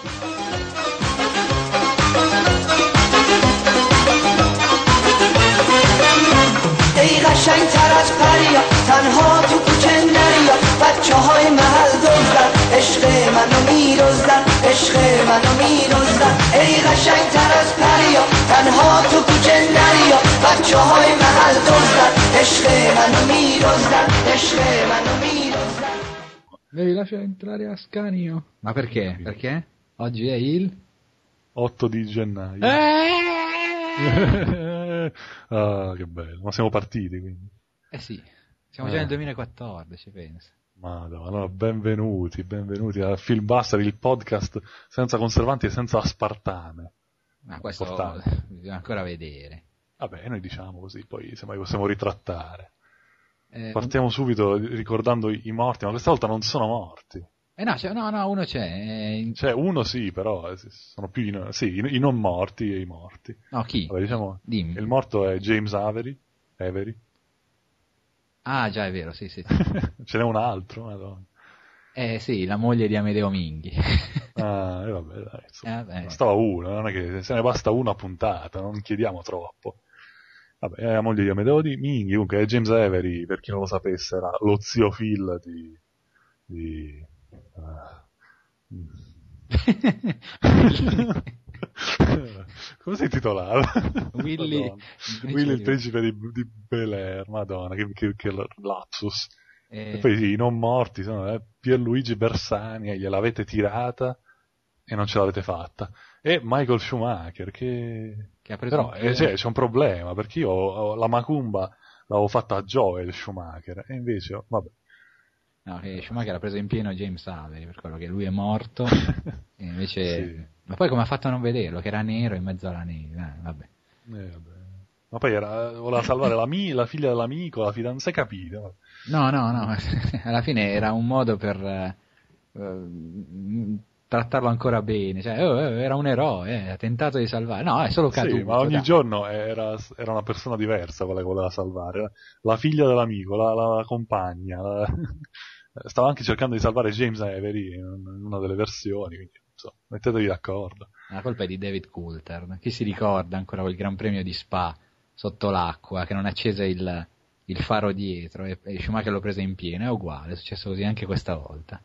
ای قشنگ تر از پریا تنها تو کوچه نریا بچه های محل دزدن عشق منو میرزدن عشق منو میرزدن ای قشنگ تر از پریا تنها تو کوچه نریا بچه های محل دزدن عشق منو میرزدن عشق منو میرزدن Ehi, lascia entrare Ascanio. Ma perché? Perché? Oggi è il... 8 di gennaio. Eh, ah, che bello. Ma siamo partiti quindi. eh sì, siamo già Eh. nel 2014, pensa. Madonna, benvenuti, benvenuti a Filmbuster, il podcast senza conservanti e senza aspartame. Ma questo Importante. bisogna ancora vedere. Vabbè, noi diciamo così, poi semmai possiamo ritrattare. Eh, Partiamo subito ricordando i morti, ma questa volta non sono morti. Eh no, c'è- no, no, uno c'è. eh, Cioè, uno sì, però eh, sono più i, sì, i- non morti e i morti. No, chi? Vabbè, diciamo, Dimmi. il morto è James Avery, Avery. Ah, già, è vero, sì, sì. Ce n'è un altro, madonna. eh sì, la moglie di Amedeo Minghi. Ah, e vabbè, dai, insomma. Eh, vabbè. Bastava uno, non è che se ne basta una puntata, non chiediamo troppo. Vabbè, è la moglie di Amedeo di Minghi, comunque è James Avery, per chi non lo sapesse, era lo zio Phil di... di. Come si intitolava? Willy, il Willy il principe di, di Bel Air, madonna, che, che, che lapsus. eh, E poi sì, i non morti sono eh, Pierluigi Bersani, e gliel'avete tirata e non ce l'avete fatta. E Michael Schumacher, che... che ha preso Però eh, cioè, c'è un problema, perché io ho- la Macumba l'avevo fatta a Joel Schumacher, e invece, vabbè. No, che Schumacher ha preso in pieno James Avery, per quello che lui è morto, e invece... Sì. Ma poi come ha fatto a non vederlo? Che era nero in mezzo alla neve, eh, vabbè. Eh, vabbè. Ma poi era, voleva salvare la, mi- la figlia dell'amico, la fidanzata, capito? No, no, no, alla fine era un modo per eh, eh, trattarlo ancora bene, cioè, oh, eh, era un eroe, eh, ha tentato di salvare, no, è solo caduto. Sì, ma ogni dai. giorno era, era una persona diversa quella che voleva salvare. La figlia dell'amico, la, la compagna. la- Stava anche cercando di salvare James Avery in una delle versioni, quindi insomma, mettetevi d'accordo. La colpa è di David Coulter, chi si ricorda ancora quel gran premio di Spa sotto l'acqua, che non accese il, il faro dietro e, e Schumacher lo prese in pieno, è uguale, è successo così anche questa volta.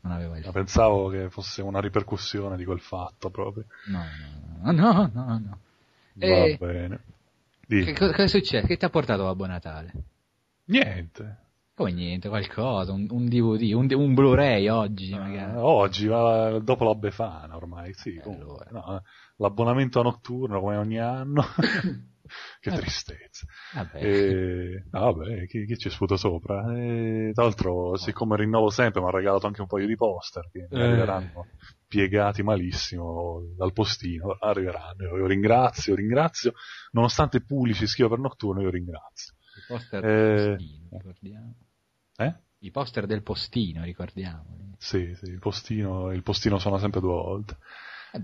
Non aveva il pensavo che fosse una ripercussione di quel fatto proprio. No, no, no, no, no. no. E- Va bene. Che, cosa è successo? Che ti ha portato Babbo Natale? Niente. Come niente, qualcosa, un, un DVD, un, un Blu-ray oggi Ah, magari. oggi, ma dopo la Befana ormai, sì. Eh, comunque, allora. no, l'abbonamento notturno come ogni anno. che Eh. tristezza. Vabbè. E... no, vabbè, chi, chi ci sputa sopra? E, tra l'altro, siccome rinnovo sempre, mi ha regalato anche un paio di poster che Eh. arriveranno piegati malissimo dal postino. Arriveranno, io, io ringrazio, ringrazio. Nonostante Pulici scriva per notturno, io ringrazio. Poster Eh. postino, ricordiamo. Eh? I poster del postino, ricordiamo. Sì, sì, il postino, il postino suona sempre due volte.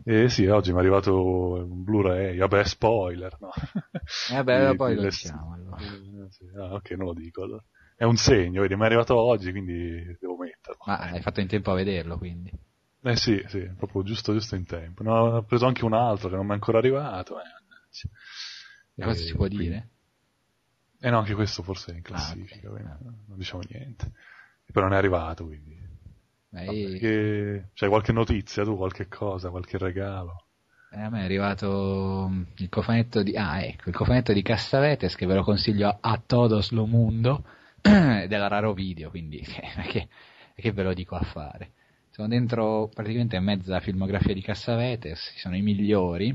Eh. E sì, oggi mi è arrivato un Blu-ray, vabbè, spoiler, no? Eh beh, Di- poi lo diciamo allora. Eh, ah, ok, non lo dico. allora. È un segno, vedi, mi è arrivato oggi, quindi devo metterlo. Ma hai fatto in tempo a vederlo, quindi. Eh sì, sì, proprio giusto, giusto in tempo. No, ho preso anche un altro che non mi è ancora arrivato. Eh. E cosa Eh, si può quindi- dire? Eh no, anche questo forse è in classifica, Ah, ok. quindi non diciamo niente. Poi non è arrivato, quindi... Che- C'hai qualche notizia tu, qualche cosa, qualche regalo? eh, a me è arrivato mm, il cofanetto di... Ah, ecco, il cofanetto di Cassavetes che ve lo consiglio a todos lo mundo della Raro Video, quindi che, che ve lo dico a fare. Sono dentro praticamente mezza filmografia di Cassavetes, ci sono i migliori,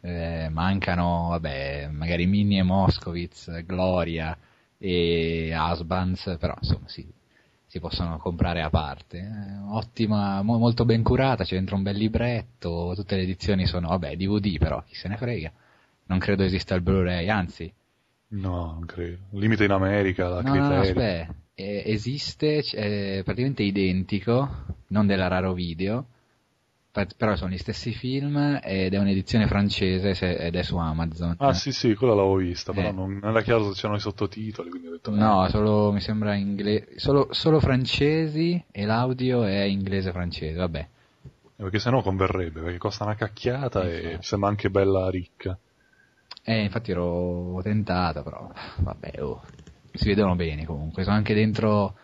eh, mancano, vabbè, magari Minnie e Moscovitz, Gloria e Asbans, però insomma sì, si possono comprare a parte. Eh, ottima, mo- molto ben curata, c'è dentro un bel libretto, tutte le edizioni sono, vabbè, DVD però, chi se ne frega. Non credo esista il Blu-ray, anzi, No, non credo. Limite in America, la no, no, aspetta, eh, esiste, è praticamente identico, non della Raro Video, però sono gli stessi film ed è un'edizione francese se- ed è su Amazon. Ah sì sì, quella l'avevo vista, però Eh. non, non era chiaro se c'erano i sottotitoli, quindi ho detto No, eh, solo, mi sembra inglese, solo, solo francesi e l'audio è inglese-francese, vabbè. perché sennò converrebbe, perché costa una cacchiata e sembra anche bella ricca. Eh, infatti ero tentato, però vabbè, oh, si vedono bene comunque. Sono anche dentro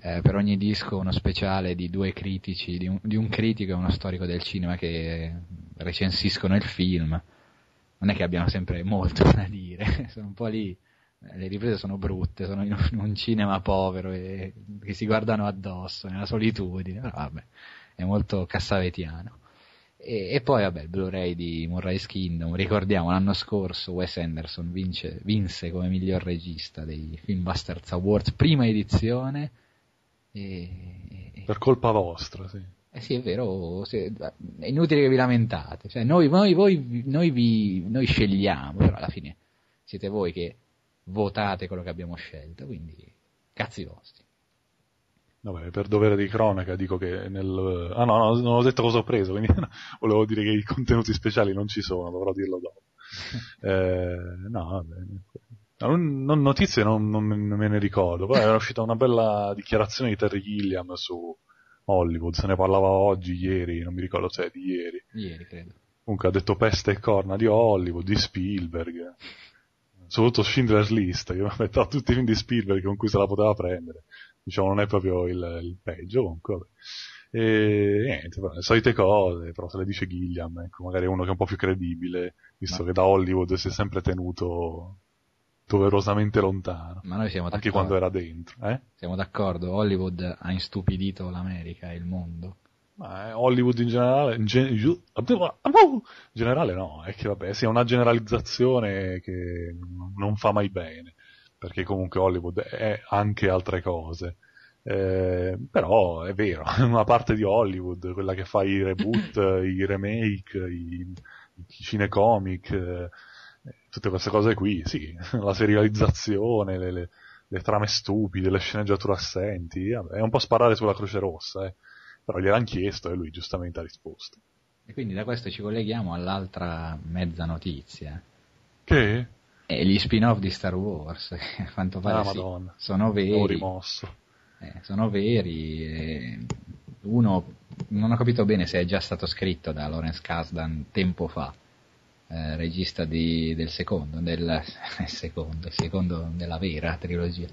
eh, per ogni disco uno speciale di due critici, di un, di un, critico e uno storico del cinema che recensiscono il film. Non è che abbiano sempre molto da dire, sono un po' lì. Le riprese sono brutte, sono in un cinema povero e che si guardano addosso, nella solitudine, però vabbè è molto cassavetiano. E, e, poi vabbè il Blu-ray di Murray's Kingdom, ricordiamo l'anno scorso Wes Anderson vince, vinse come miglior regista dei Film Busters Awards, prima edizione. E, per colpa vostra, sì. Eh sì, è vero, se, è inutile che vi lamentate, cioè, noi, noi, voi, noi, vi, noi scegliamo, però alla fine siete voi che votate quello che abbiamo scelto, quindi cazzi vostri. Vabbè, per dovere di cronaca dico che nel... Ah no, no non ho detto cosa ho preso, quindi volevo dire che i contenuti speciali non ci sono, dovrò dirlo dopo. eh, no, vabbè. Non, notizie non, non, me ne ricordo, poi era uscita una bella dichiarazione di Terry Gilliam su Hollywood, se ne parlava oggi, ieri, non mi ricordo se è di ieri. Ieri, credo. Comunque ha detto peste e corna di Hollywood, di Spielberg, soprattutto Schindler's List, che metto tutti i film di Spielberg con cui se la poteva prendere diciamo non è proprio il, il peggio comunque vabbè. e niente però, le solite cose però se le dice Gilliam ecco magari uno che è un po' più credibile visto Ma... che da Hollywood si è sempre tenuto doverosamente lontano Ma noi siamo anche quando era dentro eh? siamo d'accordo Hollywood ha istupidito l'America e il mondo ma eh, Hollywood in generale, in, gen- in, generale no, è che vabbè sia una generalizzazione che non fa mai bene perché comunque Hollywood è anche altre cose. Eh, però è vero, è una parte di Hollywood, quella che fa i reboot, i remake, i, i cinecomic, eh, tutte queste cose qui, sì, la serializzazione, le, le, le, trame stupide, le sceneggiature assenti, è un po' sparare sulla Croce Rossa, eh. però gliel'hanno chiesto e lui giustamente ha risposto. E quindi da questo ci colleghiamo all'altra mezza notizia. Che? E gli spin-off di Star Wars, a quanto pare ah, sì, sono veri. Ho rimosso. Eh, sono veri. uno non ho capito bene se è già stato scritto da Lawrence Kasdan tempo fa, eh, regista di, del secondo, del secondo, secondo della vera trilogia,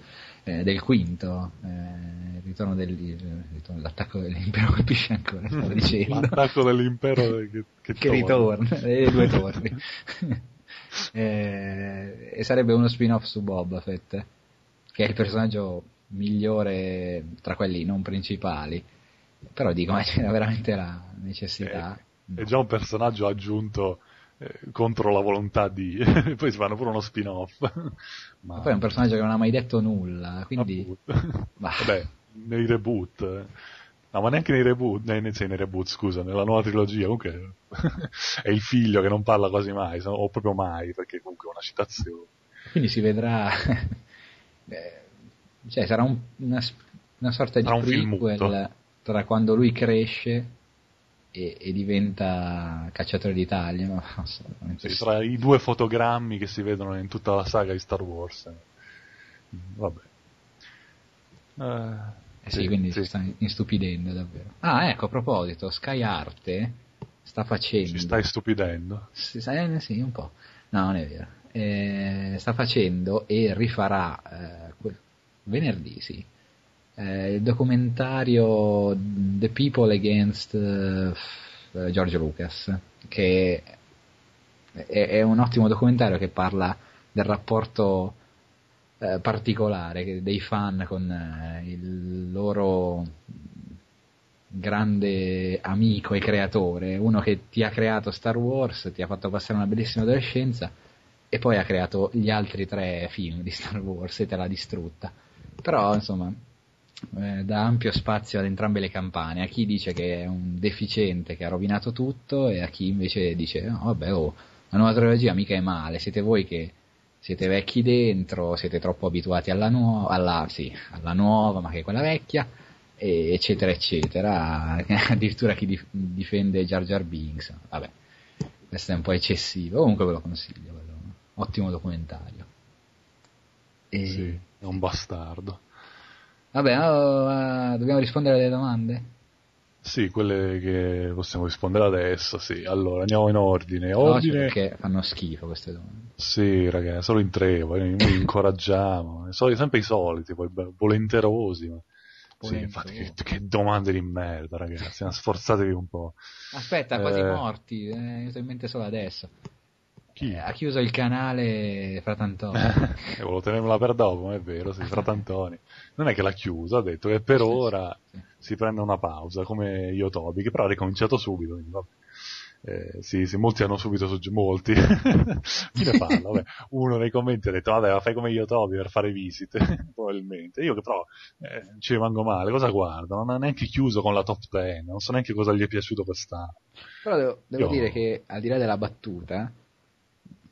eh, del quinto, eh, ritorno, del, ritorno dell'attacco dell'impero colpisce ancora, stavo dicendo. L'attacco dell'impero che, che, che ritorna, le due torri. eh, e sarebbe uno spin-off su Boba Fett, che è il personaggio migliore tra quelli non principali. Però dico, ma c'era veramente la necessità? Eh, è già un personaggio aggiunto eh, contro la volontà di... poi si fanno pure uno spin-off. ma... poi è un personaggio che non ha mai detto nulla, quindi... Vabbè, nei reboot eh. No, ma neanche nei reboot, nei, nei, nei reboot, scusa, nella nuova trilogia, comunque è il figlio che non parla quasi mai, o proprio mai, perché comunque è una citazione. Quindi si vedrà, eh, cioè sarà un, una, una, sorta sarà di prequel tra quando lui cresce e, e diventa cacciatore d'Italia. No? Tra i due fotogrammi che si vedono in tutta la saga di Star Wars. Vabbè. Uh, eh sì, sì quindi sì. si sta istupidendo davvero. Ah, ecco, a proposito, Sky Arte sta facendo... Si sta istupidendo? Si, eh, sì, un po'. No, non è vero. Eh, sta facendo e rifarà eh, venerdì, sì, eh, il documentario The People Against eh, George Lucas, che è, è un ottimo documentario che parla del rapporto eh, particolare dei fan con eh, il loro grande amico e creatore, uno che ti ha creato Star Wars, ti ha fatto passare una bellissima adolescenza e poi ha creato gli altri tre film di Star Wars e te l'ha distrutta. Però insomma eh, dà ampio spazio ad entrambe le campane, a chi dice che è un deficiente che ha rovinato tutto e a chi invece dice no vabbè oh, la nuova trilogia mica è male, siete voi che siete vecchi dentro, siete troppo abituati alla, nuova, alla, sì, alla nuova, ma che è quella vecchia, eccetera, eccetera. Addirittura chi dif- difende Jar Jar Binks. Vabbè, questo è un po' eccessivo. Comunque ve lo consiglio, quello. ottimo documentario. E... Sì, è un bastardo. Vabbè, oh, uh, dobbiamo rispondere alle domande? Sì, quelle che possiamo rispondere adesso, sì. Allora, andiamo in ordine. No, Ordine... perché fanno schifo queste domande. Sì, ragazzi, solo in tre, poi noi incoraggiamo. Solo- sempre i soliti, poi volenterosi. Ma... Sì, infatti, che, che domande di merda, ragazzi. Sforzatevi un po'. Aspetta, quasi Eh. morti, eh, mi sto in mente solo adesso. Chi? Eh, ha chiuso il canale Fratantoni. Volevo tenermela per dopo, ma è vero, sì, Fratantoni. Non è che l'ha chiusa, ha detto che per Sì, ora sì. si prende una pausa, come io Toby, che però ha ricominciato subito, quindi vabbè. Eh, sì, sì, molti hanno subito sugge- molti. Chi ne parla? Vabbè, uno nei commenti ha detto, vabbè, fai come io Toby per fare visite, probabilmente. Io che però eh, ci rimango male, cosa guardo? Non ha neanche chiuso con la top 10, non so neanche cosa gli è piaciuto quest'anno. Però devo, devo Io- dire che al di là della battuta,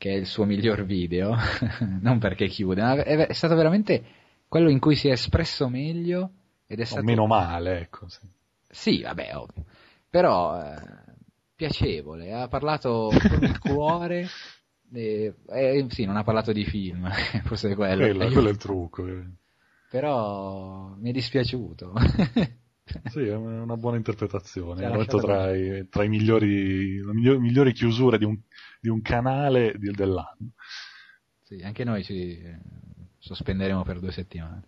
che è il suo miglior video, non perché chiude, ma è, stato veramente quello in cui si è espresso meglio ed è O stato... meno male, ecco. Sì. Sì, vabbè, ovvio. Però eh, piacevole, ha parlato con il cuore. e- eh, sì, non ha parlato di film, forse è quello. Quello, Eh, quello è il trucco. eh. Però mi è dispiaciuto. Sì, è una buona interpretazione. Detto lasciato tra, i, tra i migliori, migliori, migliori chiusure di un, di un canale di- dell'anno. sì, anche noi ci eh, sospenderemo per due settimane.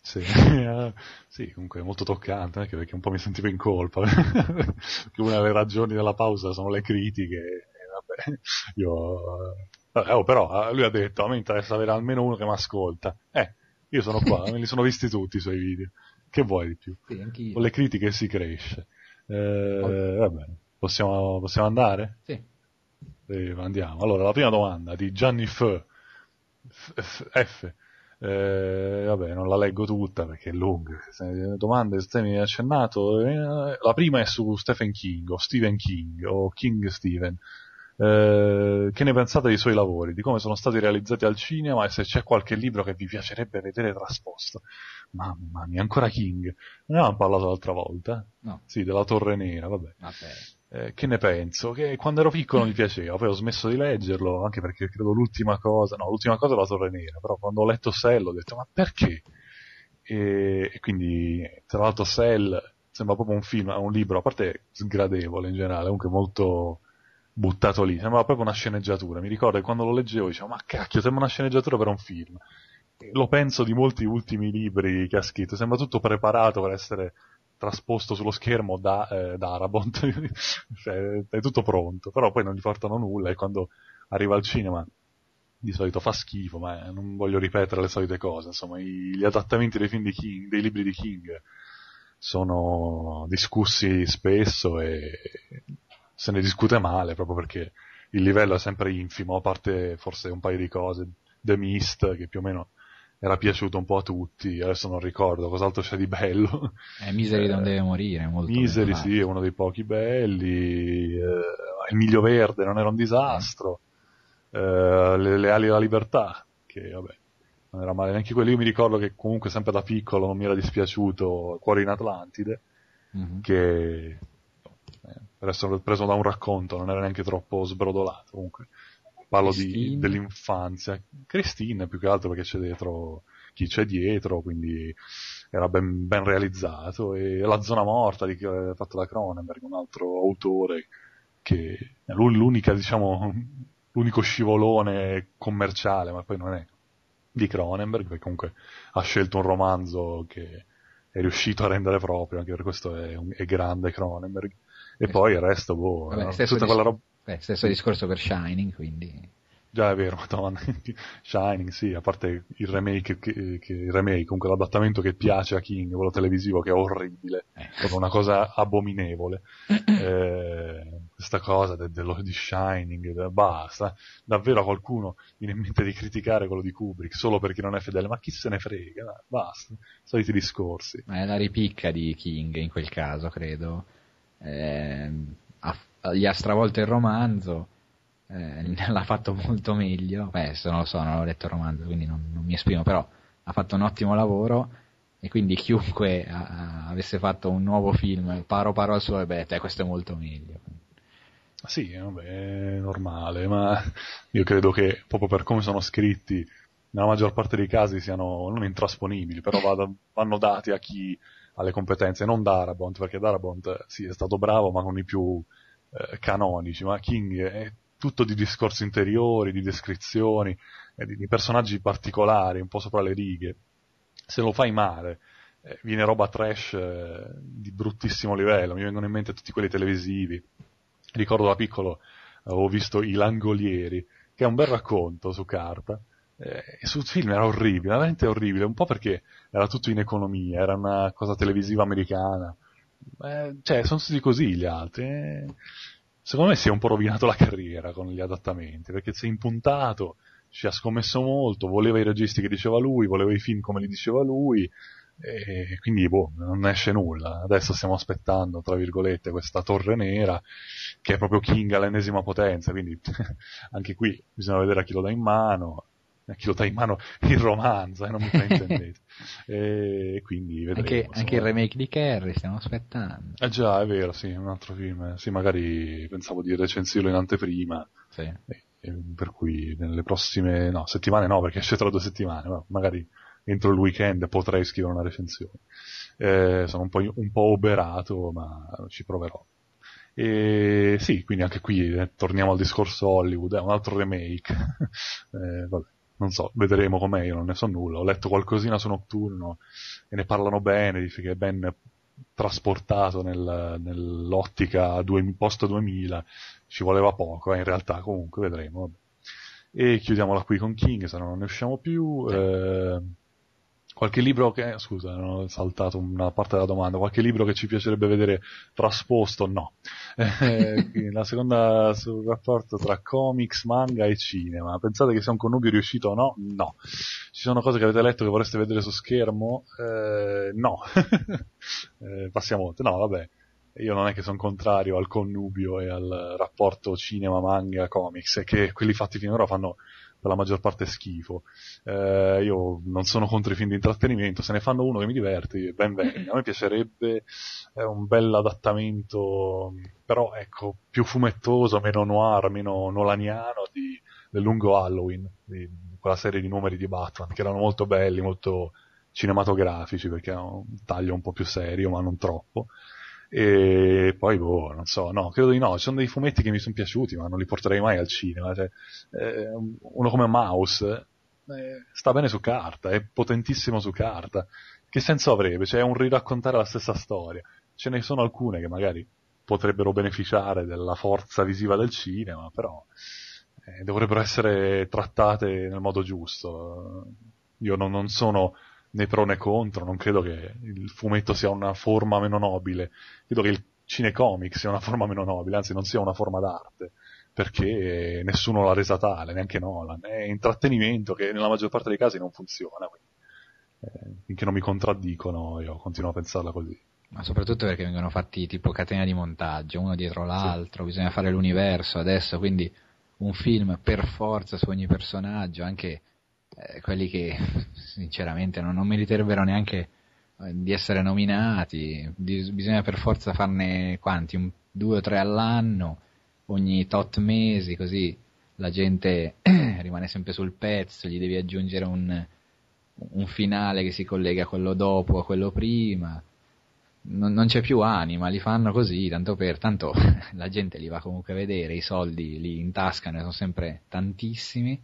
Sì, eh, sì, comunque è molto toccante, anche perché un po' mi sentivo in colpa. perché una delle ragioni della pausa sono le critiche. E vabbè, io... eh, oh, però eh, lui ha detto, a me interessa avere almeno uno che mi ascolta. Eh, io sono qua, me li sono visti tutti i suoi video. Che vuoi di più? Sì, anch'io. Con le critiche si cresce. Eh, va bene, possiamo, possiamo andare? Sì. Eh, andiamo. Allora, la prima domanda di Gianni F. F. F-. Eh, vabbè, non la leggo tutta perché è lunga. Domande, se mi hai accennato. eh, la prima è su Stephen King, o Stephen King, o King Stephen. Eh, che ne pensate dei suoi lavori, di come sono stati realizzati al cinema e se c'è qualche libro che vi piacerebbe vedere trasposto? Mamma mia, ancora King. Ne avevamo parlato l'altra volta? No, Sì, della Torre Nera, vabbè. vabbè. Eh, che ne penso? Che quando ero piccolo mi piaceva, poi ho smesso di leggerlo, anche perché credo l'ultima cosa, no, l'ultima cosa è la Torre Nera, però quando ho letto Cell ho detto, ma perché? E, e quindi, tra l'altro Cell sembra proprio un film, un libro, a parte sgradevole in generale, comunque molto buttato lì, sembrava proprio una sceneggiatura, mi ricordo che quando lo leggevo dicevo, ma cacchio, sembra una sceneggiatura per un film. E Lo penso di molti ultimi libri che ha scritto, sembra tutto preparato per essere trasposto sullo schermo da, eh, da Arabont, cioè, è tutto pronto, però poi non gli portano nulla e quando arriva al cinema di solito fa schifo, ma eh, non voglio ripetere le solite cose, insomma, i- gli adattamenti dei film di King, dei libri di King sono discussi spesso e se ne discute male proprio perché il livello è sempre infimo, a parte forse un paio di cose, The Mist che più o meno era piaciuto un po' a tutti, adesso non ricordo cos'altro c'è di bello. Eh, Misery non Eh, deve morire, molto Misery sì, è uno dei pochi belli, eh, Il Miglio Verde non era un disastro, eh, le, le ali della libertà, che vabbè, non era male neanche quello, io mi ricordo che comunque sempre da piccolo non mi era dispiaciuto Cuore in Atlantide, Mhm. che eh, per essere preso da un racconto non era neanche troppo sbrodolato, comunque parlo di, dell'infanzia, Christine più che altro perché c'è dietro chi c'è dietro, quindi era ben, ben realizzato e La zona morta di, eh, fatto da Cronenberg, un altro autore che è l'u- l'unica, diciamo, l'unico scivolone commerciale, ma poi non è di Cronenberg, perché comunque ha scelto un romanzo che è riuscito a rendere proprio, anche per questo è, un- è grande Cronenberg. E Eh, poi il resto, boh, Vabbè, no? stesso tutta quella roba... Beh, stesso discorso per Shining, quindi... Già è vero, madonna. Shining, sì, a parte il remake, che, che- il remake, comunque l'adattamento che piace a King, quello televisivo che è orribile, Eh. proprio una cosa abominevole. Eh, questa cosa de- dello, di Shining, de- basta. Davvero a qualcuno viene in mente di criticare quello di Kubrick solo perché non è fedele, ma chi se ne frega, basta. Soliti discorsi. Ma è la ripicca di King in quel caso, credo. Ehm, ha- gli ha stravolto il romanzo, eh, l'ha fatto molto meglio. Beh, adesso non lo so, non ho letto il romanzo, quindi non, non mi esprimo, però ha fatto un ottimo lavoro e quindi chiunque a- a- avesse fatto un nuovo film paro paro al suo, eh, beh, te, questo è molto meglio. Sì, vabbè, è normale, ma io credo che proprio per come sono scritti, nella maggior parte dei casi siano non intrasponibili, però vada- vanno dati a chi alle competenze, non Darabont, perché Darabont eh, sì è stato bravo ma con i più eh, canonici, ma King è tutto di discorsi interiori, di descrizioni, eh, di, di, personaggi particolari, un po' sopra le righe. Se lo fai male, eh, viene roba trash eh, di bruttissimo livello, mi vengono in mente tutti quelli televisivi. Ricordo da piccolo avevo visto I Langolieri, che è un bel racconto su carta, eh, e sul film era orribile, veramente orribile, un po' perché era tutto in economia, era una cosa televisiva americana, eh, cioè sono tutti così gli altri. Eh. Secondo me si è un po' rovinato la carriera con gli adattamenti, perché si è impuntato, ci ha scommesso molto, voleva i registi che diceva lui, voleva i film come li diceva lui, e quindi boh, non esce nulla. Adesso stiamo aspettando, tra virgolette, questa torre nera, che è proprio King all'ennesima potenza, quindi anche qui bisogna vedere a chi lo dà in mano, chi lo dà in mano il romanzo, eh, non mi fraintendete. e quindi vedremo. Anche, anche, il remake di Carrie stiamo aspettando. Eh già, è vero, sì, un altro film. Sì, magari pensavo di recensirlo in anteprima. Sì. E, e per cui nelle prossime, no, settimane no, perché esce tra due settimane, ma magari entro il weekend potrei scrivere una recensione. Eh, sono un po', un po' oberato, ma ci proverò. E sì, quindi anche qui eh, torniamo al discorso Hollywood, è un altro remake. eh, vabbè, non so, vedremo com'è, io non ne so nulla. Ho letto qualcosina su Nocturno e ne parlano bene, dice che è ben trasportato nel, nell'ottica post 2000, ci voleva poco, eh, in realtà comunque vedremo. Vabbè. E chiudiamola qui con King, se no non ne usciamo più. Eh, Qualche libro che, scusa, ho saltato una parte della domanda, qualche libro che ci piacerebbe vedere trasposto? No. Eh, la seconda sul rapporto tra comics, manga e cinema. Pensate che sia un connubio riuscito o no? No. Ci sono cose che avete letto che vorreste vedere su schermo? Eh, no. eh, passiamo oltre. No, vabbè. Io non è che sono contrario al connubio e al rapporto cinema, manga, comics, è che quelli fatti finora fanno per la maggior parte schifo. Eh, io non sono contro i film di intrattenimento, se ne fanno uno che mi diverti, ben venga. A me piacerebbe eh, un bel adattamento, però ecco, più fumettoso, meno noir, meno nolaniano di, del lungo Halloween, di quella serie di numeri di Batman, che erano molto belli, molto cinematografici, perché hanno un taglio un po' più serio, ma non troppo. E poi, boh, non so, no, credo di no. Ci sono dei fumetti che mi sono piaciuti, ma non li porterei mai al cinema. Cioè, eh, uno come Mouse eh, sta bene su carta, è potentissimo su carta. Che senso avrebbe? Cioè, è un riraccontare la stessa storia. Ce ne sono alcune che magari potrebbero beneficiare della forza visiva del cinema, però eh, dovrebbero essere trattate nel modo giusto. Io non, non sono né pro né contro, non credo che il fumetto sia una forma meno nobile, credo che il cinecomic sia una forma meno nobile, anzi non sia una forma d'arte, perché nessuno l'ha resa tale, neanche Nolan, è intrattenimento che nella maggior parte dei casi non funziona, quindi, eh, finché non mi contraddicono io continuo a pensarla così. Ma soprattutto perché vengono fatti tipo catena di montaggio, uno dietro l'altro, sì. bisogna fare l'universo adesso, quindi un film per forza su ogni personaggio, anche eh, quelli che sinceramente non, non meriterebbero neanche eh, di essere nominati, di, bisogna per forza farne quanti? Un, due o tre all'anno, ogni tot mesi, così la gente rimane sempre sul pezzo, gli devi aggiungere un, un finale che si collega a quello dopo, a quello prima. Non, non, c'è più anima, li fanno così, tanto per, tanto la gente li va comunque a vedere, i soldi li intascano, sono sempre tantissimi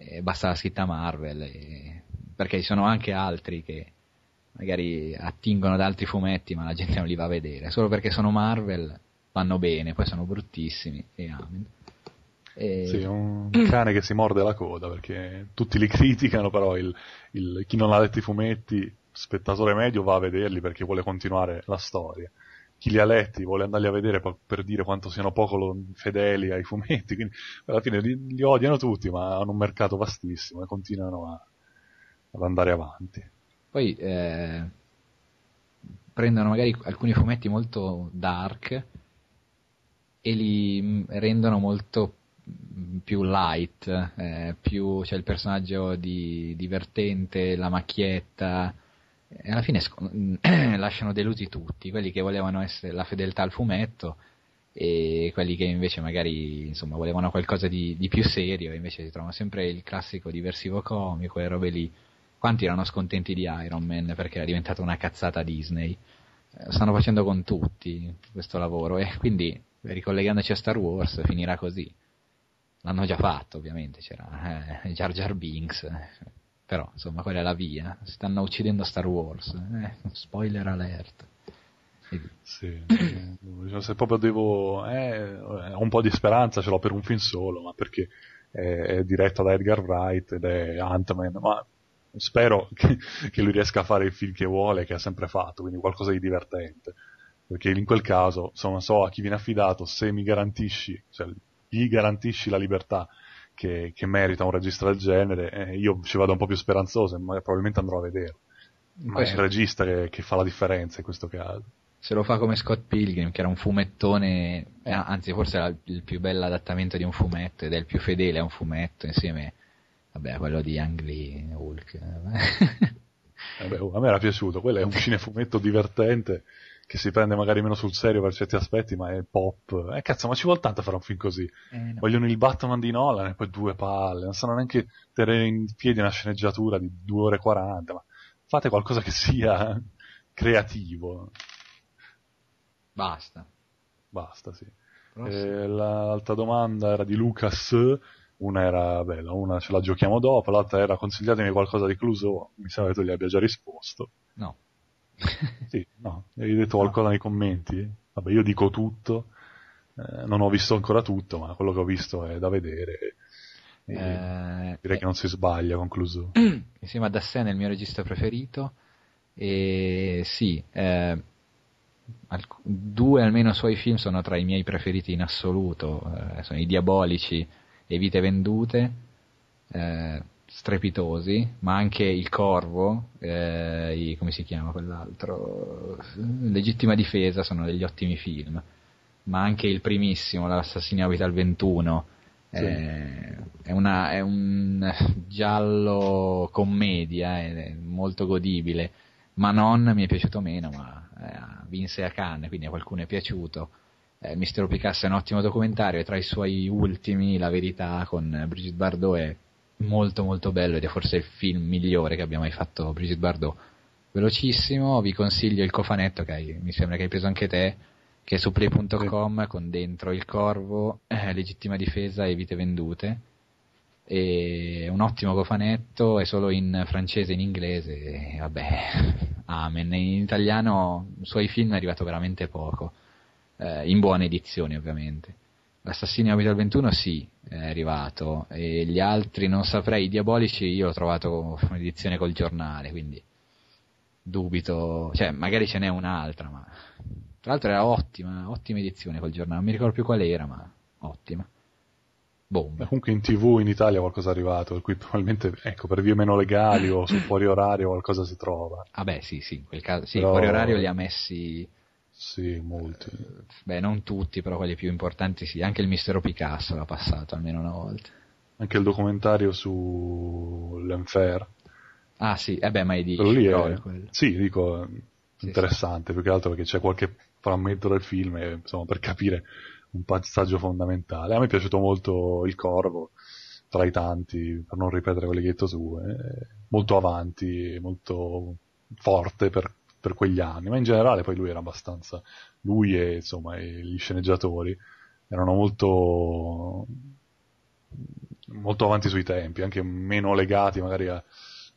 eh, basta la scritta Marvel, e... perché ci sono anche altri che magari attingono da altri fumetti ma la gente non li va a vedere, solo perché sono Marvel vanno bene, poi sono bruttissimi e amen. E... Sì, un cane che si morde la coda perché tutti li criticano, però il, il, chi non ha letto i fumetti, spettatore medio, va a vederli perché vuole continuare la storia chi li ha letti vuole andarli a vedere per, dire quanto siano poco fedeli ai fumetti, quindi alla fine li, li, odiano tutti, ma hanno un mercato vastissimo e continuano a, ad andare avanti. Poi eh, prendono magari alcuni fumetti molto dark e li mm, rendono molto più light, eh, più c'è il personaggio di, divertente, la macchietta, e alla fine sc- lasciano delusi tutti, quelli che volevano essere la fedeltà al fumetto e quelli che invece magari insomma, volevano qualcosa di, di più serio, invece si trovano sempre il classico diversivo comico e robe lì. quanti erano scontenti di Iron Man perché era diventata una cazzata Disney? Eh, lo stanno facendo con tutti questo lavoro e quindi ricollegandoci a Star Wars finirà così. L'hanno già fatto ovviamente, c'era eh, Jar Jar Binks, però insomma quella è la via, stanno uccidendo Star Wars, eh, spoiler alert. Sì, se proprio devo, eh, ho un po' di speranza, ce l'ho per un film solo, ma perché è, è diretto da Edgar Wright ed è Ant-Man, ma spero che, che, lui riesca a fare il film che vuole, che ha sempre fatto, quindi qualcosa di divertente. Perché in quel caso, insomma, so a chi viene affidato, se mi garantisci, cioè, gli garantisci la libertà che, che merita un regista del genere, eh, io ci vado un po' più speranzoso, ma probabilmente andrò a vedere. Ma è il regista che, che fa la differenza in questo caso se lo fa come Scott Pilgrim, che era un fumettone, eh, anzi forse era il più bello adattamento di un fumetto ed è il più fedele a un fumetto insieme vabbè, a quello di Angry Hulk. Vabbè, oh, a me era piaciuto, quello è un cinefumetto divertente che si prende magari meno sul serio per certi aspetti, ma è pop. Eh cazzo, ma ci vuole tanto fare un film così. Eh, no. Vogliono il Batman di Nolan e poi due palle, non sanno neanche tenere in piedi una sceneggiatura di 2 ore e 40, ma fate qualcosa che sia creativo. Basta. Basta, sì. Eh, l'altra domanda era di Lucas, una era bella, una ce la giochiamo dopo, l'altra era consigliatemi qualcosa di Clouseau, mi sembra che tu gli abbia già risposto. No. Sì, no, hai detto qualcosa no. nei commenti? Vabbè, io dico tutto, eh, non ho visto ancora tutto, ma quello che ho visto è da vedere. Eh, direi eh, che non si sbaglia con Clouseau. Insieme a Dassen è il mio regista preferito, e sì, eh, alc- due almeno suoi film sono tra i miei preferiti in assoluto, eh, sono I Diabolici e Vite Vendute, eh, strepitosi, ma anche Il Corvo, eh, i, come si chiama quell'altro, Legittima Difesa sono degli ottimi film, ma anche il primissimo, L'Assassinio abita al 21, sì. è, una, è, un giallo commedia, è molto godibile Manon mi è piaciuto meno, ma eh, vinse a Cannes, quindi a qualcuno è piaciuto. Eh, Mistero Picasso è un ottimo documentario e tra i suoi ultimi, La verità, con Brigitte Bardot è molto molto bello ed è forse il film migliore che abbia mai fatto Brigitte Bardot. Velocissimo, vi consiglio il cofanetto che hai, mi sembra che hai preso anche te, che è su play.com con dentro il corvo, eh, legittima difesa e vite vendute è un ottimo cofanetto, è solo in francese e in inglese, e vabbè, amen. In italiano suoi film è arrivato veramente poco, eh, in buone edizioni ovviamente. L'Assassino Abita al 21 sì, è arrivato, e gli altri non saprei, i Diabolici io l'ho trovato un'edizione col giornale, quindi dubito, cioè magari ce n'è un'altra, ma tra l'altro era ottima, ottima edizione col giornale, non mi ricordo più qual era, ma ottima. Bomba. Comunque in tv in Italia qualcosa è arrivato, per cui probabilmente ecco, per vie meno legali o su fuori orario qualcosa si trova. Ah beh sì, sì, in quel caso, sì, però... fuori orario li ha messi... Sì, molti. Eh, beh, non tutti, però quelli più importanti sì. Anche il Mistero Picasso l'ha passato almeno una volta. Anche il documentario su l'Enfer. Ah sì, eh beh, ma è di quello lì è... quello. Sì, dico, sì, interessante, sì. più che altro perché c'è qualche frammento del film e, insomma, per capire un passaggio fondamentale. A me è piaciuto molto Il Corvo, tra i tanti, per non ripetere quelli che hai detto tu, eh, molto avanti, molto forte per, per, quegli anni, ma in generale poi lui era abbastanza, lui e insomma e gli sceneggiatori erano molto, molto avanti sui tempi, anche meno legati magari a,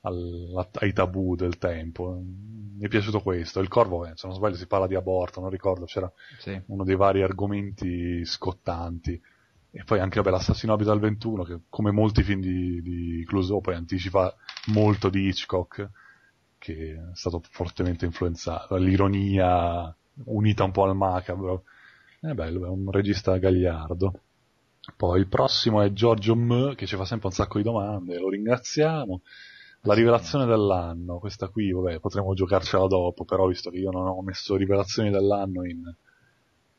al, ai tabù del tempo. Mi è piaciuto questo. Il Corvo, eh, se non sbaglio, si parla di aborto, non ricordo, c'era sì. uno dei vari argomenti scottanti. E poi anche vabbè, l'assassino abita al 21, che come molti film di, di Clouseau poi anticipa molto di Hitchcock, che è stato fortemente influenzato. L'ironia unita un po' al macabro. È bello, è un regista gagliardo. Poi il prossimo è Giorgio M, che ci fa sempre un sacco di domande, lo ringraziamo. La rivelazione dell'anno, questa qui, vabbè, potremmo giocarcela dopo, però visto che io non ho messo rivelazioni dell'anno in...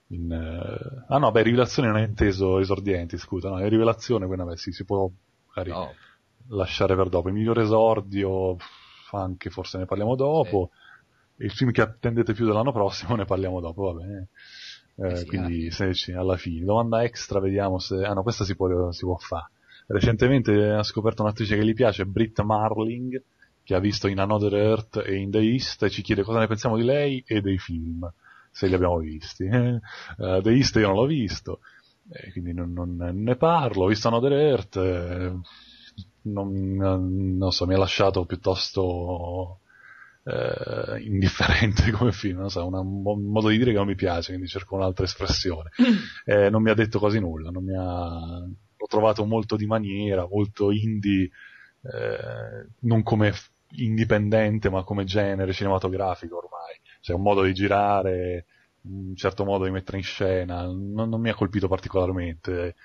in uh... Ah no, beh, rivelazione non è inteso esordienti, scusa, no, è rivelazione, quindi vabbè, sì, si può magari no. lasciare per dopo. Il miglior esordio, anche forse ne parliamo dopo. Sì. Il film che attendete più dell'anno prossimo ne parliamo dopo, va bene. Eh, eh sì, quindi se, alla fine. Domanda extra, vediamo se... Ah no, questa si può, si può fare recentemente ha scoperto un'attrice che gli piace, Britt Marling, che ha visto in Another Earth e in The East e ci chiede cosa ne pensiamo di lei e dei film, se li abbiamo visti. uh, The East io non l'ho visto, eh, quindi non, non, ne parlo. Ho visto Another Earth, eh, non, non, so, mi ha lasciato piuttosto eh, indifferente come film, non so, una, un modo di dire che non mi piace, quindi cerco un'altra espressione. Eh, non mi ha detto quasi nulla, non mi ha... l'ho trovato molto di maniera, molto indie, eh, non come indipendente, ma come genere cinematografico ormai. Cioè un modo di girare, un certo modo di mettere in scena, non, non mi ha colpito particolarmente.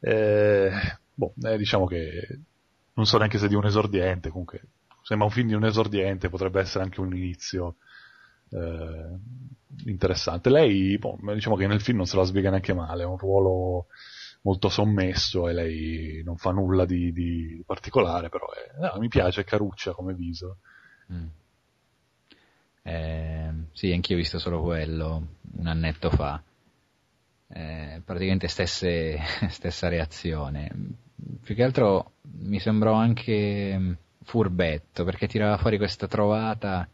Eh, boh, eh, diciamo che non so neanche se di un esordiente, comunque sembra un film di un esordiente, potrebbe essere anche un inizio eh, interessante. Lei, boh, diciamo che nel film non se la spiega neanche male, è un ruolo molto sommesso e lei non fa nulla di, di particolare, però è, no, mi piace, è caruccia come viso. Mm. Eh, sì, anch'io ho visto solo quello un annetto fa. Eh, praticamente stesse, stessa reazione. Più che altro mi sembrò anche mm, furbetto perché tirava fuori questa trovata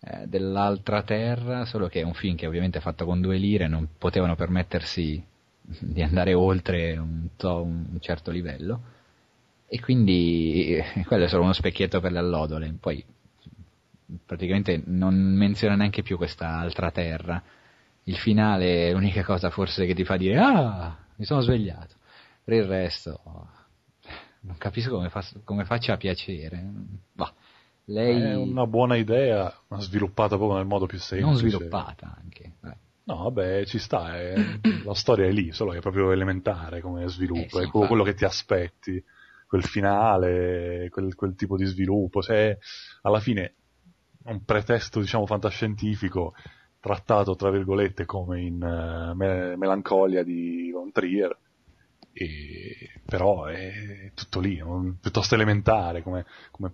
eh, dell'altra terra, solo che è un film che ovviamente è fatto con due lire, non potevano permettersi di andare oltre un, to- un certo livello. E quindi eh, quello è solo uno specchietto per le allodole. Poi praticamente non menziona neanche più questa altra terra. Il finale è l'unica cosa forse che ti fa dire ah, mi sono svegliato. Per il resto non capisco come, fa, come faccia a piacere. Bah, lei... È una buona idea, ma sviluppata proprio nel modo più semplice. Non sviluppata anche. Beh. No, vabbè, ci sta, è... la storia è lì, solo che è proprio elementare come sviluppo, eh sì, è quello, quello, che ti aspetti, quel finale, quel, quel tipo di sviluppo, cioè, alla fine un pretesto, diciamo, fantascientifico trattato, tra virgolette, come in uh, Me- Melancolia di Von Trier, e, però è tutto lì, un, piuttosto elementare come, come,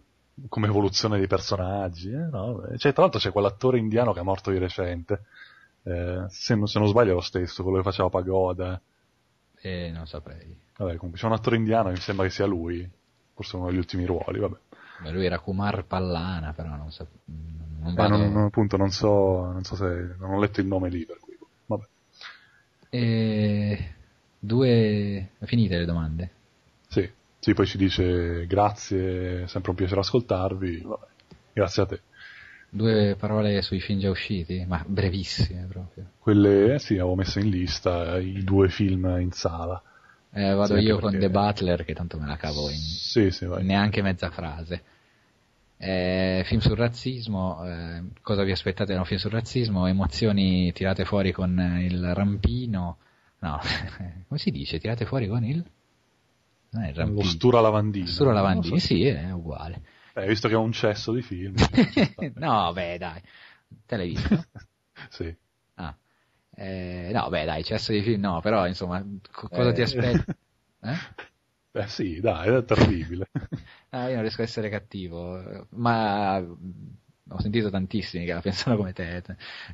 come, evoluzione dei personaggi. Eh, no? cioè, tra l'altro c'è quell'attore indiano che è morto di recente, eh, se, non, se, non, sbaglio è lo stesso, quello che faceva Pagoda. Eh, non saprei. Vabbè, comunque c'è un attore indiano che mi sembra che sia lui, forse uno degli ultimi ruoli, vabbè. Beh, lui era Kumar Pallana, però non so. Non eh, vado... non, appunto, non so, non so se. Non ho letto il nome lì, per cui. Vabbè. E... Due. Finite le domande? Sì, sì, poi ci dice grazie, sempre un piacere ascoltarvi. Vabbè. Grazie a te. Due parole sui film già usciti, ma brevissime proprio. Quelle, eh, sì, avevo messo in lista i due film in sala. Eh, vado sì, io con The Butler, che tanto me la cavo in, sì, sì, neanche mezza frase. Eh, film sul razzismo, eh, cosa vi aspettate da un film sul razzismo? Emozioni tirate fuori con il rampino, no, come si dice? Tirate fuori con il... Non è. Lo stura lavandino. Stura lavandino, so. sì, è uguale. Eh, visto che è un cesso di film. no, beh, dai. Te l'hai visto? sì. Ah. Eh, no, beh, dai, cesso di film no, però insomma, co- cosa eh... ti aspetti? Eh? Beh sì, dai, è terribile. ah, io non riesco a essere cattivo, ma ho sentito tantissimi che la pensano come te,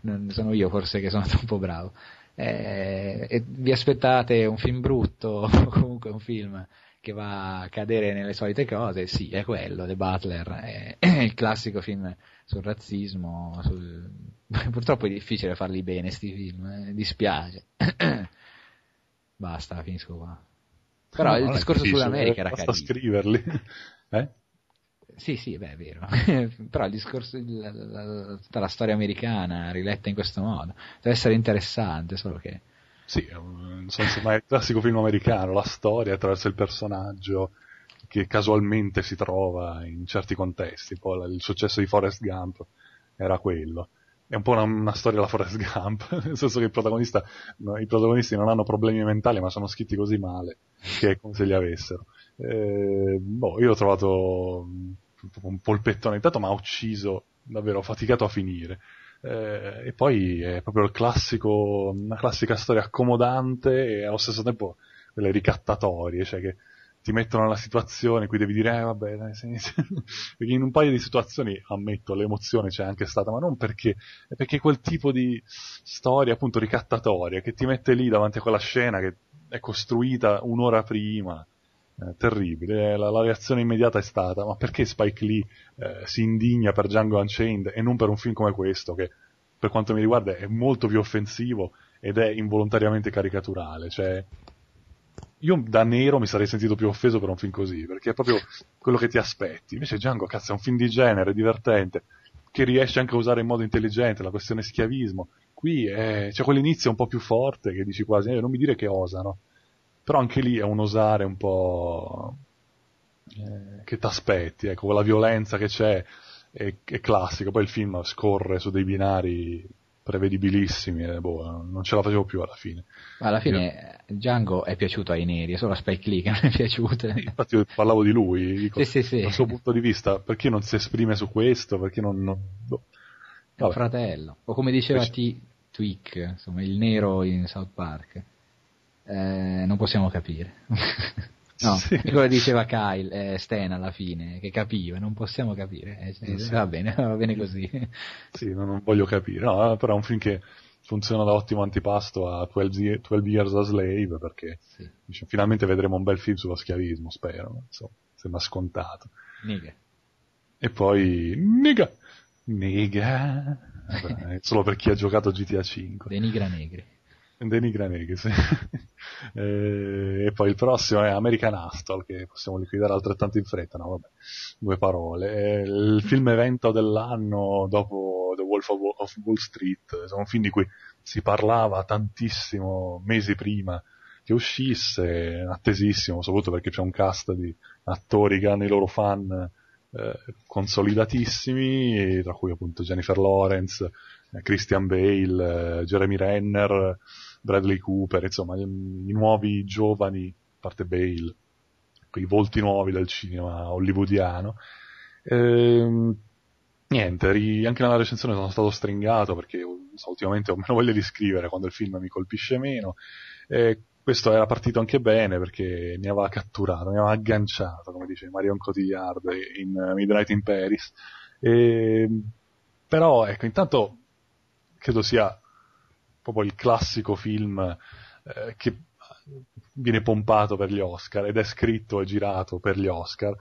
non sono io forse che sono troppo bravo. Eh, e vi aspettate un film brutto o comunque un film che va a cadere nelle solite cose, sì, è quello, The Butler, è, è il classico film sul razzismo, sul... purtroppo è difficile farli bene sti film, eh, dispiace. Basta, finisco qua. Però no, il discorso sull'America era carino. Basta scriverli. Eh? Sì, sì, beh, è vero. Però il discorso, la, la, tutta la storia americana riletta in questo modo, deve essere interessante, solo che sì, è un, insomma, il classico film americano, la storia attraverso il personaggio che casualmente si trova in certi contesti. Poi il successo di Forrest Gump era quello. È un po' una, una storia della Forrest Gump, nel senso che il protagonista, i protagonisti non hanno problemi mentali, ma sono scritti così male che è come se li avessero. Eh, boh, io l'ho trovato un polpettone, intanto mi ha ucciso, davvero, ho faticato a finire. Eh, e poi è proprio il classico, una classica storia accomodante e allo stesso tempo quelle ricattatorie, cioè che ti mettono nella situazione in cui devi dire, eh vabbè, dai, sì, sì. perché in un paio di situazioni, ammetto, l'emozione c'è anche stata, ma non perché, è perché quel tipo di storia appunto ricattatoria che ti mette lì davanti a quella scena che è costruita un'ora prima, eh, terribile. La, la, reazione immediata è stata: ma perché Spike Lee eh, si indigna per Django Unchained e non per un film come questo, che per quanto mi riguarda è molto più offensivo ed è involontariamente caricaturale? Cioè, io da nero mi sarei sentito più offeso per un film così, perché è proprio quello che ti aspetti. Invece Django, cazzo, è un film di genere, divertente, che riesce anche a usare in modo intelligente la questione schiavismo. Qui è, c'è quell'inizio un po' più forte che dici quasi, eh, non mi dire che osano. Però anche lì è un osare un po' eh, che ti aspetti, ecco, quella violenza che c'è è, è classico. Poi il film scorre su dei binari prevedibilissimi e boh, non ce la facevo più alla fine. alla fine Io... Django è piaciuto ai neri, è solo a Spike Lee che non è piaciuto. Infatti io parlavo di lui, dico, sì, sì, sì. dal suo punto di vista, perché non si esprime su questo, perché non... non... Boh. Fratello, o come diceva T. Tweak, insomma, il nero in South Park. Eh, non possiamo capire. No, sì. quello diceva Kyle, eh, Stan alla fine, che capiva, non possiamo capire. Eh, sì. Va bene, va bene così. Sì, non, non voglio capire. No, però è un film che funziona da ottimo antipasto a 12, 12 Years a Slave, perché sì. dice, finalmente vedremo un bel film sullo schiavismo, spero. Insomma, sembra scontato. Niga. E poi, niga! Niga! Vabbè, solo per chi ha giocato GTA 5. Denigra negri. Denigra negri, sì. Eh, e poi il prossimo è American Hustle, che possiamo liquidare altrettanto in fretta, no vabbè, due parole. Il film evento dell'anno dopo The Wolf of Wall Street, è un film di cui si parlava tantissimo mesi prima che uscisse, attesissimo, soprattutto perché c'è un cast di attori che hanno i loro fan eh, consolidatissimi, tra cui appunto Jennifer Lawrence, eh, Christian Bale, eh, Jeremy Renner, Bradley Cooper, insomma, i, nuovi giovani, a parte Bale, quei volti nuovi del cinema hollywoodiano. Ehm, niente, ri, anche nella recensione sono stato stringato perché so, ultimamente ho meno voglia di scrivere quando il film mi colpisce meno. E questo era partito anche bene perché mi aveva catturato, mi aveva agganciato, come dice Marion Cotillard in Midnight in Paris. E, però, ecco, intanto credo sia proprio il classico film eh, che viene pompato per gli Oscar ed è scritto e girato per gli Oscar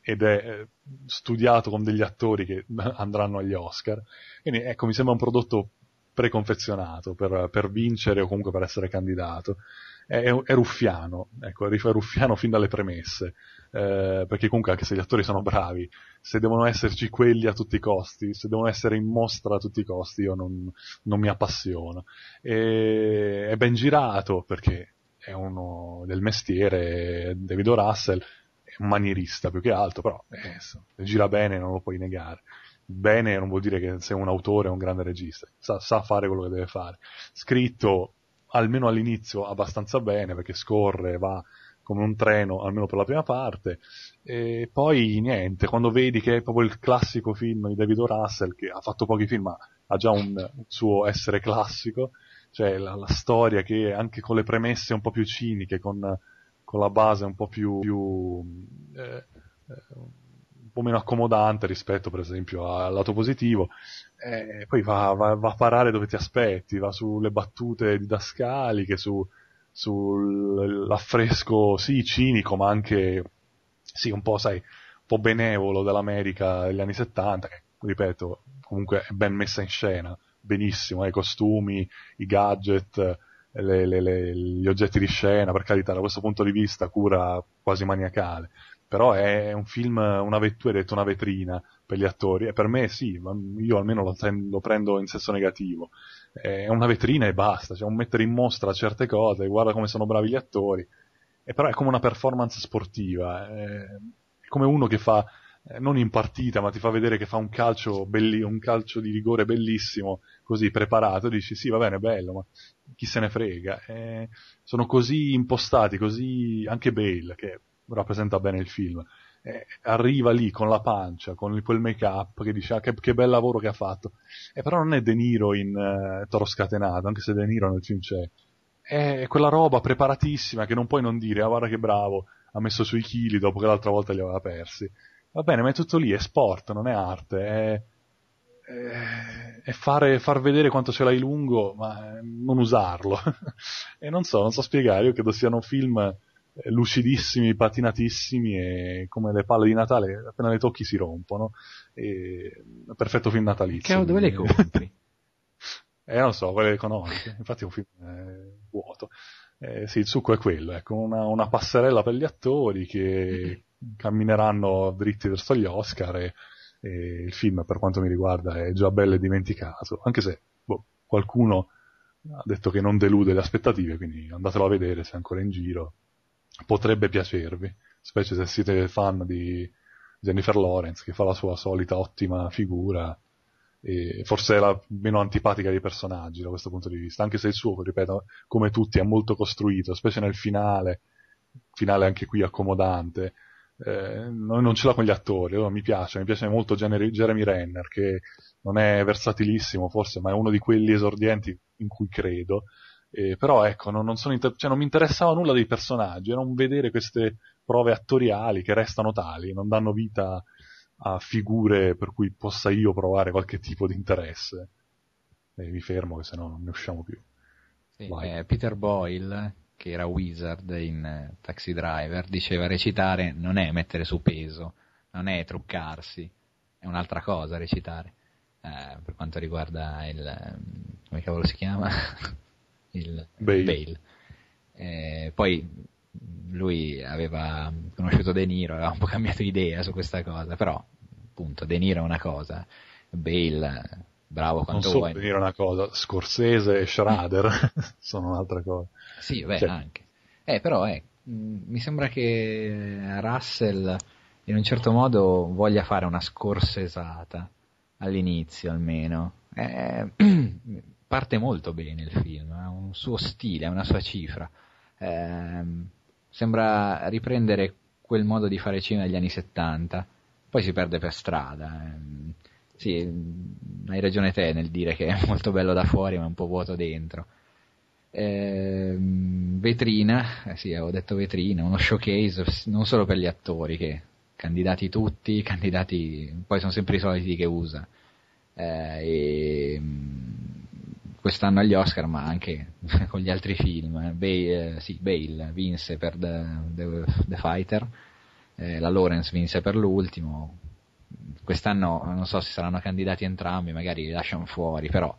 ed è eh, studiato con degli attori che andranno agli Oscar. Quindi ecco, mi sembra un prodotto preconfezionato per, per vincere o comunque per essere candidato. È, è ruffiano, ecco, è ruffiano fin dalle premesse eh, perché comunque anche se gli attori sono bravi, se devono esserci quelli a tutti i costi, se devono essere in mostra a tutti i costi, io non, non mi appassiono. E, è ben girato perché è uno del mestiere, David o. Russell, è un manierista più che altro, però eh, gira bene non lo puoi negare. Bene non vuol dire che sei un autore o un grande regista, sa, sa fare quello che deve fare. Scritto almeno all'inizio abbastanza bene perché scorre, va come un treno, almeno per la prima parte, e poi niente, quando vedi che è proprio il classico film di David. Russell, che ha fatto pochi film ma ha già un, un suo essere classico, cioè la, la, storia che anche con le premesse un po' più ciniche, con, con la base un po' più, più eh, eh, un po' meno accomodante rispetto per esempio al lato positivo, eh, poi va, va, va, a parare dove ti aspetti, va sulle battute didascaliche, su, sull'affresco sì cinico ma anche sì un po' sai un po' benevolo dell'America degli anni 70 che ripeto comunque è ben messa in scena benissimo, eh, i costumi, i gadget le, le, le, gli oggetti di scena per carità da questo punto di vista cura quasi maniacale però è un film, una vettura, detto una vetrina per gli attori, e per me sì, io almeno lo, lo, prendo in senso negativo. È una vetrina e basta, cioè un mettere in mostra certe cose, guarda come sono bravi gli attori, e però è come una performance sportiva, è come uno che fa, eh, non in partita, ma ti fa vedere che fa un calcio, belli, un calcio di rigore bellissimo, così preparato, e dici sì va bene, bello, ma chi se ne frega. E sono così impostati, così anche Bale, che rappresenta bene il film. Eh, arriva lì con la pancia, con quel make up che dice ah, che, che, bel lavoro che ha fatto. E però non è De Niro in uh, Toro Scatenato, anche se De Niro nel film c'è. È quella roba preparatissima che non puoi non dire, ah guarda che bravo, ha messo sui chili dopo che l'altra volta li aveva persi. Va bene, ma è tutto lì, è sport, non è arte, è, è, è fare, far vedere quanto ce l'hai lungo, ma non usarlo. e non so, non so spiegare, io credo siano film eh, lucidissimi, patinatissimi e come le palle di Natale appena le tocchi si rompono. E... Perfetto film natalizio. Che, dove le compri? eh, non so, quelle economiche. Infatti è un film eh, vuoto. Eh, sì, il succo è quello, ecco, una, una passerella per gli attori che cammineranno dritti verso gli Oscar e, e, il film, per quanto mi riguarda, è già bello e dimenticato, anche se boh, qualcuno ha detto che non delude le aspettative, quindi andatelo a vedere se è ancora in giro. Potrebbe piacervi, specie se siete fan di Jennifer Lawrence, che fa la sua solita ottima figura e forse è la meno antipatica dei personaggi da questo punto di vista, anche se il suo, ripeto, come tutti è molto costruito, specie nel finale, finale anche qui accomodante, eh, non, ce l'ha con gli attori, oh, mi piace, mi piace molto Jeremy Renner, che non è versatilissimo forse, ma è uno di quelli esordienti in cui credo, eh, però ecco, non, non, inter- cioè, non mi interessava nulla dei personaggi, non vedere queste prove attoriali che restano tali, non danno vita a figure per cui possa io provare qualche tipo di interesse. E mi fermo, che se no non ne usciamo più. Sì, eh, Peter Boyle, che era Wizard in eh, Taxi Driver, diceva recitare non è mettere su peso, non è truccarsi, è un'altra cosa recitare. Eh, per quanto riguarda il... Ehm, come cavolo si chiama? Il Bale. Bale. Eh, poi lui aveva conosciuto De Niro, aveva un po' cambiato idea su questa cosa, però appunto De Niro è una cosa, Bale bravo quanto non so vuoi. Niro è una cosa, Scorsese e Schrader sono un'altra cosa. Sì, beh, cioè. anche. Eh, però eh, mi sembra che Russell in un certo modo voglia fare una scorsesata all'inizio almeno. Eh, parte molto bene il film, ha un suo stile, ha una sua cifra. Eh, sembra riprendere quel modo di fare cinema degli anni 70, poi si perde per strada. Eh. Sì, hai ragione te nel dire che è molto bello da fuori ma un po' vuoto dentro. Eh, vetrina, sì, avevo detto vetrina, uno showcase non solo per gli attori, che candidati tutti, candidati, poi sono sempre i soliti che usa. Eh, e, quest'anno agli Oscar, ma anche con gli altri film. Bale, eh, sì, Bale vinse per The, The, The Fighter, eh, la Lawrence vinse per l'ultimo. Quest'anno non so se saranno candidati entrambi, magari li lasciano fuori, però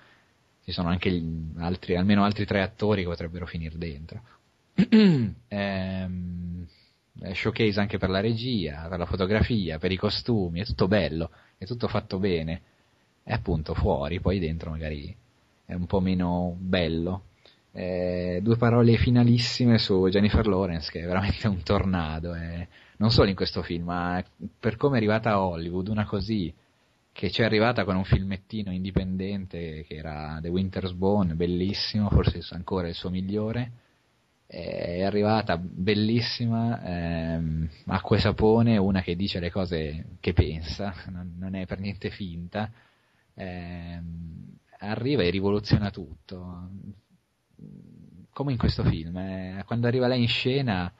ci sono anche altri, almeno altri tre attori che potrebbero finire dentro. ehm, showcase anche per la regia, per la fotografia, per i costumi, è tutto bello, è tutto fatto bene. E appunto fuori, poi dentro magari è un po' meno bello. Eh, due parole finalissime su Jennifer Lawrence, che è veramente un tornado, eh. non solo in questo film, ma per come è arrivata a Hollywood, una così, che ci è arrivata con un filmettino indipendente che era The Winter's Bone, bellissimo, forse ancora il suo migliore, eh, è arrivata bellissima, ehm, acqua e sapone, una che dice le cose che pensa, non, non è per niente finta, ehm, arriva e rivoluziona tutto. Come in questo film, eh, quando arriva lei in scena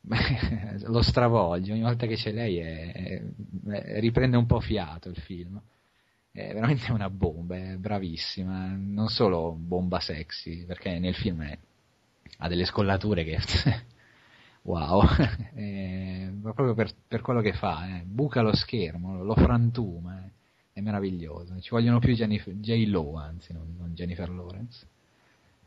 lo stravolge, ogni volta che c'è lei è, è, è, riprende un po' fiato il film. È veramente una bomba, è bravissima, non solo bomba sexy, perché nel film ha delle scollature che wow, proprio per, per, quello che fa, eh. buca lo schermo, lo frantuma. Eh è meraviglioso. Ci vogliono più Jennifer, J-Lo, anzi, non, non Jennifer Lawrence.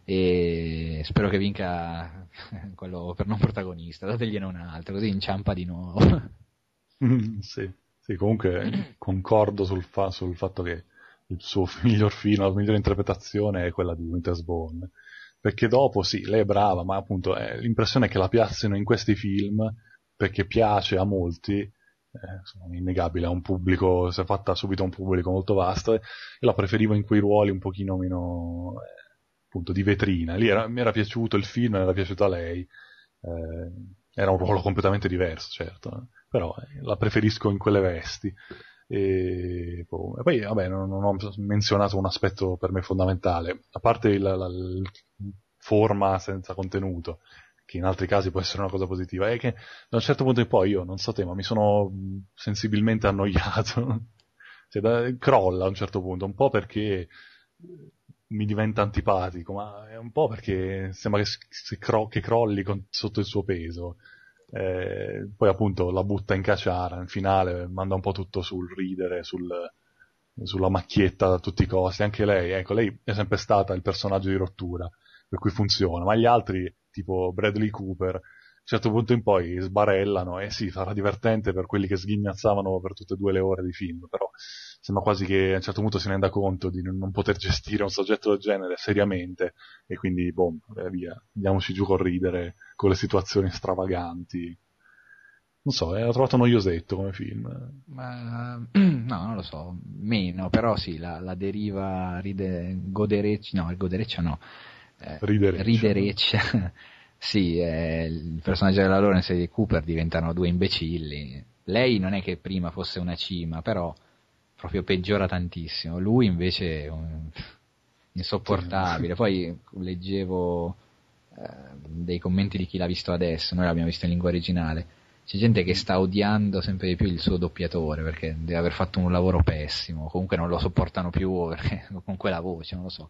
E spero che vinca quello per non protagonista, dategliene un altro, così inciampa di nuovo. sì, sì, comunque concordo sul, fa- sul, fatto che il suo miglior film, la migliore interpretazione è quella di Winter's Bone. Perché dopo sì, lei è brava, ma appunto eh, l'impressione è che la piazzino in questi film perché piace a molti eh, innegabile, ha un pubblico, si è fatta subito un pubblico molto vasto e la preferivo in quei ruoli un pochino meno eh, appunto di vetrina. Lì era, mi era piaciuto il film, mi era piaciuto a lei, eh, era un ruolo completamente diverso, certo, però eh, la preferisco in quelle vesti. E, boh, e poi, vabbè, non, non, ho menzionato un aspetto per me fondamentale, a parte il, la, il forma senza contenuto, che in altri casi può essere una cosa positiva, è che da un certo punto in poi io, non so te, ma mi sono sensibilmente annoiato. cioè, da, crolla a un certo punto, un po' perché mi diventa antipatico, ma è un po' perché sembra che, che, cro- che crolli con, sotto il suo peso. Eh, poi appunto la butta in caciara, in finale manda un po' tutto sul ridere, sul, sulla macchietta a tutti i costi. Anche lei, ecco, lei è sempre stata il personaggio di rottura, per cui funziona, ma gli altri, tipo Bradley Cooper, a un certo punto in poi sbarellano e sì, sarà divertente per quelli che sghignazzavano per tutte e due le ore di film, però sembra quasi che a un certo punto si renda conto di non poter gestire un soggetto del genere seriamente e quindi, boh, via, andiamoci giù col ridere, con le situazioni stravaganti. Non so, eh, ho trovato noiosetto come film. Ma, no, non lo so, meno, però sì, la, la deriva ride, godereccia, no, il godereccia no, eh, ridereccia. ridereccia. sì, eh, il personaggio della Lawrence e di Cooper diventano due imbecilli. Lei non è che prima fosse una cima, però proprio peggiora tantissimo. Lui invece è un... insopportabile. Poi leggevo eh, dei commenti di chi l'ha visto adesso, noi l'abbiamo visto in lingua originale. C'è gente che sta odiando sempre di più il suo doppiatore perché deve aver fatto un lavoro pessimo, comunque non lo sopportano più perché con quella voce, non lo so.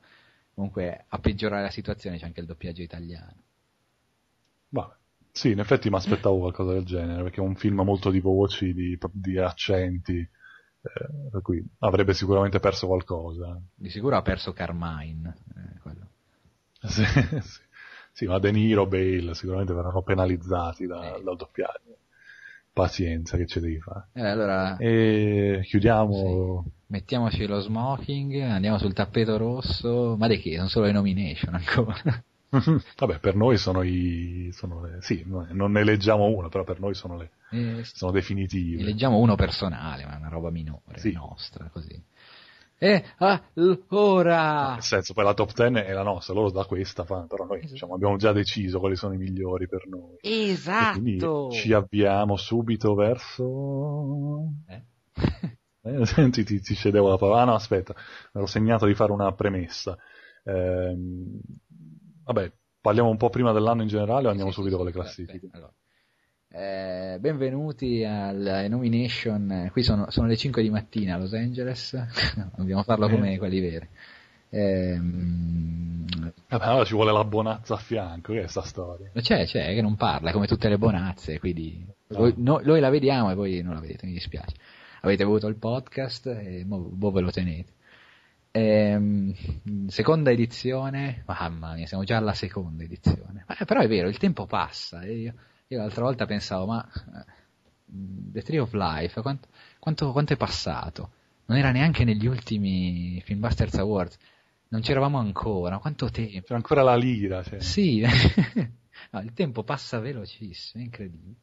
Comunque a peggiorare la situazione c'è anche il doppiaggio italiano. Vabbè. Sì, in effetti mi aspettavo qualcosa del genere, perché è un film molto tipo voci, di, di accenti, eh, per cui avrebbe sicuramente perso qualcosa. Di sicuro ha perso Carmine. Eh, sì, sì. sì, ma De Niro, Bale sicuramente verranno penalizzati da, Eh. dal doppiaggio. Pazienza, che ci devi fare. Eh, allora E chiudiamo. Mettiamoci lo smoking, andiamo sul tappeto rosso, ma di che? Sono solo le nomination ancora. Vabbè, per noi sono i. Sono le, sì, no, non ne leggiamo uno, però per noi sono, le, Eh, sono definitive. Eleggiamo uno personale, ma è una roba minore, Sì. nostra, così. E allora... Nel senso, poi la top 10 è la nostra, loro da questa fanno, però noi Esatto. diciamo, abbiamo già deciso quali sono i migliori per noi. E Esatto! quindi ci avviamo subito verso... Eh? Eh, senti, ti, ti cedevo la parola. Ah no, aspetta, mi ero segnato di fare una premessa. Ehm, vabbè, parliamo un po' prima dell'anno in generale o andiamo Sì, subito con le classifiche? allora. Eh, benvenuti alle nomination, qui sono, sono le 5 di mattina a Los Angeles, dobbiamo farlo Eh. come quelli veri. Ehm, Vabbè, allora ci vuole la bonazza a fianco, che è sta storia? c'è, c'è, che non parla, come tutte le bonazze, quindi No. voi- no- noi la vediamo e voi non la vedete, mi dispiace. Avete avuto il podcast e mo, mo ve lo tenete. Ehm, seconda edizione, mamma mia, siamo già alla seconda edizione. Ma, però è vero, il tempo passa. io, io l'altra volta pensavo, ma eh, The Tree of Life, quanto, quanto, quanto è passato? Non era neanche negli ultimi Filmbusters Awards. Non c'eravamo ancora, quanto tempo? C'è ancora la lira, cioè. Sì, no, il tempo passa velocissimo, è incredibile.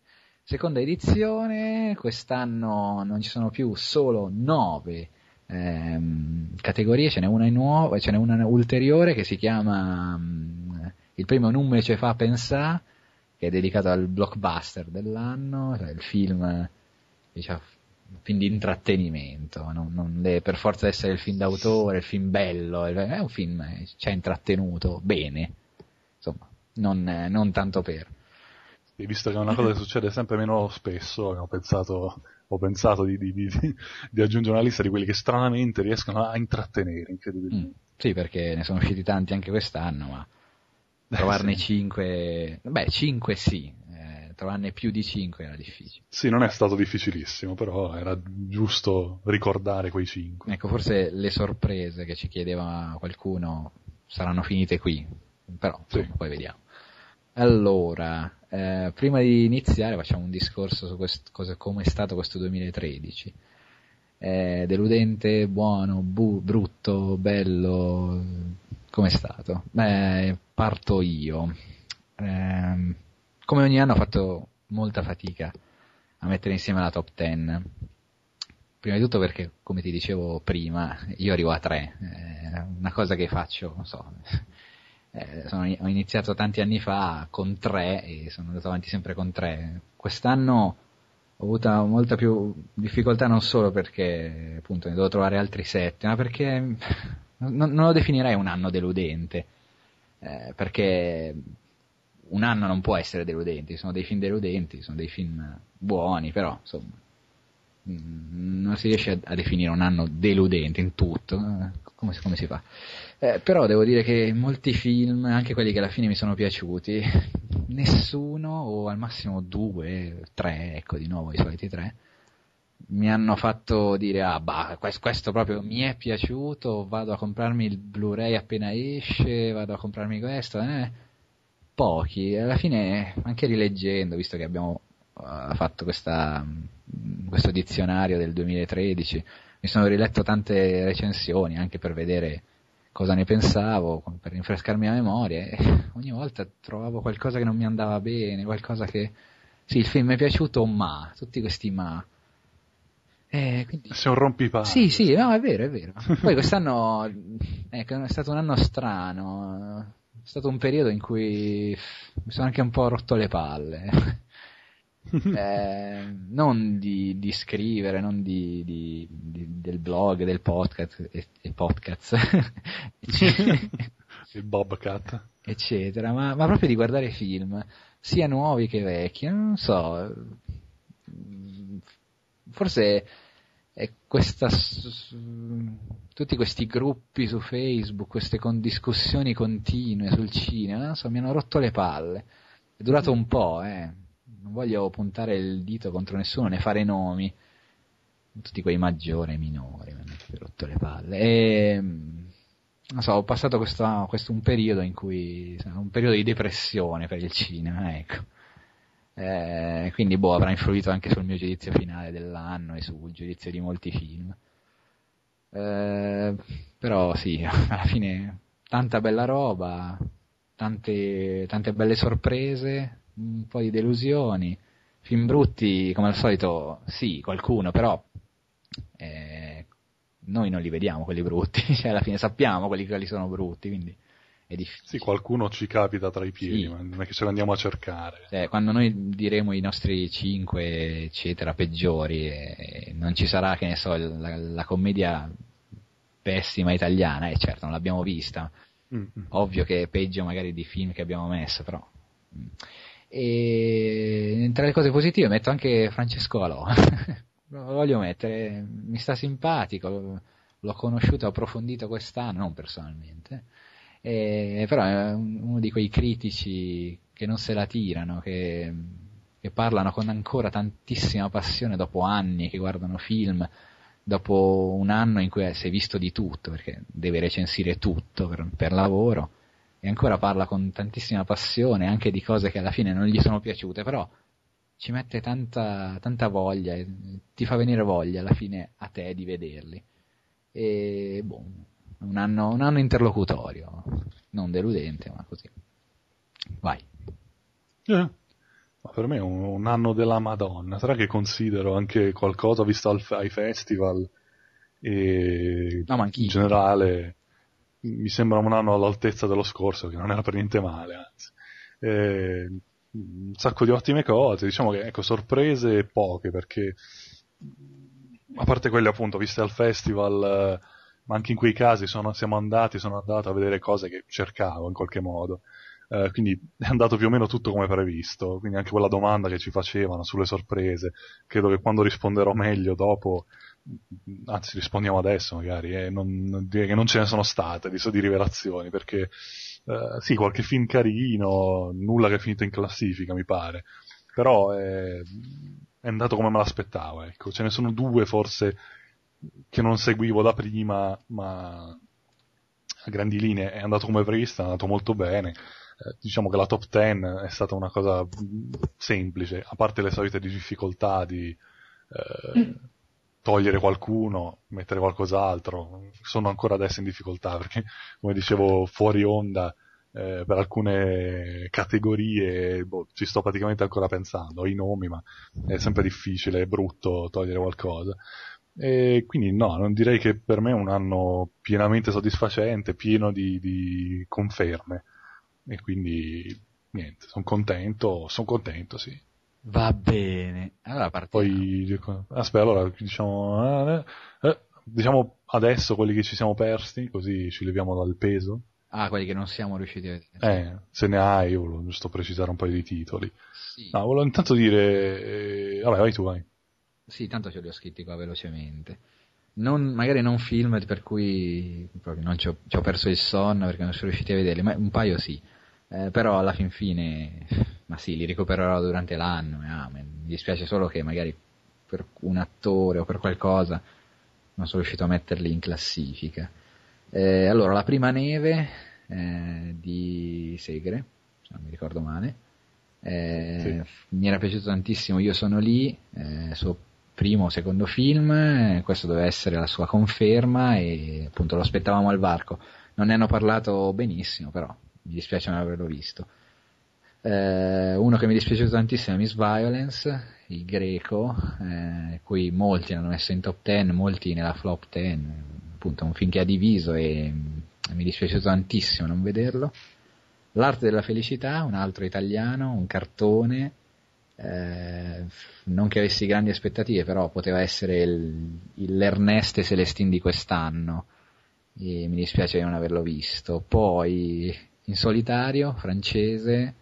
Seconda edizione, quest'anno non ci sono più solo nove ehm, categorie, ce n'è una nuova, ce n'è una ulteriore che si chiama mm, Il primo numero ci fa pensare, che è dedicato al blockbuster dell'anno, cioè il film, diciamo, film di intrattenimento, non, non deve per forza essere il film d'autore, il film bello, è un film che ci ha intrattenuto bene, insomma, non, eh, non tanto per. E visto che è una cosa che succede sempre meno spesso, ho pensato, ho pensato di, di- di- di aggiungere una lista di quelli che stranamente riescono a intrattenere, Mm, incredibilmente. Sì, perché ne sono usciti tanti anche quest'anno, ma trovarne cinque, beh, cinque sì, eh, trovarne più di cinque era difficile. Sì, non è stato difficilissimo, però era giusto ricordare quei cinque. Ecco, forse le sorprese che ci chiedeva qualcuno saranno finite qui, però Sì. poi vediamo. Allora, eh, prima di iniziare facciamo un discorso su questo, cosa, come è stato questo 2013. Eh, deludente, buono, bu- brutto, bello, come è stato? Beh, parto io. Ehm, come ogni anno ho fatto molta fatica a mettere insieme la top 10. Prima di tutto perché, come ti dicevo prima, io arrivo a 3. È una cosa che faccio, non so, eh, sono- ho iniziato tanti anni fa con 3 e sono andato avanti sempre con 3. Quest'anno ho avuto molta più difficoltà non solo perché appunto ne devo trovare altri 7, ma perché non, non lo definirei un anno deludente. Eh, perché un anno non può essere deludente, sono dei film deludenti, sono dei film buoni, però insomma mm, non si riesce a, a definire un anno deludente in tutto, eh, come, come si fa? Eh, però devo dire che molti film, anche quelli che alla fine mi sono piaciuti, nessuno o al massimo due, tre, ecco di nuovo i soliti tre, mi hanno fatto dire ah bah questo proprio mi è piaciuto, vado a comprarmi il Blu-ray appena esce, vado a comprarmi questo, eh. pochi, alla fine anche rileggendo, visto che abbiamo uh, fatto questa, questo dizionario del 2013, mi sono riletto tante recensioni anche per vedere cosa ne pensavo, per rinfrescarmi la memoria e ogni volta trovavo qualcosa che non mi andava bene, qualcosa che sì il film mi è piaciuto ma, tutti questi ma eh, quindi... Sei un rompipalle. Sì, sì, no, è vero, è vero. Poi quest'anno ecco, è stato un anno strano, è stato un periodo in cui mi sono anche un po' rotto le palle. eh, non di, di, scrivere, non di, di, del blog, del podcast e, e podcast. Il Bobcat. Eccetera, ma, ma proprio di guardare film, sia nuovi che vecchi, non so forse è questa, tutti questi gruppi su Facebook, queste con discussioni continue sul cinema, non so, mi hanno rotto le palle. È durato un po', eh. Non voglio puntare il dito contro nessuno, né fare nomi. Tutti quei maggiori e minori mi hanno rotto le palle. E, non so, ho passato questo, questo un periodo in cui, un periodo di depressione per il cinema, ecco eh, quindi boh, avrà influito anche sul mio giudizio finale dell'anno e sul giudizio di molti film. Eh, però sì, alla fine tanta bella roba, tante, tante belle sorprese, un po' di delusioni, film brutti come al solito, sì, qualcuno, però eh, noi non li vediamo quelli brutti, cioè alla fine sappiamo quelli che sono brutti, quindi è difficile. Sì, qualcuno ci capita tra i piedi, sì. ma non è che ce l'andiamo a cercare. Cioè, quando noi diremo i nostri cinque, eccetera, peggiori, eh, non ci sarà, che ne so, la, la commedia pessima italiana, e eh, certo, non l'abbiamo vista. Mm-hmm. Ovvio che è peggio magari di film che abbiamo messo, però. E tra le cose positive metto anche Francesco Alò. lo voglio mettere, mi sta simpatico, l'ho conosciuto, ho approfondito quest'anno, non personalmente e, però è uno di quei critici che non se la tirano, che, che parlano con ancora tantissima passione dopo anni che guardano film, dopo un anno in cui si è visto di tutto, perché deve recensire tutto per, per, lavoro, e ancora parla con tantissima passione anche di cose che alla fine non gli sono piaciute, però ci mette tanta, tanta voglia, e ti fa venire voglia alla fine a te di vederli. E boh, un anno, un anno interlocutorio, non deludente, ma così. Vai. Eh. Ma per me è un, un, anno della Madonna, sarà che considero anche qualcosa visto al, ai festival e no, in generale mi sembra un anno all'altezza dello scorso, che non era per niente male, anzi. E, un sacco di ottime cose, diciamo che ecco, sorprese poche perché a parte quelle appunto viste al festival ma anche in quei casi sono, siamo andati, sono andato a vedere cose che cercavo in qualche modo. Uh, quindi è andato più o meno tutto come previsto, quindi anche quella domanda che ci facevano sulle sorprese, credo che quando risponderò meglio dopo, anzi rispondiamo adesso magari, eh, non, direi che non ce ne sono state di, di rivelazioni, perché uh, sì, qualche film carino, nulla che è finito in classifica mi pare, però è, è andato come me l'aspettavo, ecco, ce ne sono due forse che non seguivo da prima, ma a grandi linee è andato come previsto, è andato molto bene. Eh, diciamo che la top 10 è stata una cosa semplice, a parte le solite difficoltà di eh, mm. Togliere qualcuno, mettere qualcos'altro. Sono ancora adesso in difficoltà perché, come dicevo, fuori onda. Eh, per alcune categorie boh, ci sto praticamente ancora pensando, ho i nomi, ma è sempre difficile, è brutto togliere qualcosa. E quindi no, non direi che per me è un anno pienamente soddisfacente, pieno di, di conferme. E quindi niente, sono contento, sono contento, sì. Va bene. Allora partiamo. Poi, aspetta, allora diciamo, eh, eh, diciamo adesso quelli che ci siamo persi, così ci leviamo dal peso. Ah, quelli che non siamo riusciti a vedere. Eh, se ne hai, io volevo giusto precisare un paio di titoli. Sì. No, volevo intanto dire, eh, vabbè, vai tu, vai. Sì, tanto ce li ho scritti qua velocemente. Non, magari non film per cui proprio non ci ho, ci ho, perso il sonno perché non sono riusciti a vederli, ma un paio sì. Eh, però alla fin fine, ma sì, li recupererò durante l'anno. Ah, mi dispiace solo che magari per un attore o per qualcosa non sono riuscito a metterli in classifica. Eh, allora, la prima neve eh, di Segre, se non mi ricordo male, eh, sì. mi era piaciuto tantissimo, io sono lì, eh, suo primo o secondo film, eh, questo doveva essere la sua conferma e appunto lo aspettavamo al varco. Non ne hanno parlato benissimo, però mi dispiace non averlo visto. Eh, uno che mi è dispiaciuto tantissimo è Miss Violence, il greco, eh, cui molti hanno messo in top 10, molti nella flop 10, appunto un film che ha diviso e, mi è dispiaciuto tantissimo non vederlo. L'arte della felicità, un altro italiano, un cartone, eh, non che avessi grandi aspettative, però poteva essere il, l'Ernest Celestin di quest'anno e mi dispiace di non averlo visto. Poi in solitario, francese,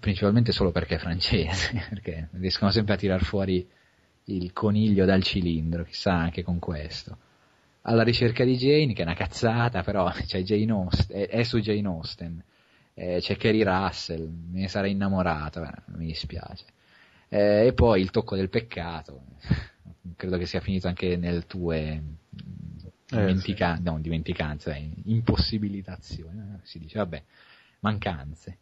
principalmente solo perché è francese, perché riescono sempre a tirar fuori il coniglio dal cilindro, chissà anche con questo. Alla ricerca di Jane, che è una cazzata, però Jane Austen, è, è su Jane Austen, eh, c'è Kerry Russell, me ne sarei innamorato, eh, mi dispiace. Eh, e poi il tocco del peccato, credo che sia finito anche nel tue dimentica- sì. no, dimenticanza, impossibilitazione, si dice, vabbè, mancanze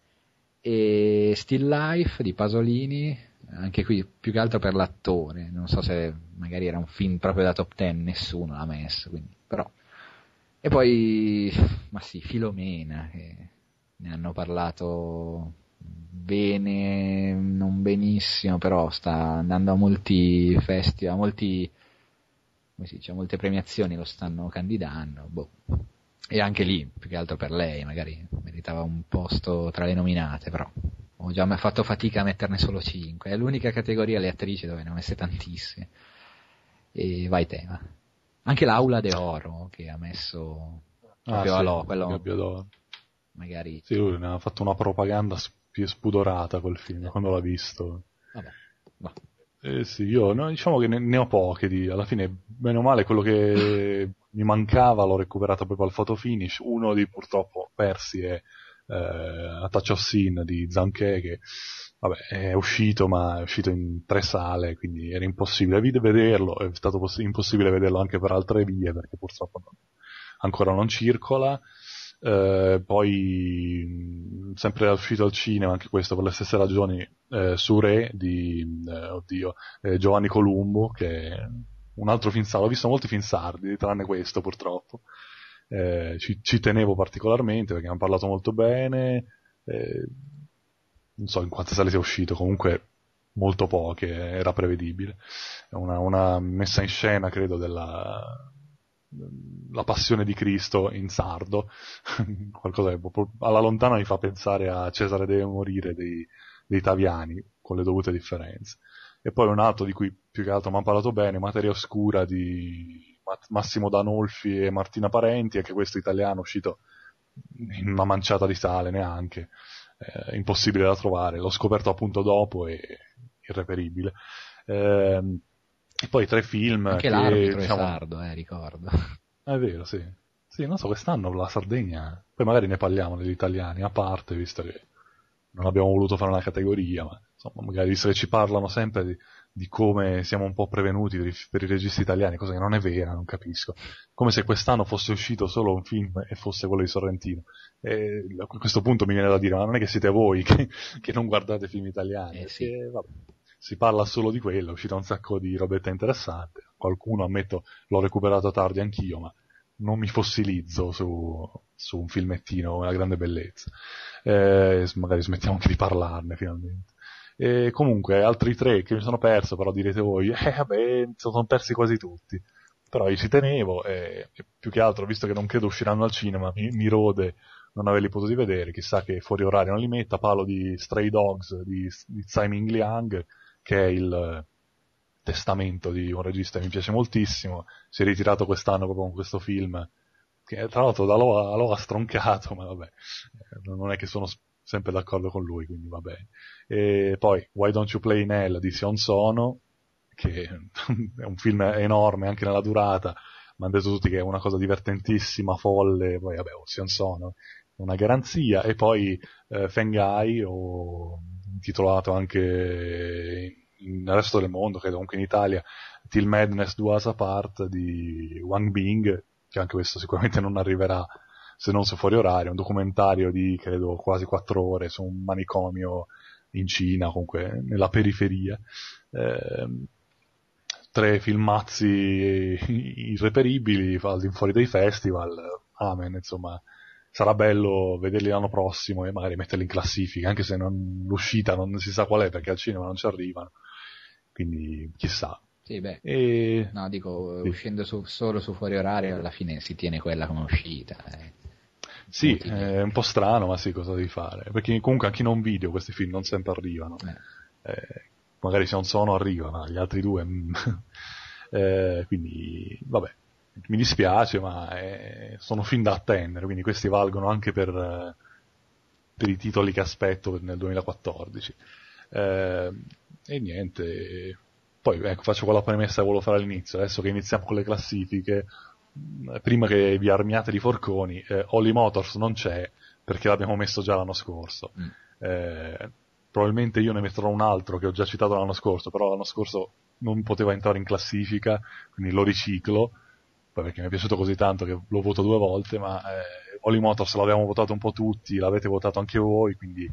e Still Life di Pasolini, anche qui più che altro per l'attore, non so se magari era un film proprio da top 10, nessuno l'ha messo, quindi, però. E poi, ma sì, Filomena, che ne hanno parlato bene, non benissimo, però sta andando a molti festival, a molti, come si dice, molte premiazioni lo stanno candidando, boh e anche lì, più che altro per lei, magari meritava un posto tra le nominate, però ho già fatto fatica a metterne solo 5. È l'unica categoria le attrici dove ne ho messe tantissime. E vai tema. Anche l'Aula de Oro che ha messo proprio ah, sì, Alò, quello magari Sì, lui ne ha fatto una propaganda spudorata quel film quando l'ha visto. Vabbè. Va. Eh sì, io no, diciamo che ne, ne, ho poche di, alla fine, bene o male, quello che mi mancava l'ho recuperato proprio al photo finish, uno di purtroppo persi è eh, A Touch of Sin di Zanché che vabbè, è uscito ma è uscito in tre sale, quindi era impossibile vederlo, è stato poss- impossibile vederlo anche per altre vie perché purtroppo non, ancora non circola. Eh, poi sempre uscito al cinema anche questo per le stesse ragioni eh, Re di eh, oddio, eh, Giovanni Columbo che è un altro film sardo. Ho visto molti film sardi tranne questo purtroppo. Eh, ci, ci, tenevo particolarmente perché hanno parlato molto bene. Non so in quante sale sia uscito comunque molto poche era prevedibile. Una, una messa in scena credo della la passione di Cristo in sardo, qualcosa che alla lontana mi fa pensare a Cesare deve morire dei, dei Taviani, con le dovute differenze. E poi un altro di cui più che altro mi hanno parlato bene, Materia Oscura di Massimo Danolfi e Martina Parenti, anche questo italiano uscito in una manciata di sale neanche, eh, impossibile da trovare, l'ho scoperto appunto dopo e irreperibile. Eh, e poi tre film. Anche che, l'arbitro diciamo... è sardo, eh, ricordo. È vero, sì. Sì, non so, quest'anno la Sardegna, poi magari ne parliamo degli italiani, a parte, visto che non abbiamo voluto fare una categoria, ma insomma, magari visto che ci parlano sempre di, di come siamo un po' prevenuti per i, per i, registi italiani, cosa che non è vera, non capisco. Come se quest'anno fosse uscito solo un film e fosse quello di Sorrentino. E a questo punto mi viene da dire, ma non è che siete voi che, che non guardate film italiani, eh, sì. perché, vabbè si parla solo di quello, è uscita un sacco di robetta interessante, qualcuno, ammetto, l'ho recuperato tardi anch'io, ma non mi fossilizzo su, su un filmettino, una grande bellezza. Eh, magari smettiamo anche di parlarne finalmente. E comunque, altri tre che mi sono perso, però direte voi, eh vabbè, sono persi quasi tutti. Però io ci tenevo, e, e più che altro, visto che non credo usciranno al cinema, mi, mi rode non averli potuti vedere, chissà che fuori orario non li metta, parlo di Stray Dogs di, di Tsai Ming Liang, che è il testamento di un regista che mi piace moltissimo, si è ritirato quest'anno proprio con questo film, che tra l'altro da Lo ha stroncato, ma vabbè, eh, non è che sono sempre d'accordo con lui, quindi va bene. E poi Why Don't You Play in Hell di Sion Sono, che è un film enorme anche nella durata, mi hanno detto tutti che è una cosa divertentissima, folle, poi vabbè, Ocean Sono, una garanzia, e poi eh, Fengai, o intitolato anche nel resto del mondo, credo comunque in Italia, Till Madness Do Us Apart di Wang Bing, che anche questo sicuramente non arriverà se non su fuori orario, un documentario di credo quasi quattro ore su un manicomio in Cina, comunque nella periferia. Eh, tre filmazzi irreperibili fuori dei festival, amen, insomma, sarà bello vederli l'anno prossimo e magari metterli in classifica, anche se non, l'uscita non si sa qual è perché al cinema non ci arrivano, quindi chissà. Sì, beh, E... no, dico, Sì. uscendo su- solo su fuori orario, alla fine si tiene quella come uscita. eh. Sì, Utile. è un po' strano, ma sì, cosa devi fare? Perché comunque anche in un video questi film non sempre arrivano. Eh. Eh, magari se non sono arrivano, gli altri due... mm. Eh, quindi, vabbè, mi dispiace, ma eh, sono film da attendere, quindi questi valgono anche per, eh, per i titoli che aspetto nel 2014. Eh, e niente, poi ecco, faccio quella premessa che volevo fare all'inizio, adesso che iniziamo con le classifiche, mh, prima che vi armiate di forconi, eh, Holly Motors non c'è perché l'abbiamo messo già l'anno scorso. Mm. Eh, probabilmente io ne metterò un altro che ho già citato l'anno scorso, però l'anno scorso non poteva entrare in classifica, quindi lo riciclo, poi perché mi è piaciuto così tanto che lo voto due volte, ma eh, Holly Motors l'abbiamo votato un po' tutti, l'avete votato anche voi, quindi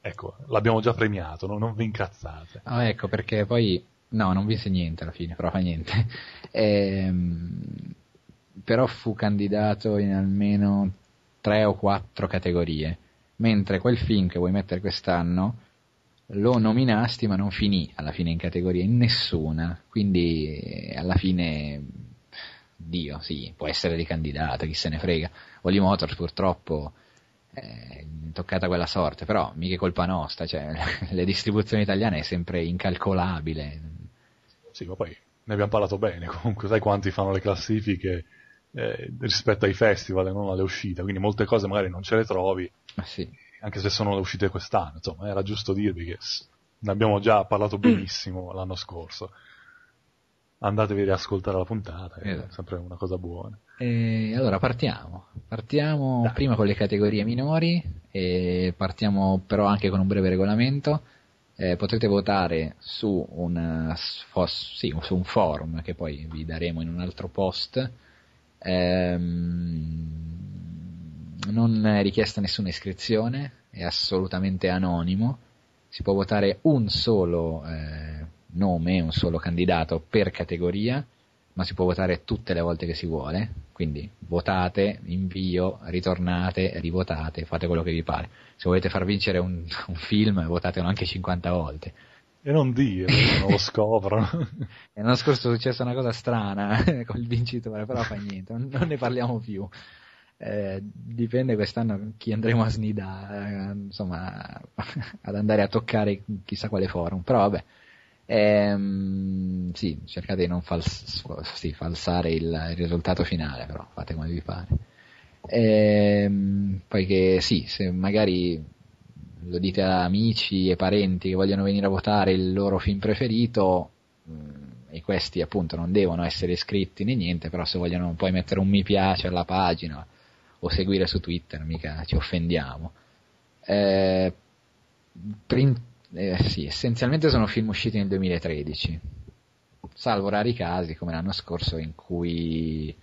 ecco, l'abbiamo già premiato, non, non vi incazzate. Ah, ecco, perché poi... No, non vinse niente alla fine, però fa niente. Ehm, però fu candidato in almeno tre o quattro categorie, mentre quel film che vuoi mettere quest'anno lo nominasti ma non finì alla fine in categoria, in nessuna, quindi eh, alla fine, Dio, sì, può essere ricandidato, chi se ne frega. Holly Motors purtroppo è toccata quella sorte, però mica è colpa nostra, cioè le distribuzioni italiane è sempre incalcolabile. Sì, ma poi ne abbiamo parlato bene, comunque sai quanti fanno le classifiche eh, rispetto ai festival e non alle uscite, quindi molte cose magari non ce le trovi, Ma sì, anche se sono le uscite quest'anno, insomma, era giusto dirvi che ne abbiamo già parlato benissimo l'anno scorso. Andatevi a riascoltare la puntata, è Esatto. sempre una cosa buona. E allora partiamo. Partiamo Dai. prima con le categorie minori e partiamo però anche con un breve regolamento. Eh, potrete votare su un, eh, sì, su un forum che poi vi daremo in un altro post. Ehm, non è richiesta nessuna iscrizione, è assolutamente anonimo. Si può votare un solo eh, nome, un solo candidato per categoria ma si può votare tutte le volte che si vuole, quindi votate, invio, ritornate, rivotate, fate quello che vi pare. Se volete far vincere un, un film, votatelo anche 50 volte. E non dire, non lo scoprono. L'anno scorso è successa una cosa strana col vincitore, però fa niente, non, non ne parliamo più. Eh, dipende quest'anno chi andremo a snidare, eh, insomma, ad andare a toccare chissà quale forum, però vabbè. Ehm, sì, cercate di non fals- sì, falsare il, il risultato finale, però fate come vi pare. Ehm, poi che sì, se magari lo dite a amici e parenti che vogliono venire a votare il loro film preferito, mh, e questi appunto non devono essere iscritti né niente, però se vogliono poi mettere un mi piace alla pagina o seguire su Twitter, mica ci offendiamo. Eh, eh, sì, essenzialmente sono film usciti nel 2013, salvo rari casi come l'anno scorso in cui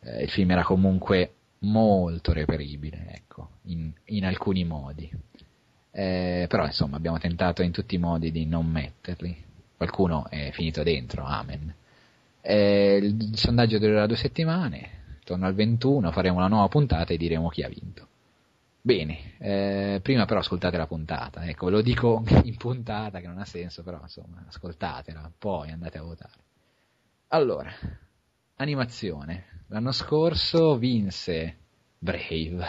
eh, il film era comunque molto reperibile, ecco, in, in alcuni modi. Eh, però insomma abbiamo tentato in tutti i modi di non metterli. Qualcuno è finito dentro, amen. Eh, il, sondaggio durerà due settimane, torno al 21, faremo una nuova puntata e diremo chi ha vinto. Bene, eh, prima però ascoltate la puntata, ecco, ve lo dico in puntata che non ha senso, però insomma, ascoltatela, poi andate a votare. Allora, animazione. L'anno scorso vinse Brave,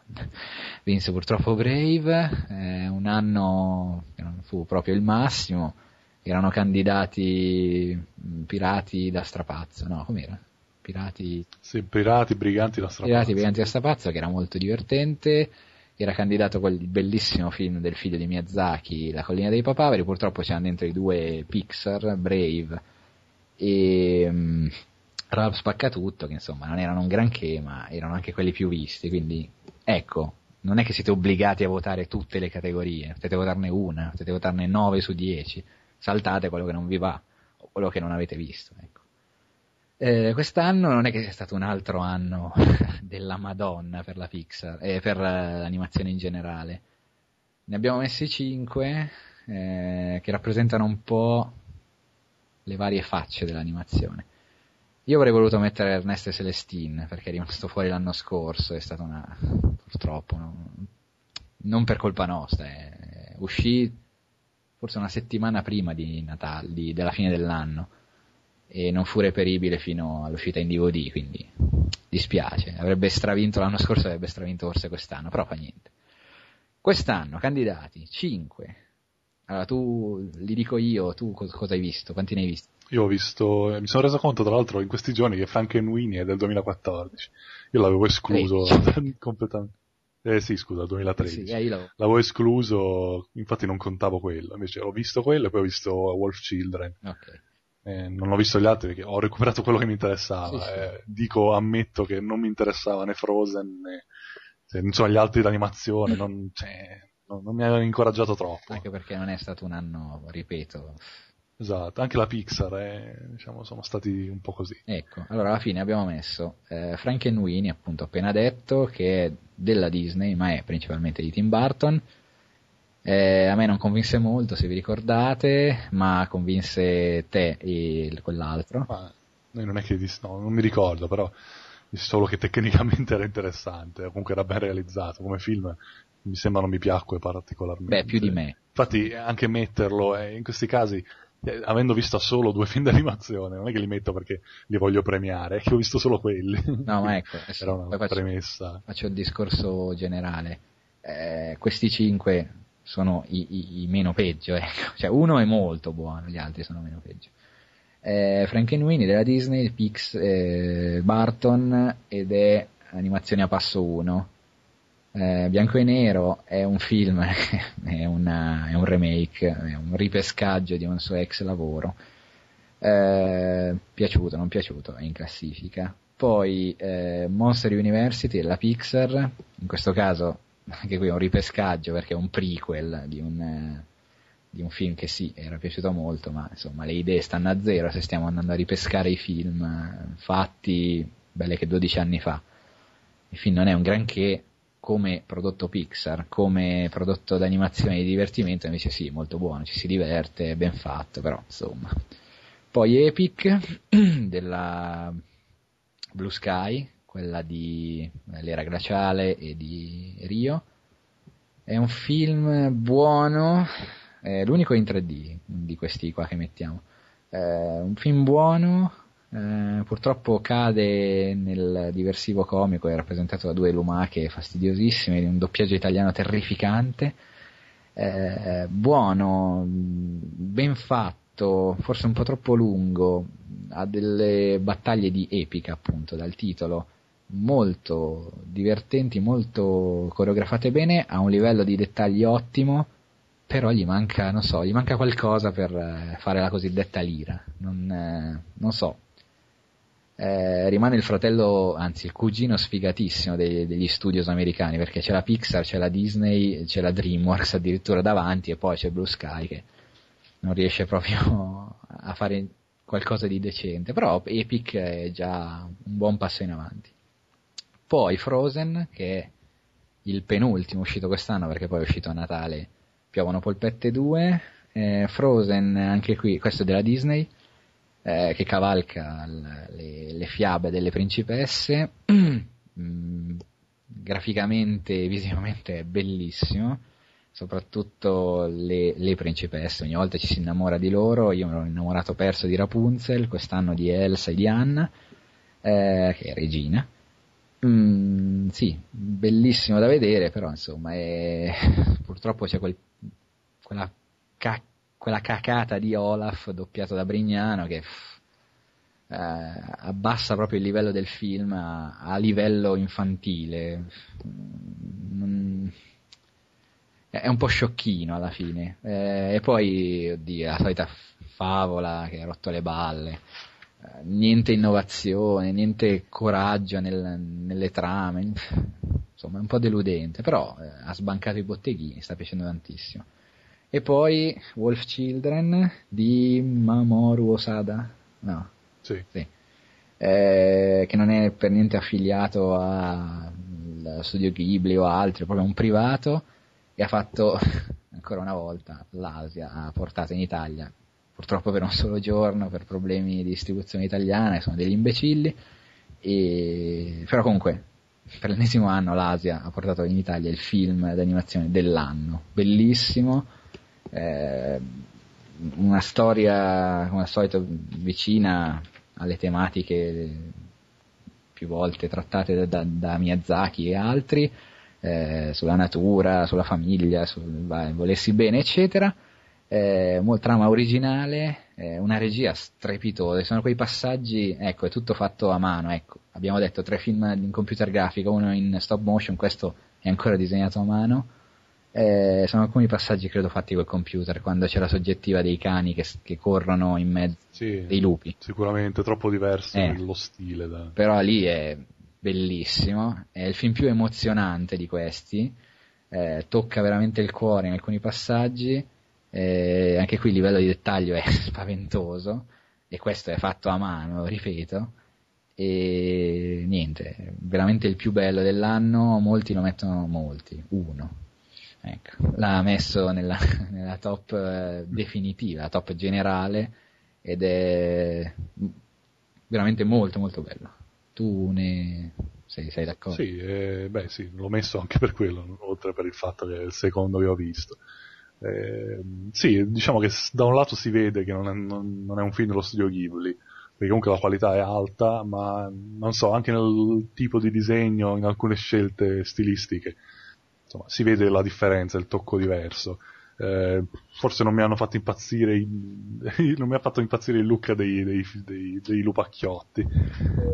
vinse purtroppo Brave, eh, un anno che non fu proprio il massimo, erano candidati pirati da strapazzo, no, com'era? Pirati. Sì, pirati, briganti da strapazzo. Pirati Briganti da Strapazzo, che era molto divertente, era candidato quel bellissimo film del figlio di Miyazaki, La collina dei papaveri, purtroppo c'erano dentro i due Pixar, Brave e um, Ralph Spaccatutto, che insomma non erano un granché, ma erano anche quelli più visti, quindi ecco, non è che siete obbligati a votare tutte le categorie, potete votarne una, potete votarne 9 su 10, saltate quello che non vi va, o quello che non avete visto, ecco. Eh, quest'anno non è che sia stato un altro anno della Madonna per la Pixar e eh, per l'animazione in generale. Ne abbiamo messi 5 eh, che rappresentano un po' le varie facce dell'animazione. Io avrei voluto mettere Ernesto e Celestine perché è rimasto fuori l'anno scorso, è stata una purtroppo no? non per colpa nostra, eh, uscì forse una settimana prima di Natale, di, della fine dell'anno e non fu reperibile fino all'uscita in DVD, quindi dispiace. Avrebbe stravinto l'anno scorso, avrebbe stravinto forse quest'anno, però fa niente. Quest'anno, candidati, 5. Allora, tu, li dico io, tu cosa hai visto? Quanti ne hai visti? Io ho visto, eh, mi sono reso conto tra l'altro in questi giorni che Frankenweenie è del 2014. Io l'avevo escluso completamente. Eh sì, scusa, 2013. Sì, eh, l'avevo... l'avevo escluso, infatti non contavo quello. Invece ho visto quello e poi ho visto Wolf Children. Ok eh, non ho visto gli altri perché ho recuperato quello che mi interessava. Sì, eh, dico, ammetto che non mi interessava né Frozen né cioè, insomma, gli altri d'animazione, non, cioè, non, non mi avevano incoraggiato troppo. Anche perché non è stato un anno, ripeto, Esatto, anche la Pixar eh, diciamo, sono stati un po' così. Ecco, allora alla fine abbiamo messo eh, Frankenweenie, appunto appena detto, che è della Disney, ma è principalmente di Tim Burton, eh, a me non convinse molto, se vi ricordate, ma convinse te e quell'altro. Ma non è che no, non mi ricordo, però solo che tecnicamente era interessante, comunque era ben realizzato come film. Mi sembra non mi piacque particolarmente. Beh, più di me. Infatti, anche metterlo eh, in questi casi, eh, avendo visto solo due film d'animazione, non è che li metto perché li voglio premiare, è che ho visto solo quelli. No, ma ecco, era una faccio, premessa. Faccio il discorso generale. Eh, questi cinque sono i, i, i meno peggio, ecco. Cioè uno è molto buono, gli altri sono meno peggio. Eh, Frankenweenie della Disney, Pix, eh, Barton ed è animazione a passo 1. Eh, Bianco e Nero è un film, è, una, è, un remake, è un ripescaggio di un suo ex lavoro. Eh, piaciuto, non piaciuto, è in classifica. Poi eh, Monster University della Pixar, in questo caso anche qui è un ripescaggio perché è un prequel di un, eh, di un film che sì, era piaciuto molto, ma insomma le idee stanno a zero se stiamo andando a ripescare i film eh, fatti belle che 12 anni fa. Il film non è un granché come prodotto Pixar, come prodotto d'animazione di divertimento, invece sì, molto buono, ci si diverte, ben fatto, però insomma. Poi Epic della Blue Sky, quella di l'era glaciale e di Rio. È un film buono, è l'unico in 3D di questi qua che mettiamo. È un film buono, eh, purtroppo cade nel diversivo comico, è rappresentato da due lumache fastidiosissime, di un doppiaggio italiano terrificante. Eh, buono, ben fatto, forse un po' troppo lungo, ha delle battaglie di epica appunto dal titolo molto divertenti, molto coreografate bene, a un livello di dettagli ottimo, però gli manca, non so, gli manca qualcosa per eh, fare la cosiddetta lira, non, eh, non so. Eh, rimane il fratello, anzi il cugino sfigatissimo dei, degli studios americani, perché c'è la Pixar, c'è la Disney, c'è la DreamWorks addirittura davanti e poi c'è Blue Sky che non riesce proprio a fare qualcosa di decente, però Epic è già un buon passo in avanti. Poi Frozen, che è il penultimo uscito quest'anno perché poi è uscito a Natale Piovono Polpette 2. Eh, Frozen, anche qui, questo è della Disney, eh, che cavalca le, le, fiabe delle principesse. mm, graficamente e visivamente è bellissimo, soprattutto le, le, principesse, ogni volta ci si innamora di loro, io mi ero innamorato perso di Rapunzel, quest'anno di Elsa e di Anna, eh, che è regina, Mm, sì, bellissimo da vedere, però insomma è... purtroppo c'è quel... quella, ca... quella cacata di Olaf doppiato da Brignano che eh, abbassa proprio il livello del film a, a livello infantile. Non... è un po' sciocchino alla fine. Eh, e poi, oddio, la solita favola che ha rotto le balle. Niente innovazione, niente coraggio nel, nelle trame. Insomma, è un po' deludente, però eh, ha sbancato i botteghini, sta piacendo tantissimo. E poi Wolf Children di Mamoru Osada? No. Sì. sì. Eh, che non è per niente affiliato al studio Ghibli o altri, è proprio un privato e ha fatto ancora una volta l'Asia ha portato in Italia purtroppo per un solo giorno per problemi di distribuzione italiana sono degli imbecilli e... però comunque per l'ennesimo anno l'Asia ha portato in Italia il film d'animazione dell'anno bellissimo eh, una storia come al solito vicina alle tematiche più volte trattate da, da Miyazaki e altri eh, sulla natura, sulla famiglia, sul vai, volersi bene, eccetera. Eh, trama originale, eh, una regia strepitosa, sono quei passaggi, ecco, è tutto fatto a mano, ecco. Abbiamo detto tre film in computer grafica, uno in stop motion, questo è ancora disegnato a mano. Eh, sono alcuni passaggi credo fatti col computer, quando c'è la soggettiva dei cani che, che corrono in mezzo sì, dei lupi. Sicuramente troppo diverso Eh. lo stile. Da... Però lì è bellissimo, è il film più emozionante di questi, eh, tocca veramente il cuore in alcuni passaggi, eh, anche qui il livello di dettaglio è spaventoso e questo è fatto a mano, ripeto, e niente, veramente il più bello dell'anno, molti lo mettono, molti, uno. Ecco, l'ha messo nella, nella top eh, definitiva, la top generale ed è veramente molto molto bello. Tu ne sei, sei d'accordo? Sì, eh, beh sì, l'ho messo anche per quello, oltre per il fatto che è il secondo che ho visto. Eh, sì, diciamo che da un lato si vede che non è, non- non è un film dello studio Ghibli, perché comunque la qualità è alta, ma non so, anche nel tipo di disegno, in alcune scelte stilistiche, insomma, si vede la differenza, il tocco diverso. Eh, forse non mi hanno fatto impazzire, i- non mi ha fatto impazzire il look dei, dei, dei, dei lupacchiotti.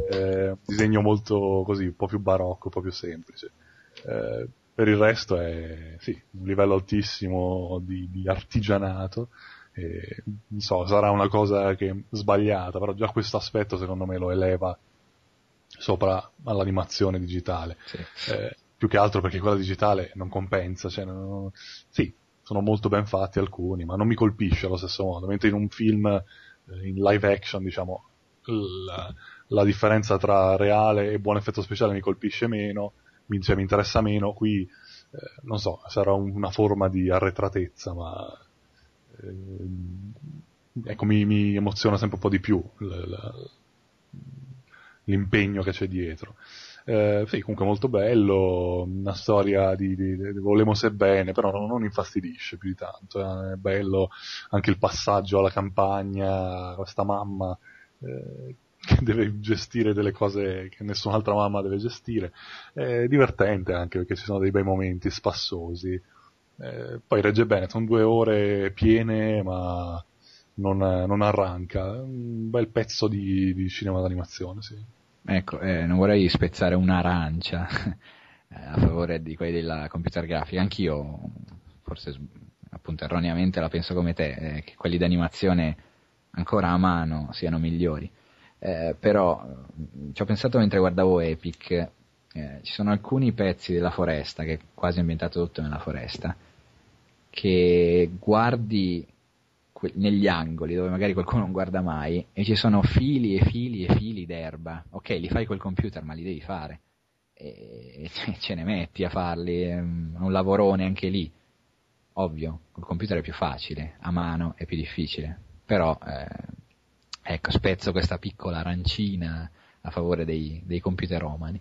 Eh, disegno molto così, un po' più barocco, un po' più semplice. Eh, per il resto è sì, un livello altissimo di, di artigianato. E, non so, sarà una cosa che sbagliata, però già questo aspetto secondo me lo eleva sopra all'animazione digitale. Sì. Eh, più che altro perché quella digitale non compensa, cioè non- sì, sono molto ben fatti alcuni, ma non mi colpisce allo stesso modo, mentre in un film eh, in live action, diciamo, la, la differenza tra reale e buon effetto speciale mi colpisce meno, mi, cioè, mi interessa meno, qui eh, non so, sarà un- una forma di arretratezza, ma ehm, ecco, mi, mi emoziona sempre un po' di più l- l- l'impegno che c'è dietro. Eh, sì, comunque molto bello, una storia di, di, di volemo se bene, però non, non infastidisce più di tanto, eh, è bello anche il passaggio alla campagna, questa mamma eh, che deve gestire delle cose che nessun'altra mamma deve gestire, è divertente anche perché ci sono dei bei momenti spassosi, Eh, poi regge bene, sono due ore piene ma non, non arranca, un bel pezzo di, di cinema d'animazione, sì. Ecco, eh, non vorrei spezzare un'arancia eh, a favore di quelli della computer grafica, anch'io forse appunto erroneamente la penso come te, eh, che quelli d'animazione ancora a mano siano migliori. Eh, però ci ho pensato mentre guardavo Epic, eh, ci sono alcuni pezzi della foresta, che è quasi ambientato tutto nella foresta, che guardi que- negli angoli dove magari qualcuno non guarda mai e ci sono fili e fili e fili d'erba. Ok, li fai col computer, ma li devi fare. E ce ne metti a farli, è è un lavorone anche lì. Ovvio, col computer è più facile, a mano è più difficile. Però, eh, ecco, spezzo questa piccola arancina a favore dei, dei computeromani.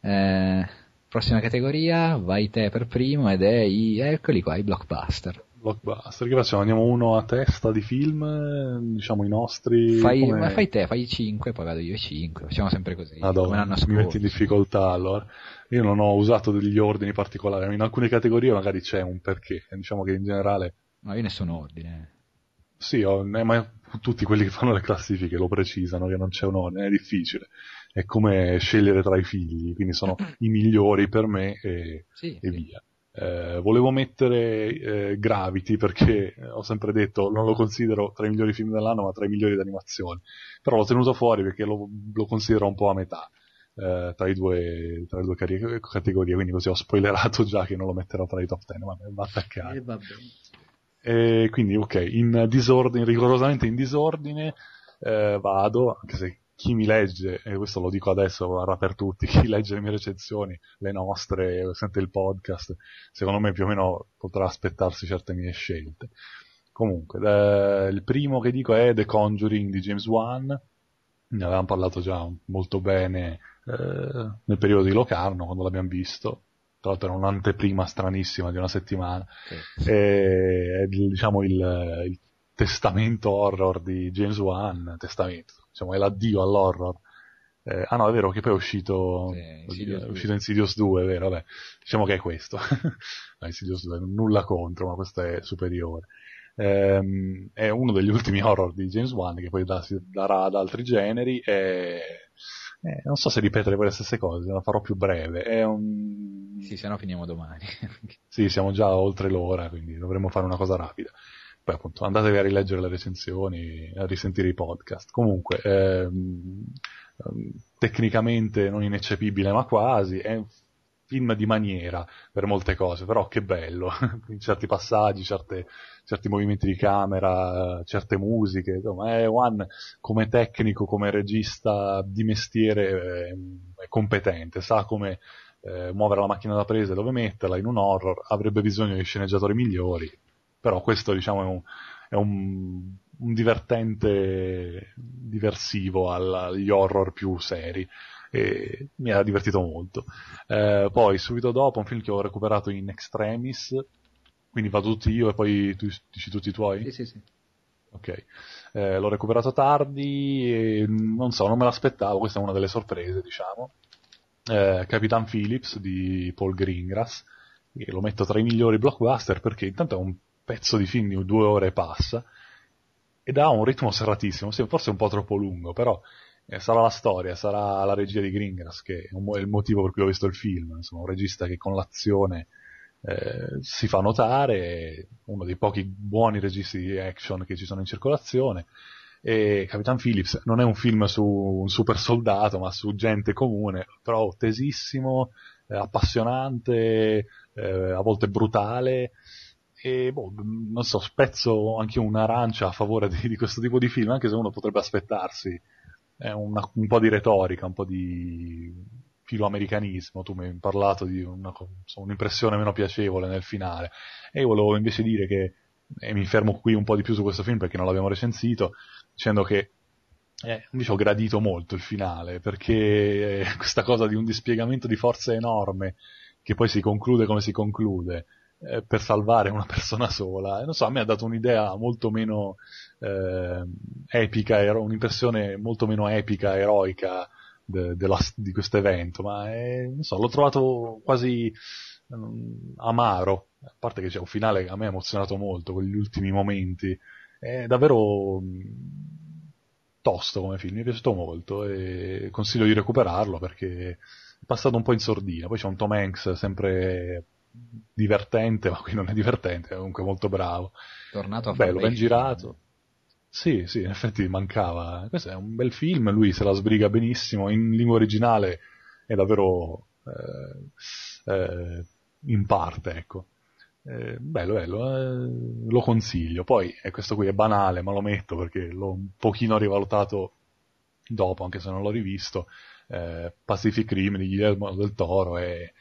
Eh, prossima categoria, vai te per primo ed è i, eccoli qua, i blockbuster. Blockbuster, che facciamo? Andiamo uno a testa di film, diciamo i nostri... Fai, come- ma fai te, fai 5, poi vado io 5, facciamo sempre così, Madonna, mi metti in difficoltà allora. Io non ho usato degli ordini particolari, in alcune categorie magari c'è un perché, diciamo che in generale No, io nessun ordine. sì, ho- ma tutti quelli che fanno le classifiche lo precisano che non c'è un ordine, è difficile. È come scegliere tra i figli, quindi sono i migliori per me e, Sì, e sì. via. Eh, volevo mettere eh, Gravity perché eh, ho sempre detto non lo considero tra i migliori film dell'anno ma tra i migliori d'animazione però l'ho tenuto fuori perché lo, lo considero un po' a metà eh, tra, due, tra, le due categorie quindi così ho spoilerato già che non lo metterò tra i top 10 ma va attaccato E vabbè. E quindi ok in disordine rigorosamente in disordine eh, vado anche se chi mi legge, e questo lo dico adesso, guarda per tutti, chi legge le mie recensioni, le nostre, sente il podcast, secondo me più o meno potrà aspettarsi certe mie scelte. Comunque, eh, il primo che dico è The Conjuring di James Wan, ne avevamo parlato già molto bene eh, nel periodo di Locarno, quando l'abbiamo visto, tra l'altro era un'anteprima stranissima di una settimana, Sì. e, è diciamo il, il testamento horror di James Wan, testamento, diciamo è l'addio all'horror. Eh, ah no, è vero che poi è uscito, Sì, Insidious è 2. uscito Insidious 2, è vero, vabbè. Diciamo che è questo. no, Insidious 2, nulla contro, ma questo è superiore. Ehm, è uno degli ultimi horror di James Wan che poi da- si darà ad altri generi e eh, non so se ripetere poi le stesse cose, la farò più breve. È un... Sì, se no finiamo domani. Sì, siamo già oltre l'ora, quindi dovremmo fare una cosa rapida. Poi appunto andatevi a rileggere le recensioni, a risentire i podcast. Comunque, ehm, ehm, tecnicamente non ineccepibile ma quasi, è un film di maniera per molte cose, però che bello, certi passaggi, certe- certi movimenti di camera, certe musiche, insomma è One come tecnico, come regista di mestiere eh, è competente, sa come eh, muovere la macchina da presa e dove metterla in un horror, avrebbe bisogno di sceneggiatori migliori, però questo diciamo è un, è un, un divertente diversivo agli horror più seri e mi ha divertito molto. Eh, poi subito dopo un film che ho recuperato in extremis, quindi vado tutti io e poi tu dici tutti i tuoi? Sì, sì, sì. Ok, Eh, l'ho recuperato tardi e non so, non me l'aspettavo, questa è una delle sorprese, diciamo. Eh, Capitan Phillips di Paul Greengrass, che lo metto tra i migliori blockbuster perché intanto è un pezzo di film di due ore e passa ed ha un ritmo serratissimo, forse un po' troppo lungo, però eh, sarà la storia, sarà la regia di Greengrass che è, un è il motivo per cui ho visto il film, insomma, un regista che con l'azione eh, si fa notare, uno dei pochi buoni registi di action che ci sono in circolazione. E Capitan Phillips non è un film su un super soldato, ma su gente comune, però tesissimo, eh, appassionante, eh, a volte brutale. E boh, non so, spezzo anche un'arancia a favore di, di questo tipo di film, anche se uno potrebbe aspettarsi eh, una- un po' di retorica, un po' di filoamericanismo. Tu mi hai parlato di una un'impressione meno piacevole nel finale. E io volevo invece dire che, e mi fermo qui un po' di più su questo film perché non l'abbiamo recensito, dicendo che eh, invece ho gradito molto il finale, perché eh, questa cosa di un dispiegamento di forza enorme, che poi si conclude come si conclude, eh, per salvare una persona sola, eh, non so, a me ha dato un'idea molto meno eh, epica, ero- un'impressione molto meno epica, eroica de- della- di questo evento, ma è, non so, l'ho trovato quasi mm, amaro, a parte che c'è un finale che a me ha emozionato molto, quegli ultimi momenti, è davvero mm, tosto come film, mi è piaciuto molto e consiglio di recuperarlo perché è passato un po' in sordina. Poi c'è un Tom Hanks sempre divertente, ma qui non è divertente, è comunque molto bravo. Tornato a Bello, ben girato. Sì, sì, in effetti mancava. Questo è un bel film, lui se la sbriga benissimo, in lingua originale è davvero eh, eh, in parte, ecco. Eh, bello, bello, eh, lo consiglio. Poi, e questo qui è banale, ma lo metto perché l'ho un pochino rivalutato dopo, anche se non l'ho rivisto. Eh, Pacific Rim di Guillermo del Toro e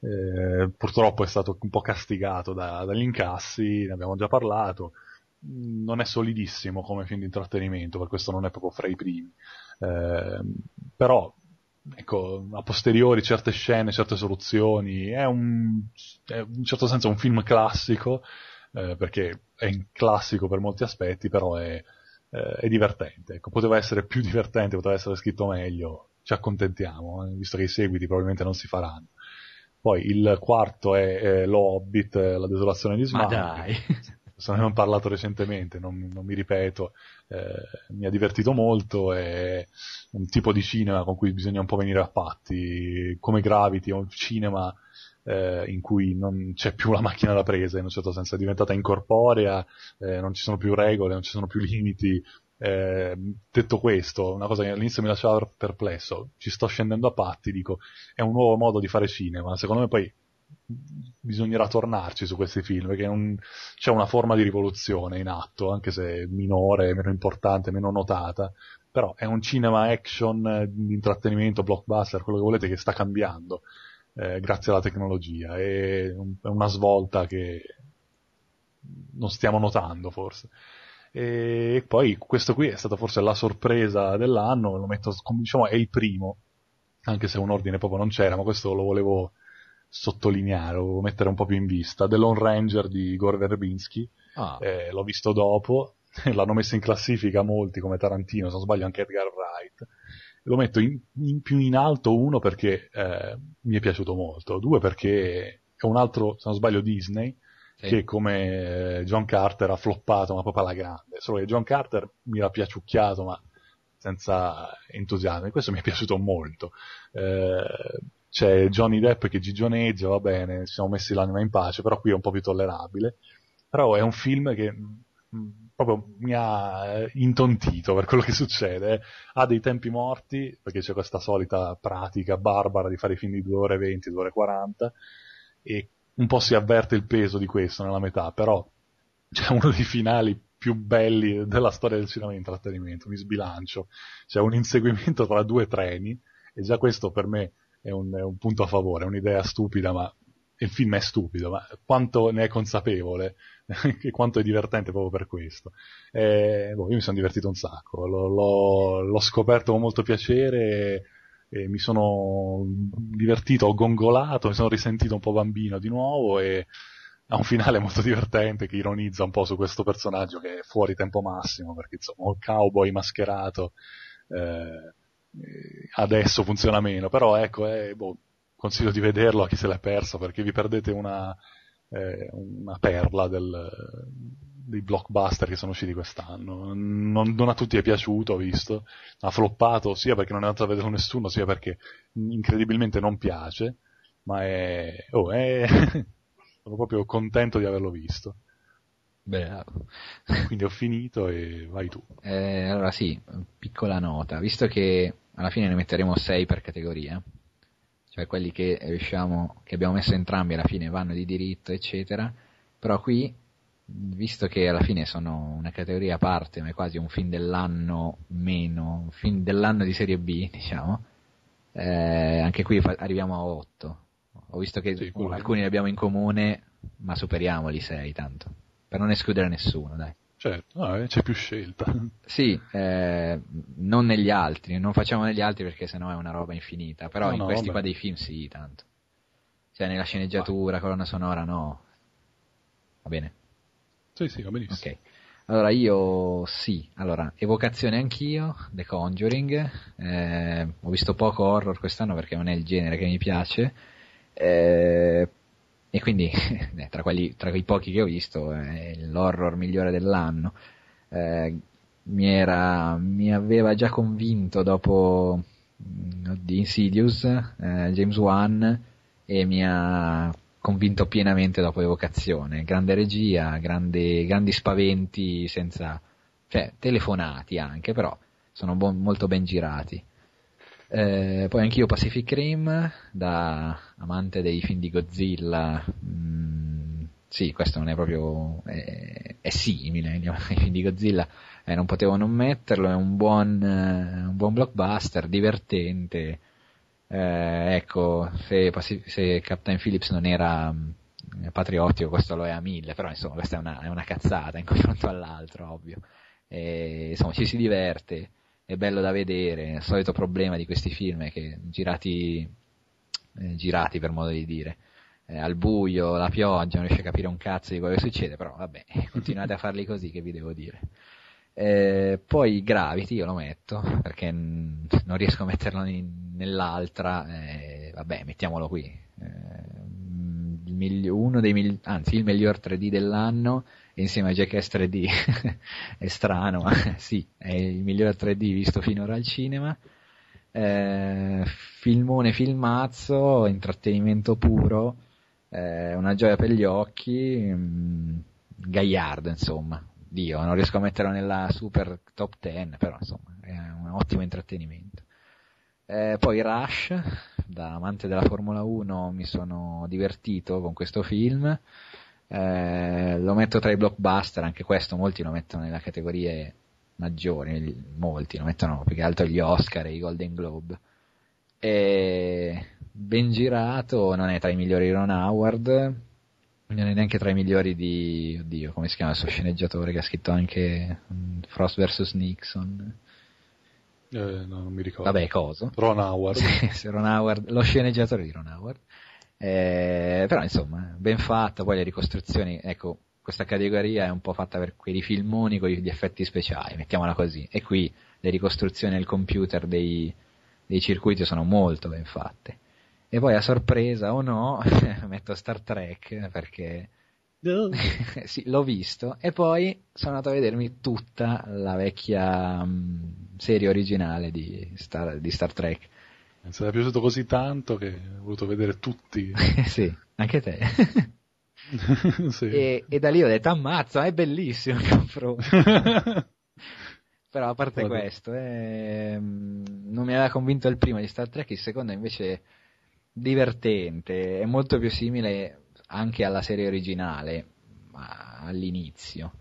eh, purtroppo è stato un po' castigato da- dagli incassi, ne abbiamo già parlato. Mm, Non è solidissimo come film di intrattenimento, per questo non è proprio fra i primi. Eh, però, ecco, a posteriori certe scene, certe soluzioni, è un, è in un certo senso un film classico, eh, perché è in classico per molti aspetti, però è, eh, è divertente. Ecco, poteva essere più divertente, poteva essere scritto meglio, ci accontentiamo, eh, visto che i seguiti probabilmente non si faranno. Poi il quarto è, eh, Lo Hobbit, eh, La desolazione di Ma Smaug. dai. Se ne abbiamo parlato recentemente, non, non mi ripeto, eh, mi ha divertito molto, è un tipo di cinema con cui bisogna un po' venire a patti, come Gravity, è un cinema eh, in cui non c'è più la macchina da presa, in un certo senso è diventata incorporea, eh, non ci sono più regole, non ci sono più limiti. Eh, detto questo, una cosa che all'inizio mi lasciava perplesso, ci sto scendendo a patti, dico, è un nuovo modo di fare cinema, secondo me poi bisognerà tornarci su questi film perché un, c'è una forma di rivoluzione in atto, anche se minore, meno importante, meno notata, però è un cinema action di intrattenimento, blockbuster, quello che volete, che sta cambiando eh, grazie alla tecnologia. È, un, è, una svolta che non stiamo notando forse. E poi questo qui è stata forse la sorpresa dell'anno, lo metto, diciamo, è il primo, anche se un ordine proprio non c'era, ma questo lo volevo sottolineare o mettere un po' più in vista. The Lone Ranger di Gore Verbinski, ah. eh, l'ho visto dopo, l'hanno messo in classifica molti come Tarantino, se non sbaglio anche Edgar Wright. Lo metto in, in più in alto, uno perché eh, mi è piaciuto molto, due perché è un altro, se non sbaglio, Disney, sì. che come eh, John Carter ha floppato, ma proprio alla grande. Solo che John Carter mi l'ha piaciucchiato, ma senza entusiasmo, e questo mi è piaciuto molto. Eh, c'è Johnny Depp che gigioneggia, va bene, ci siamo messi l'anima in pace, però qui è un po' più tollerabile. Però è un film che mh, mm, proprio mi ha eh, intontito per quello che succede. Ha dei tempi morti, perché c'è questa solita pratica barbara di fare i film di 2 ore e 20, 2 ore e 40, e un po' si avverte il peso di questo nella metà, però c'è uno dei finali più belli della storia del cinema di intrattenimento, mi sbilancio. C'è un inseguimento tra due treni, e già questo per me è un, è un punto a favore, è un'idea stupida, ma il film è stupido, ma quanto ne è consapevole e quanto è divertente proprio per questo. E, boh, io mi sono divertito un sacco, l'ho, l'ho, l'ho scoperto con molto piacere e, e, mi sono divertito, ho gongolato, mi sono risentito un po' bambino di nuovo e ha un finale molto divertente che ironizza un po' su questo personaggio che è fuori tempo massimo, perché insomma un cowboy mascherato eh, adesso funziona meno, però ecco, eh, boh, consiglio di vederlo a chi se l'è perso perché vi perdete una, eh, una perla del, dei blockbuster che sono usciti quest'anno. Non, non, a tutti è piaciuto, ho visto, ha floppato sia perché non è andato a vederlo nessuno, sia perché incredibilmente non piace, ma è, oh, è sono proprio contento di averlo visto. Bravo. Quindi ho finito e vai tu. Eh, allora sì, piccola nota, visto che alla fine ne metteremo 6 per categoria, cioè quelli che riusciamo, che abbiamo messo entrambi alla fine vanno di diritto, eccetera, però qui, visto che alla fine sono una categoria a parte, ma è quasi un film dell'anno meno, un film dell'anno di serie B, diciamo, eh, anche qui fa- arriviamo a 8. Ho visto che sì, alcuni li abbiamo in comune, ma superiamoli 6 tanto per non escludere nessuno, dai. Certo, no, c'è più scelta. Sì, eh, non negli altri, non facciamo negli altri perché sennò è una roba infinita, però no, in no, questi vabbè. qua dei film sì, tanto. Cioè nella sceneggiatura, va. colonna sonora no. Va bene? Sì, sì, va benissimo. Ok. Allora io sì, allora evocazione anch'io, The Conjuring, eh, ho visto poco horror quest'anno perché non è il genere che mi piace, eh, e quindi eh, tra, quelli, tra quei pochi che ho visto è l'horror migliore dell'anno. Eh, mi, era, mi aveva già convinto dopo mm, di Insidious, eh, James Wan, e mi ha convinto pienamente dopo Evocazione. Grande regia, grandi, grandi spaventi senza, cioè telefonati anche, però sono bon, molto ben girati. Eh, poi anch'io Pacific Rim, da amante dei film di Godzilla, mm, sì, questo non è proprio, è, è simile ai film di Godzilla, eh, non potevo non metterlo, è un buon, eh, un buon blockbuster, divertente, eh, ecco, se, se, Captain Phillips non era mm, patriottico, questo lo è a mille, però insomma questa è una, è una cazzata in confronto all'altro, ovvio. E, insomma, ci si diverte è bello da vedere, il solito problema di questi film è che girati, eh, girati per modo di dire, eh, al buio, la pioggia, non riesce a capire un cazzo di quello che succede, però vabbè, continuate a farli così che vi devo dire. Eh, poi Gravity io lo metto perché n- non riesco a metterlo in- nell'altra, eh, vabbè mettiamolo qui. Eh, migli- uno dei migli- anzi il miglior 3D dell'anno insieme a Jackass 3D è strano, ma sì, è il migliore 3D visto finora al cinema. Eh, filmone filmazzo, intrattenimento puro, eh, una gioia per gli occhi, mh, Gagliardo insomma, Dio, non riesco a metterlo nella super top 10, però insomma è un ottimo intrattenimento. Eh, poi Rush, da amante della Formula 1 mi sono divertito con questo film, eh, lo metto tra i blockbuster, anche questo molti lo mettono nelle categorie maggiori, molti lo mettono più che altro gli Oscar e i Golden Globe. E ben girato, non è tra i migliori di Ron Howard, non è neanche tra i migliori di, oddio, come si chiama questo sceneggiatore che ha scritto anche mm, Frost vs. Nixon. Eh, no, non mi ricordo. Vabbè, coso. Ron Howard. Ron Howard, lo sceneggiatore di Ron Howard. Eh, però insomma, ben fatta, poi le ricostruzioni, ecco, questa categoria è un po' fatta per quei filmoni con gli effetti speciali, mettiamola così. E qui le ricostruzioni al computer dei, dei circuiti sono molto ben fatte. E poi a sorpresa o no, metto Star Trek perché sì, l'ho visto e poi sono andato a vedermi tutta la vecchia mh, serie originale di Star, di Star Trek. Mi è piaciuto così tanto che ho voluto vedere tutti. sì, anche te. sì. e, e, da lì ho detto ammazza, è bellissimo il confronto. Però a parte Vabbè. questo, eh, non mi aveva convinto il primo di Star Trek, il secondo invece è divertente, è molto più simile anche alla serie originale ma all'inizio.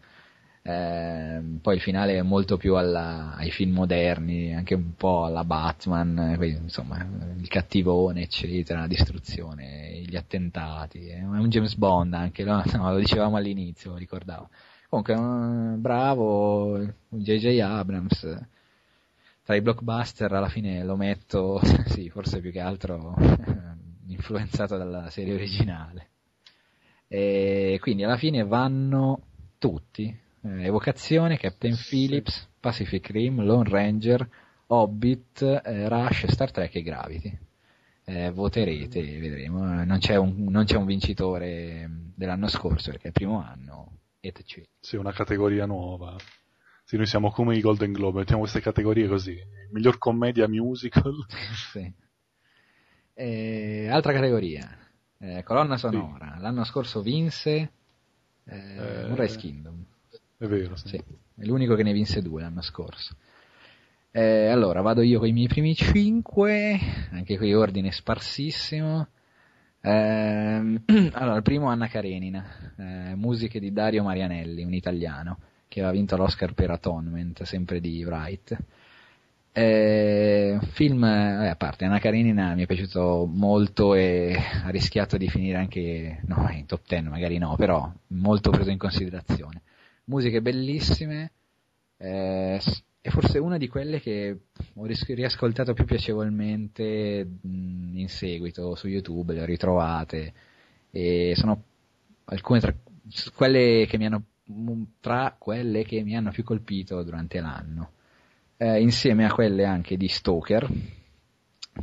Eh, poi il finale è molto più alla, ai film moderni, anche un po' alla Batman, quindi, insomma, il cattivone, eccetera, la distruzione, gli attentati. È un James Bond anche, no? No, lo dicevamo all'inizio, lo ricordavo. Comunque, eh, bravo J.J. Abrams. Tra i blockbuster alla fine lo metto, sì, forse più che altro influenzato dalla serie originale. E quindi alla fine vanno tutti. Eh, Evocazione, Captain Phillips, Pacific Rim, Lone Ranger, Hobbit, eh, Rush, Star Trek e Gravity. Eh, voterete, vedremo. Non c'è, un, non c'è un vincitore dell'anno scorso perché è il primo anno, etc. Sì, una categoria nuova. Sì, noi siamo come i Golden Globe, mettiamo queste categorie così. Miglior commedia musical. sì. Eh, altra categoria. Eh, colonna sonora. Sì. L'anno scorso vinse eh, eh, Kingdom. È vero, sì. sì. È l'unico che ne vinse due l'anno scorso. Eh, allora, vado io con i miei primi cinque, anche qui ordine sparsissimo. Eh, allora, il primo Anna Karenina, eh, musiche di Dario Marianelli, un italiano, che aveva vinto l'Oscar per Atonement, sempre di Wright. Eh, film, eh, a parte, Anna Karenina mi è piaciuto molto e ha rischiato di finire anche, no, in top 10 magari no, però molto preso in considerazione. Musiche bellissime, eh, è forse una di quelle che ho riascoltato più piacevolmente mh, in seguito su YouTube, le ho ritrovate e sono alcune tra quelle che mi hanno, tra quelle che mi hanno più colpito durante l'anno. Eh, insieme a quelle anche di Stoker,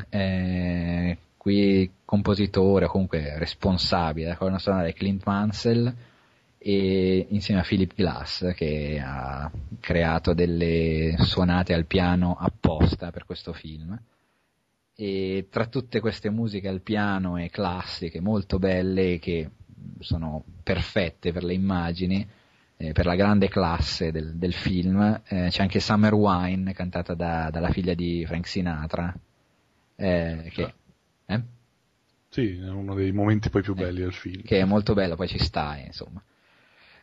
eh, qui compositore o comunque responsabile della colonna sonora è Clint Mansell e insieme a Philip Glass che ha creato delle suonate al piano apposta per questo film e tra tutte queste musiche al piano e classiche molto belle che sono perfette per le immagini eh, per la grande classe del, del film, eh, c'è anche Summer Wine cantata da, dalla figlia di Frank Sinatra, eh, che, eh? Sì, è uno dei momenti poi più belli del film. Che è molto bello, poi ci sta, insomma.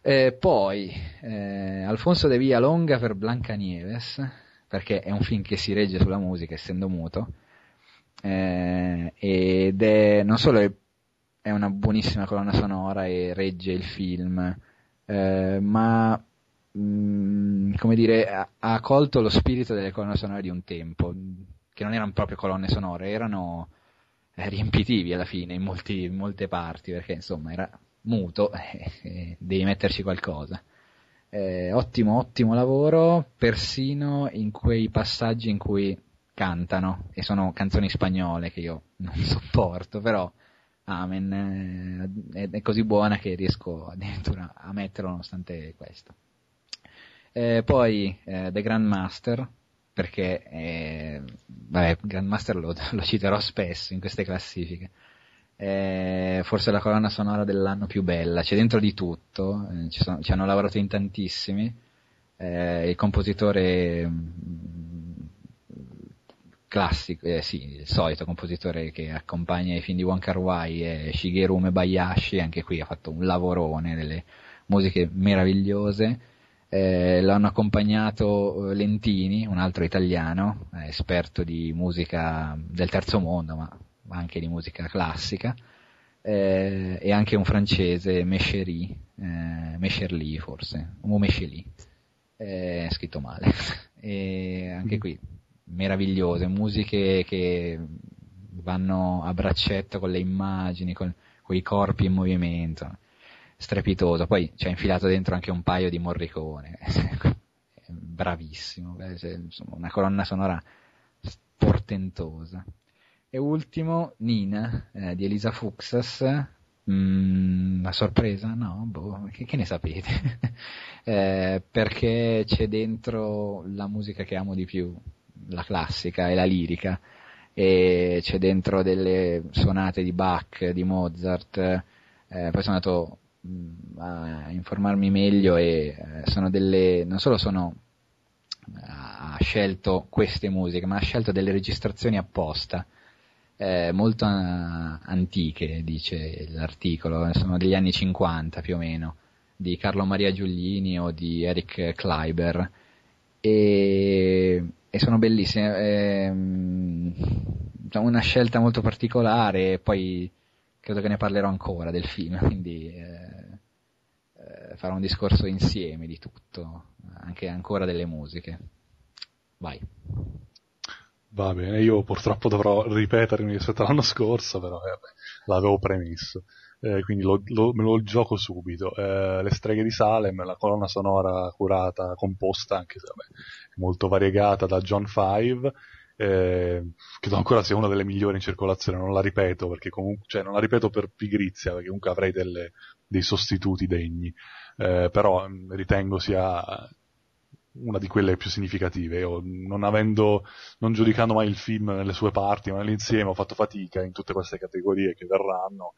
Eh, poi, Alfonso de Villalonga per Blancanieves, perché è un film che si regge sulla musica, essendo muto, ed è, non solo è, è una buonissima colonna sonora e regge il film, eh, ma mh, come dire, ha, ha, colto lo spirito delle colonne sonore di un tempo, che non erano proprio colonne sonore, erano eh, riempitivi alla fine in, molti, in, molte parti, perché insomma era muto, eh, devi metterci qualcosa. Eh, ottimo, ottimo lavoro, persino in quei passaggi in cui cantano, e sono canzoni spagnole che io non sopporto, però Amen è, è, così buona che riesco addirittura a metterlo nonostante questo. Eh, poi eh, The Grandmaster, perché eh, vabbè, Grandmaster lo, lo, citerò spesso in queste classifiche. È forse la colonna sonora dell'anno più bella, c'è dentro di tutto, eh, ci, sono, ci, hanno lavorato in tantissimi, eh, il compositore mm, classico, eh, sì, il solito compositore che accompagna i film di Wong Kar Wai è Shigeru Mebayashi, anche qui ha fatto un lavorone, delle musiche meravigliose, eh, l'hanno accompagnato eh, Lentini, un altro italiano, eh, esperto di musica del terzo mondo, ma anche di musica classica, eh, e anche un francese, Mechery, eh, Mecherly forse, o Mecherly, eh, scritto male, e anche qui meravigliose, musiche che vanno a braccetto con le immagini, con, con i corpi in movimento, strepitoso, poi ci ha infilato dentro anche un paio di morricone, bravissimo, insomma, una colonna sonora portentosa. E ultimo, Nina, eh, di Elisa Fuxas. Mm, una sorpresa? No, boh, che, che ne sapete? eh, perché c'è dentro la musica che amo di più, la classica e la lirica, e c'è dentro delle suonate di Bach, di Mozart, eh, poi sono andato mm, a informarmi meglio e eh, sono delle, non solo sono ha scelto queste musiche, ma ha scelto delle registrazioni apposta eh, molto uh, antiche, dice l'articolo, sono degli anni 50 più o meno, di Carlo Maria Giuglini o di Eric Kleiber, e, e sono bellissime. Eh, una scelta molto particolare, poi credo che ne parlerò ancora del film, quindi eh, eh, farò un discorso insieme di tutto, anche ancora delle musiche. Vai. Va bene, io purtroppo dovrò ripetermi rispetto all'anno scorso, però eh, l'avevo premesso. Eh, quindi lo, lo, me lo gioco subito. Eh, le streghe di Salem, la colonna sonora curata, composta, anche se vabbè, molto variegata da John Five, eh, credo ancora sia una delle migliori in circolazione, non la ripeto perché comunque, cioè non la ripeto per pigrizia, perché comunque avrei delle, dei sostituti degni, eh, però mm, ritengo sia una di quelle più significative. Io, non avendo, non giudicando mai il film nelle sue parti, ma nell'insieme, ho fatto fatica in tutte queste categorie che verranno.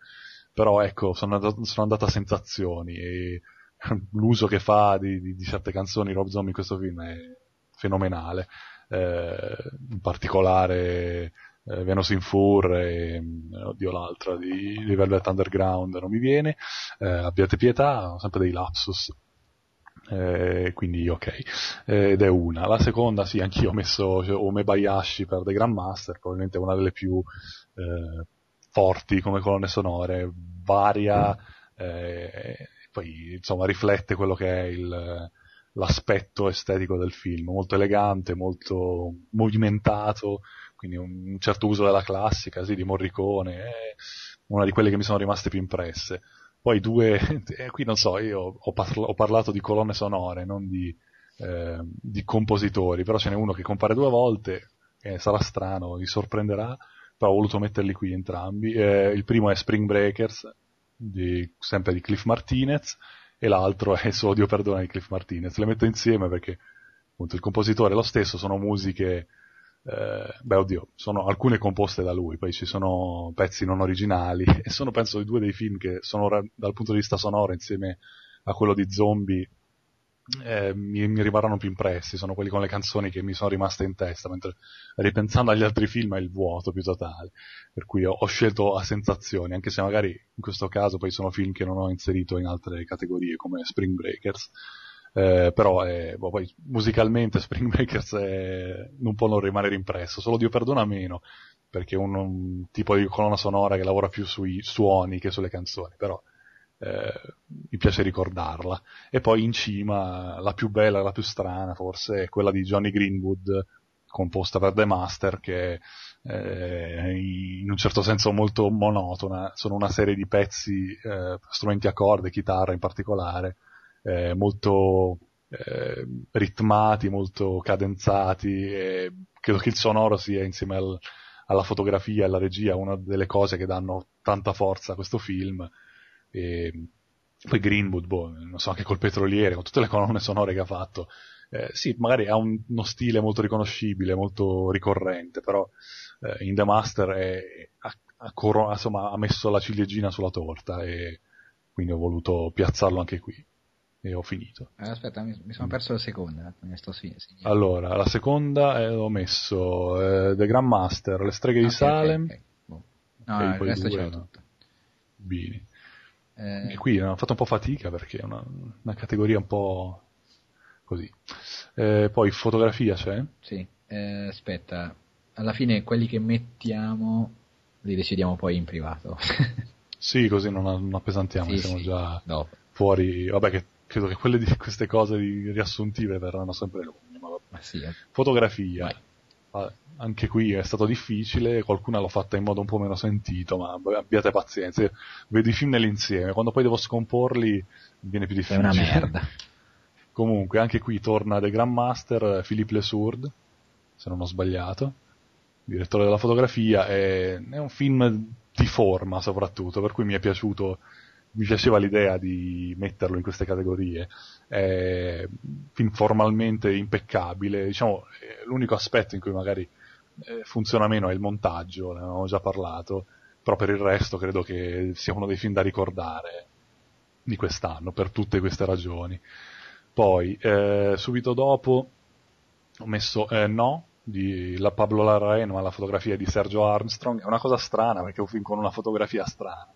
Però ecco, sono andato, sono andato a sensazioni e l'uso che fa di, di, di, certe canzoni Rob Zombie in questo film è fenomenale. Eh, in particolare eh, Venus in Fur e oddio l'altra di, di Velvet Underground non mi viene. Eh, abbiate pietà, sempre dei lapsus eh, quindi ok, eh, ed è una. La seconda, sì, anch'io ho messo cioè, Omebayashi per The Grandmaster, probabilmente una delle più eh, forti come colonne sonore, varia, eh, poi insomma riflette quello che è il, l'aspetto estetico del film, molto elegante, molto movimentato, quindi un certo uso della classica, sì, di Morricone, è una di quelle che mi sono rimaste più impresse. Poi due, eh, qui non so, io ho, parla, ho, parlato di colonne sonore, non di, eh, di, compositori, però ce n'è uno che compare due volte, eh, sarà strano, vi sorprenderà, però ho voluto metterli qui entrambi. Eh, il primo è Spring Breakers, di, sempre di Cliff Martinez, e l'altro è Sodio Perdona di Cliff Martinez. Le metto insieme perché appunto il compositore è lo stesso, sono musiche eh, beh oddio, sono alcune composte da lui, poi ci sono pezzi non originali e sono penso i due dei film che sono dal punto di vista sonoro insieme a quello di zombie eh, mi, mi, rimarranno più impressi, sono quelli con le canzoni che mi sono rimaste in testa, mentre ripensando agli altri film è il vuoto più totale, per cui ho, ho, scelto a sensazioni, anche se magari in questo caso poi sono film che non ho inserito in altre categorie come Spring Breakers eh, però è, boh, poi musicalmente Spring Breakers è, non può non rimanere impresso, solo Dio perdona meno, perché è un, un, tipo di colonna sonora che lavora più sui suoni che sulle canzoni, però eh, mi piace ricordarla. E poi in cima la più bella, la più strana forse è quella di Johnny Greenwood, composta per The Master, che è in un certo senso molto monotona, sono una serie di pezzi, eh, strumenti a corde, chitarra in particolare, eh, molto eh, ritmati, molto cadenzati e credo che il sonoro sia insieme al, alla fotografia e alla regia una delle cose che danno tanta forza a questo film. E poi Greenwood, boh, non so, anche col petroliere, con tutte le colonne sonore che ha fatto. Eh, sì, magari ha un, uno stile molto riconoscibile, molto ricorrente, però eh, in The Master è, ha, ha, coro- insomma, ha messo la ciliegina sulla torta e quindi ho voluto piazzarlo anche qui e ho finito. Eh, aspetta, mi, mi, sono perso la seconda. Sto allora, la seconda eh, ho messo eh, The Grandmaster, Le streghe okay, di Salem. Okay, okay. Boh. No, okay, il resto c'era tutto. Bini. Eh... E qui ho fatto un po' fatica perché è una, una categoria un po' così. Eh, poi fotografia c'è? Sì, eh, aspetta, alla fine quelli che mettiamo li decidiamo poi in privato. sì, così non, non appesantiamo, sì, siamo sì. già Dopo. fuori. Vabbè, che credo che quelle di queste cose riassuntive verranno sempre lunghe. Ma, ma sì, eh. Fotografia. Vai. Anche qui è stato difficile, qualcuna l'ho fatta in modo un po' meno sentito, ma abbiate pazienza. Vedo i film nell'insieme, quando poi devo scomporli viene più difficile. È una merda. Comunque, anche qui torna The Grandmaster Philippe Lesourd, se non ho sbagliato, direttore della fotografia, è, è un film di forma soprattutto, per cui mi è piaciuto mi piaceva l'idea di metterlo in queste categorie. È film formalmente impeccabile, diciamo, l'unico aspetto in cui magari eh, funziona meno è il montaggio, ne avevamo già parlato, però per il resto credo che sia uno dei film da ricordare di quest'anno, per tutte queste ragioni. Poi, eh, subito dopo, ho messo eh, No, di la Pablo Larraín, ma la fotografia di Sergio Armstrong, è una cosa strana perché è un film con una fotografia strana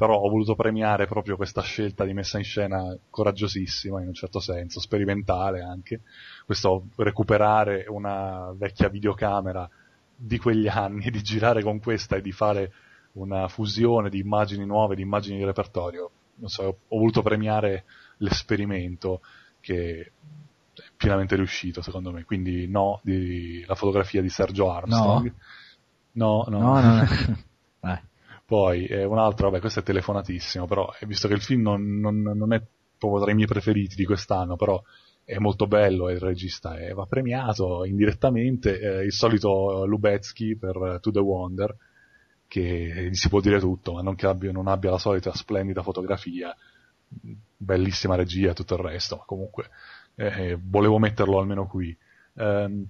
però ho voluto premiare proprio questa scelta di messa in scena coraggiosissima in un certo senso, sperimentale anche, questo recuperare una vecchia videocamera di quegli anni di girare con questa e di fare una fusione di immagini nuove, di immagini di repertorio. Non so, ho voluto premiare l'esperimento che è pienamente riuscito secondo me, quindi no di, la fotografia di Sergio Armstrong. No, no, no. no, no. Poi eh, un altro, vabbè, questo è telefonatissimo, però eh, visto che il film non, non, non, è proprio tra i miei preferiti di quest'anno, però è molto bello e il regista è, va premiato indirettamente, eh, il solito Lubetsky per To The Wonder, che gli si può dire tutto, ma non che abbia, non abbia la solita splendida fotografia, bellissima regia e tutto il resto, ma comunque eh, volevo metterlo almeno qui. Um,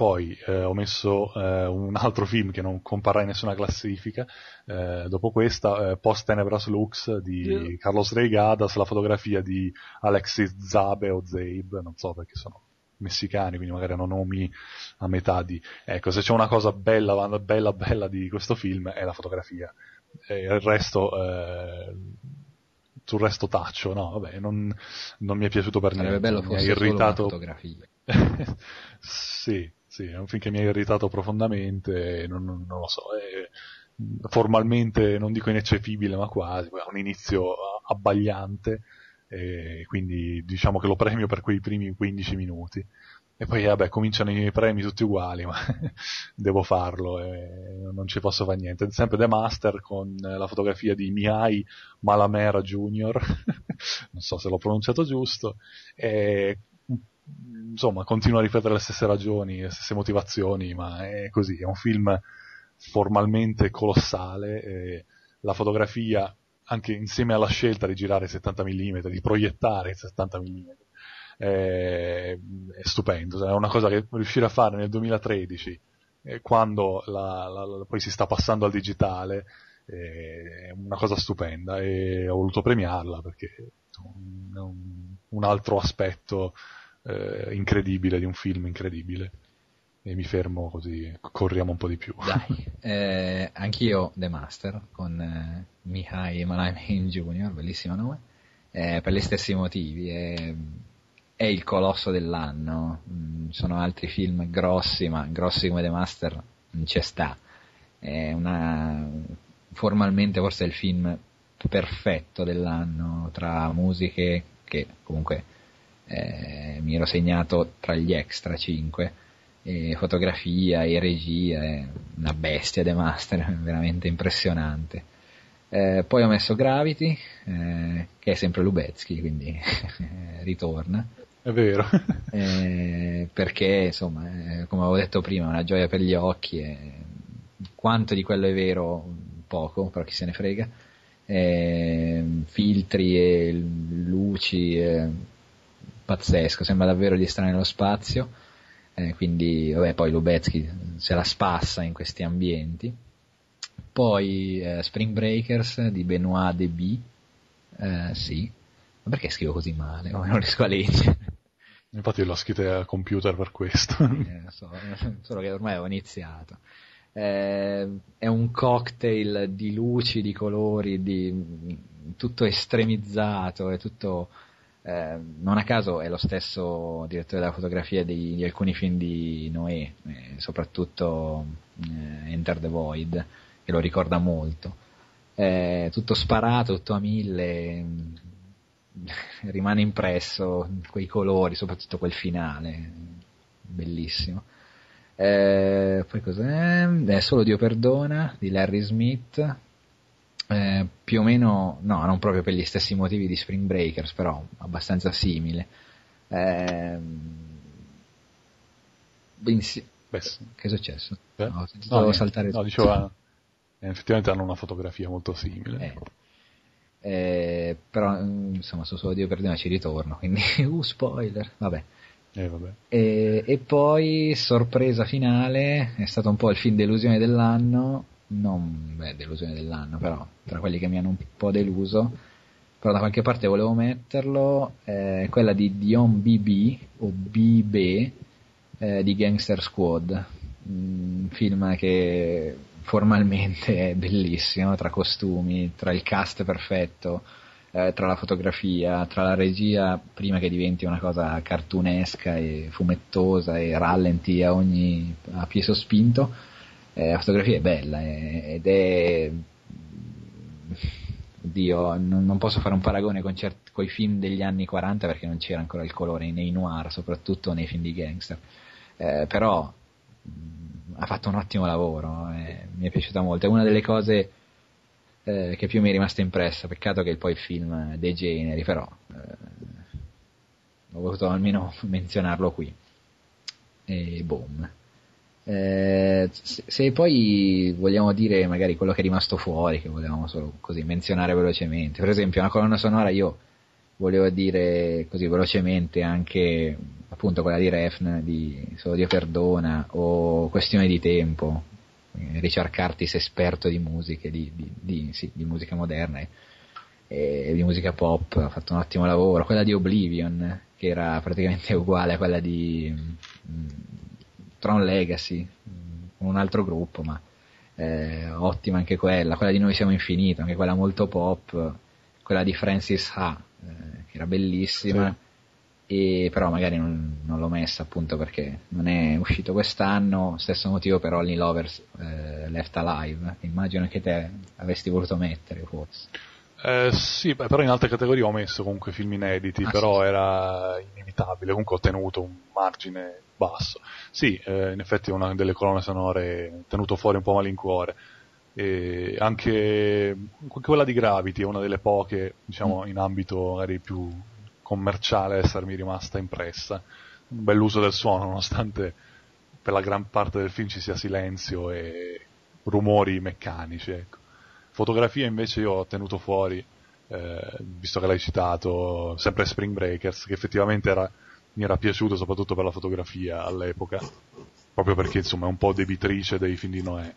poi eh, ho messo eh, un altro film che non comparrà in nessuna classifica, eh, dopo questa, eh, Post Tenebras Lux di yeah. Carlos Reigadas, la fotografia di Alexis Zabe o Zabe, non so perché sono messicani, quindi magari hanno nomi a metà di... Ecco, se c'è una cosa bella, bella, bella di questo film è la fotografia. E il resto... Eh, sul resto taccio, no, vabbè, non, non mi è piaciuto per niente. mi ha irritato. fotografia. sì, sì, è un film che mi ha irritato profondamente, non, non, non lo so, è formalmente non dico ineccepibile ma quasi, ha un inizio abbagliante, quindi diciamo che lo premio per quei primi 15 minuti. E poi vabbè, cominciano i miei premi tutti uguali, ma devo farlo non ci posso fare niente. Sempre The Master con la fotografia di Mihai Malamera Jr., non so se l'ho pronunciato giusto, e insomma, continua a ripetere le stesse ragioni, le stesse motivazioni, ma è così, è un film formalmente colossale, la fotografia, anche insieme alla scelta di girare 70 mm, di proiettare 70 mm, è, è stupendo, è una cosa che riuscire a fare nel 2013, quando la, la, la, poi si sta passando al digitale, è una cosa stupenda e ho voluto premiarla perché è un, un altro aspetto eh, incredibile di un film incredibile. E mi fermo così corriamo un po' di più. Dai, eh, anch'io The Master con eh, Mihai Malayan Jr., bellissimo nome, eh, per gli stessi motivi. È, è il colosso dell'anno. Mm, sono altri film grossi, ma grossi come The Master non c'è sta. È una, formalmente forse è il film perfetto dell'anno tra musiche che comunque eh, mi ero segnato tra gli extra 5 e fotografia e regia è una bestia The Master veramente impressionante. Eh, poi ho messo Gravity eh, che è sempre Lubetsky quindi ritorna. È vero. Eh, perché insomma eh, come avevo detto prima è una gioia per gli occhi e quanto di quello è vero poco però chi se ne frega. Eh, filtri e luci pazzesco, sembra davvero di stare nello spazio, eh, quindi vabbè, poi Lubetsky se la spassa in questi ambienti. poi eh, Spring Breakers di Benoit Deby, eh, sì, ma perché scrivo così male? Non riesco a leggere. Infatti l'ho scritta al computer per questo. Eh, so, solo che ormai ho iniziato. Eh, è un cocktail di luci, di colori, di, tutto estremizzato, è tutto... Eh, non a caso è lo stesso direttore della fotografia di, di alcuni film di Noé, eh, soprattutto eh, Enter the Void, che lo ricorda molto. tutto sparato, tutto a mille, rimane impresso quei colori, soprattutto quel finale, bellissimo. Eh, poi cos'è? È solo Dio perdona di Larry Smith. Eh, più o meno, no, non proprio per gli stessi motivi di Spring Breakers, però abbastanza simile. Eh, bensi- Beh, che è successo? Eh? No, no, saltare no, dicevo, eh, effettivamente hanno una fotografia molto simile. Eh. Eh, però insomma su solo Dio perdona ci ritorno quindi uh spoiler vabbè eh, e, e, poi, sorpresa finale, è stato un po' il film delusione dell'anno, non, beh, delusione dell'anno, però, tra quelli che mi hanno un po' deluso, però da qualche parte volevo metterlo, eh, quella di Dion BB, o BB, eh, di Gangster Squad, un film che formalmente è bellissimo, tra costumi, tra il cast perfetto, eh, tra la fotografia, tra la regia, prima che diventi una cosa cartunesca e fumettosa e rallenti a ogni a piè sospinto, eh, la fotografia è bella eh, ed è Dio, non, non, posso fare un paragone con, certi, con i film degli anni 40 perché non c'era ancora il colore nei noir, soprattutto nei film di gangster. Eh, però mh, mm, ha fatto un ottimo lavoro, eh, mi è piaciuta molto. È una delle cose eh, che più mi è rimasta impressa. Peccato che poi il film degeneri, però eh, ho voluto almeno menzionarlo qui. E boom. Eh, se, poi vogliamo dire magari quello che è rimasto fuori, che volevamo solo così menzionare velocemente, per esempio una colonna sonora io volevo dire così velocemente anche appunto quella di Refn di Solo Dio Perdona o Questione di Tempo Richard Curtis esperto di musiche, di, di, di, sì, di musica moderna e, di musica pop, ha fatto un ottimo lavoro. Quella di Oblivion, che era praticamente uguale a quella di mm, Tron Legacy, con un altro gruppo, ma eh, ottima anche quella. Quella di Noi siamo infinito, anche quella molto pop. Quella di Francis Ha, eh, che era bellissima. Sì e però magari non, non, l'ho messa appunto perché non è uscito quest'anno, stesso motivo per Only Lovers eh, Left Alive, immagino che te avresti voluto mettere forse. Eh, sì, però in altre categorie ho messo comunque film inediti, ah, però sì. era inevitabile, comunque ho tenuto un margine basso. Sì, eh, in effetti è una delle colonne sonore tenuto fuori un po' malincuore. E anche quella di Gravity è una delle poche, diciamo, mm. in ambito magari più commerciale essermi rimasta impressa. Un bell'uso del suono, nonostante per la gran parte del film ci sia silenzio e rumori meccanici. Ecco. Fotografia invece io ho tenuto fuori, eh, visto che l'hai citato, sempre Spring Breakers, che effettivamente era, mi era piaciuto soprattutto per la fotografia all'epoca, proprio perché insomma è un po' debitrice dei film di Noè.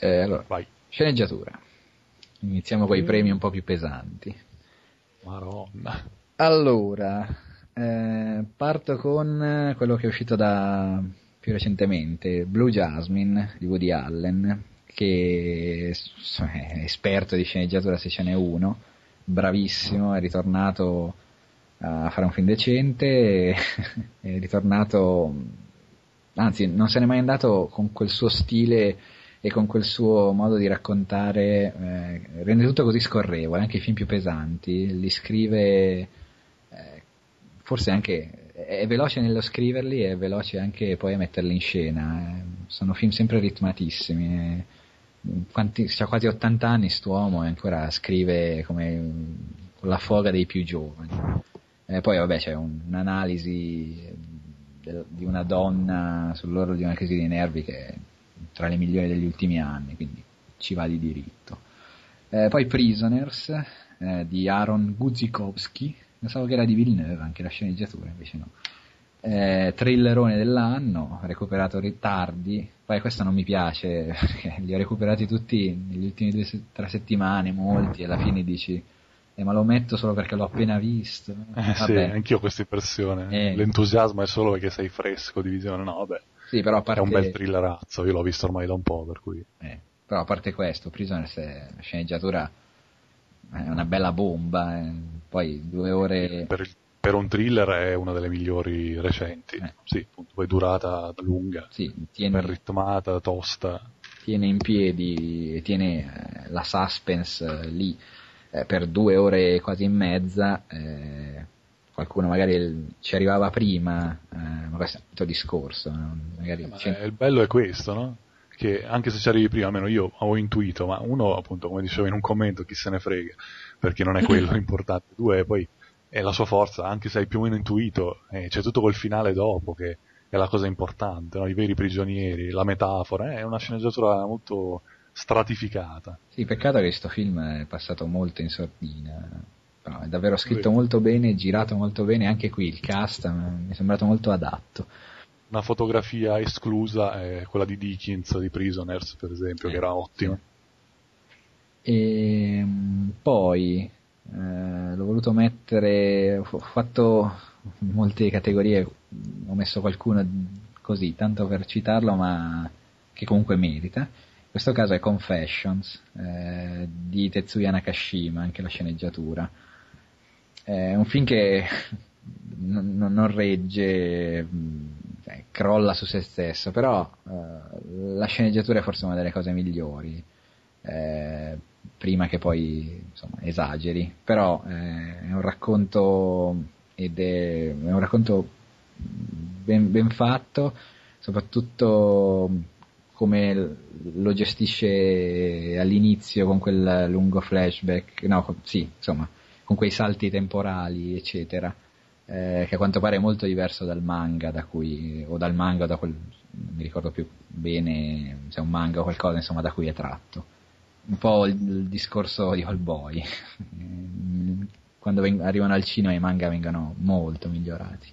Eh, allora, Vai. sceneggiatura. Iniziamo con i premi un po' più pesanti. Maronna. Allora, eh, parto con quello che è uscito da più recentemente, Blue Jasmine di Woody Allen, che è esperto di sceneggiatura se ce n'è uno, bravissimo, è ritornato a fare un film decente, è ritornato, anzi non se n'è mai andato con quel suo stile e con quel suo modo di raccontare eh, rende tutto così scorrevole, anche i film più pesanti, li scrive eh, forse anche è veloce nello scriverli e è veloce anche poi a metterli in scena, eh. sono film sempre ritmatissimi. Quanti, ha quasi 80 anni st'uomo e ancora scrive come con la foga dei più giovani. E poi vabbè c'è un, un'analisi del, di una donna sull'orlo di una crisi di nervi che tra le migliori degli ultimi anni, quindi ci va di diritto. Eh, poi Prisoners eh, di Aaron Guzikowski, pensavo che era di Villeneuve anche la sceneggiatura, invece no. Eh, thrillerone dell'anno, recuperato ritardi, poi questo non mi piace, perché li ho recuperati tutti negli ultimi due, tre settimane, molti, e alla fine dici, eh, ma lo metto solo perché l'ho appena visto. Eh, sì, anch'io ho questa impressione. Eh. L'entusiasmo è solo perché sei fresco di visione, no, vabbè. Sì, però a parte... È un bel thrillerazzo, io l'ho visto ormai da un po', per cui... Eh, però a parte questo, Prisoners è la sceneggiatura è una bella bomba, eh. poi due ore... Per, il, per, un thriller è una delle migliori recenti, eh. sì, appunto, poi durata lunga, sì, tiene, ben ritmata, tosta. Tiene in piedi, tiene eh, la suspense eh, lì eh, per due ore quasi e mezza, qualcuno magari ci arrivava prima, ma questo è un altro discorso. Magari il bello è questo, no? che anche se ci arrivi prima, almeno io avevo intuito, ma uno appunto come dicevo in un commento chi se ne frega, perché non è quello importante, due poi è la sua forza, anche se hai più o meno intuito, eh, c'è tutto quel finale dopo che è la cosa importante, no? i veri prigionieri, la metafora, è una sceneggiatura molto stratificata. Sì, peccato che questo film è passato molto in sordina, però è davvero scritto molto bene, girato molto bene, anche qui il cast mi è sembrato molto adatto. Una fotografia esclusa è quella di Dickens di Prisoners per esempio eh, che era ottima e ehm, poi eh, l'ho voluto mettere ho fatto molte categorie ho messo qualcuno così tanto per citarlo ma che comunque merita questo caso è Confessions eh, di Tetsuya Nakashima anche la sceneggiatura. È un film che non, non regge cioè, crolla su se stesso, però eh, la sceneggiatura è forse una delle cose migliori, eh, prima che poi insomma, esageri, però eh, è un racconto ed è, è un racconto ben, ben fatto, soprattutto come lo gestisce all'inizio con quel lungo flashback, no, sì, insomma, con quei salti temporali, eccetera eh, che a quanto pare è molto diverso dal manga da cui, o dal manga da quel, non mi ricordo più bene se è un manga o qualcosa insomma da cui è tratto. Un po' il, il discorso di All Boy. Quando veng- arrivano al cinema i manga vengono molto migliorati.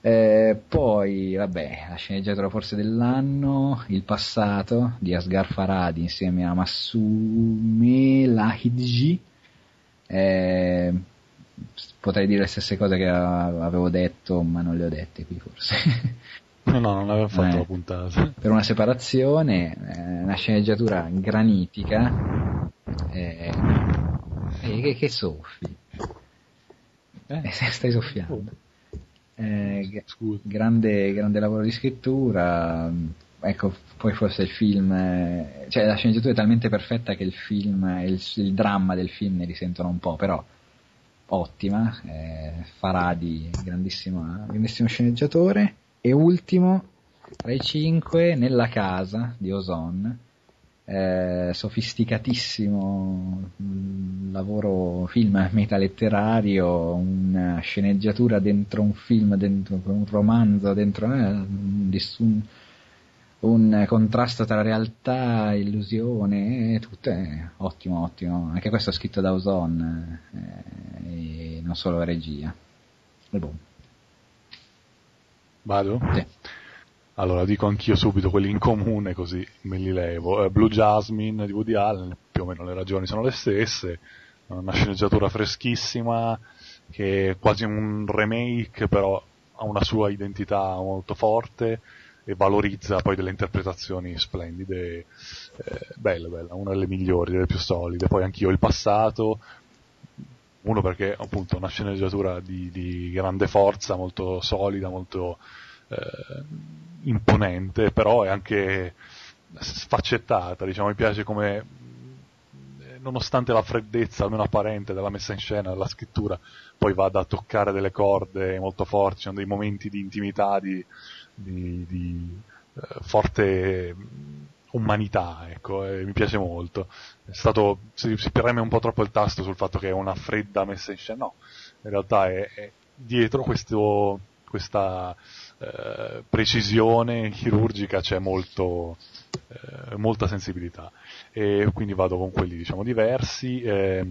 Eh, poi, vabbè, la sceneggiatura forse dell'anno, Il passato di Asghar Faradi insieme a Masume Lahidji. Eh, potrei dire le stesse cose che avevo detto, ma non le ho dette qui forse. No, no, non avevo fatto eh, la puntata. Per una separazione, eh, una sceneggiatura granitica, eh, eh che, che soffi. Eh stai soffiando. Eh, grande, grande lavoro di scrittura, ecco, poi forse il film, cioè la sceneggiatura è talmente perfetta che il film, il, il dramma del film ne risentono un po', però ottima, eh, Faradi, grandissimo, grandissimo sceneggiatore, e ultimo, tra i cinque, Nella casa di Ozon, eh, sofisticatissimo mm, lavoro film metaletterario, una sceneggiatura dentro un film, dentro un romanzo, dentro eh, nessun un contrasto tra realtà, illusione, tutto è ottimo, ottimo. Anche questo è scritto da Ozon, eh, e non solo regia. E boh. Vado? Sì. Allora dico anch'io subito quelli in comune così me li levo. Eh, Blue Jasmine di Woody Allen, più o meno le ragioni sono le stesse, una sceneggiatura freschissima che è quasi un remake però ha una sua identità molto forte e valorizza poi delle interpretazioni splendide, eh, bella, bella, una delle migliori, delle più solide. Poi anch'io il passato, uno perché appunto una sceneggiatura di, di grande forza, molto solida, molto eh, imponente, però è anche sfaccettata, diciamo, mi piace come nonostante la freddezza, almeno apparente, della messa in scena, della scrittura, poi vada a toccare delle corde molto forti, sono dei momenti di intimità, di, di, di eh, forte umanità, ecco, e mi piace molto. È stato, si, si preme un po' troppo il tasto sul fatto che è una fredda messa in scena, no, in realtà è, è dietro questo, questa eh, precisione chirurgica c'è molto, eh, molta sensibilità e quindi vado con quelli diciamo diversi. Eh,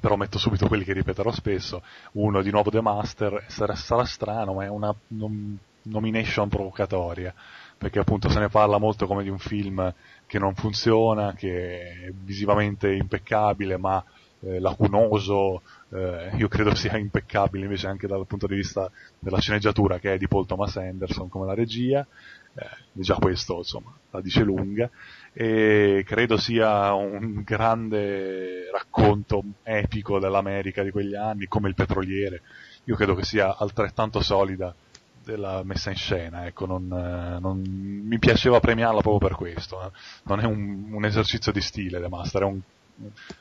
però metto subito quelli che ripeterò spesso. Uno di nuovo The Master, sarà, sarà strano, ma è una nom- nomination provocatoria, perché appunto se ne parla molto come di un film che non funziona, che è visivamente impeccabile, ma eh, lacunoso, eh, io credo sia impeccabile invece anche dal punto di vista della sceneggiatura che è di Paul Thomas Anderson come la regia, eh, già questo insomma la dice lunga, e credo sia un grande racconto epico dell'America di quegli anni, come il petroliere, io credo che sia altrettanto solida della messa in scena, ecco, non, non, mi piaceva premiarla proprio per questo, eh. non è un, un, esercizio di stile The Master, è un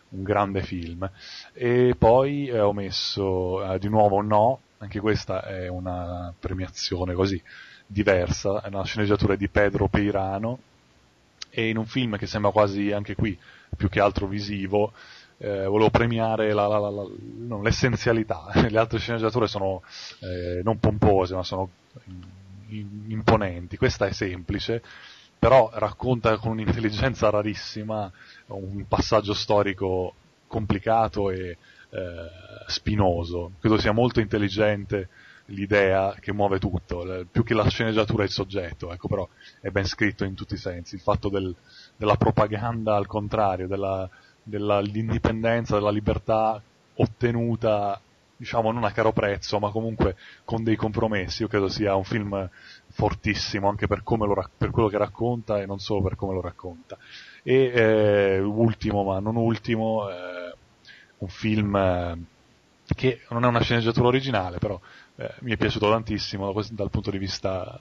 un grande film. E poi eh, ho messo eh, di nuovo No, anche questa è una premiazione così diversa, è una sceneggiatura di Pedro Peirano e in un film che sembra quasi anche qui più che altro visivo, eh, volevo premiare la, la, la, no, l'essenzialità. Le altre sceneggiature sono eh, non pompose, ma sono imponenti. Questa è semplice, però racconta con un'intelligenza rarissima un passaggio storico complicato e eh, spinoso. Credo sia molto intelligente l'idea che muove tutto, più che la sceneggiatura e il soggetto, ecco, però è ben scritto in tutti i sensi. Il fatto del, della propaganda al contrario, della, dell'indipendenza, della libertà ottenuta, diciamo, non a caro prezzo, ma comunque con dei compromessi. Io credo sia un film fortissimo anche per, lo, per quello che racconta e non solo per come lo racconta. E eh, ultimo, ma non ultimo, eh, un film eh, che non è una sceneggiatura originale, però eh, mi è piaciuto tantissimo dal punto di vista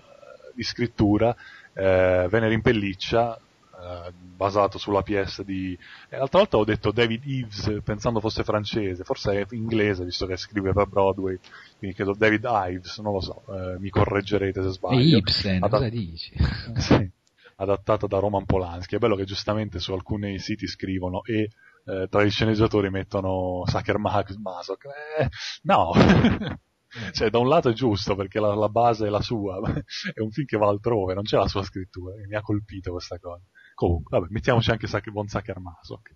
di scrittura, eh, Venere in pelliccia, Uh, basato sulla PS di... Eh, l'altra volta ho detto David Eves pensando fosse francese, forse è inglese visto che scrive per Broadway, quindi credo David Ives, non lo so, uh, mi correggerete se sbaglio. Ibsen, Adat- cosa dici? sì, adattata da Roman Polanski. È bello che giustamente su alcuni siti scrivono e eh, tra i sceneggiatori mettono Sacher Masok. Eh, no! cioè, da un lato è giusto perché la, la, base è la sua, è un film che va altrove, non c'è la sua scrittura, mi ha colpito questa cosa. Comunque, vabbè, mettiamoci anche Sak- Von Sacher Masok.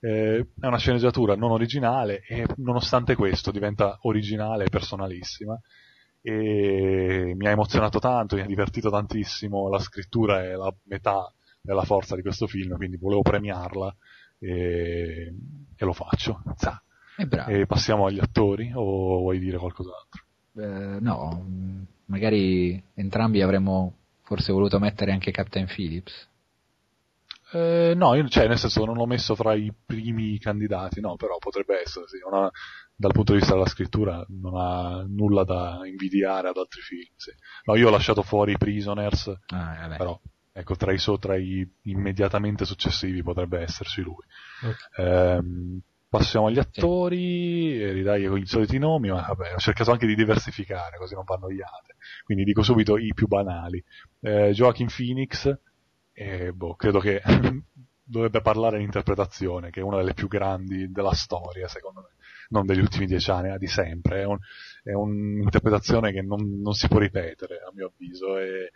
Eh, è una sceneggiatura non originale e nonostante questo diventa originale e personalissima e mi ha emozionato tanto, mi ha divertito tantissimo, la scrittura è la metà della forza di questo film, quindi volevo premiarla e, e lo faccio. E passiamo agli attori o vuoi dire qualcos'altro? Eh, no, magari entrambi avremmo forse voluto mettere anche Captain Phillips. Eh, no, io, cioè, nel senso non l'ho messo fra i primi candidati, no, però potrebbe essere, sì, una, dal punto di vista della scrittura non ha nulla da invidiare ad altri film, sì. No, io ho lasciato fuori i Prisoners, ah, però, ecco, tra i, so, tra i immediatamente successivi potrebbe esserci lui. Okay. Eh, passiamo agli attori, sì. ridai i soliti nomi, ma vabbè, ho cercato anche di diversificare, così non vanno noiate. Quindi dico subito i più banali. Eh, Joaquin Phoenix, e boh, credo che dovrebbe parlare l'interpretazione, che è una delle più grandi della storia, secondo me, non degli ultimi dieci anni, ma di sempre. È, un, è un'interpretazione che non, non, si può ripetere, a mio avviso, e,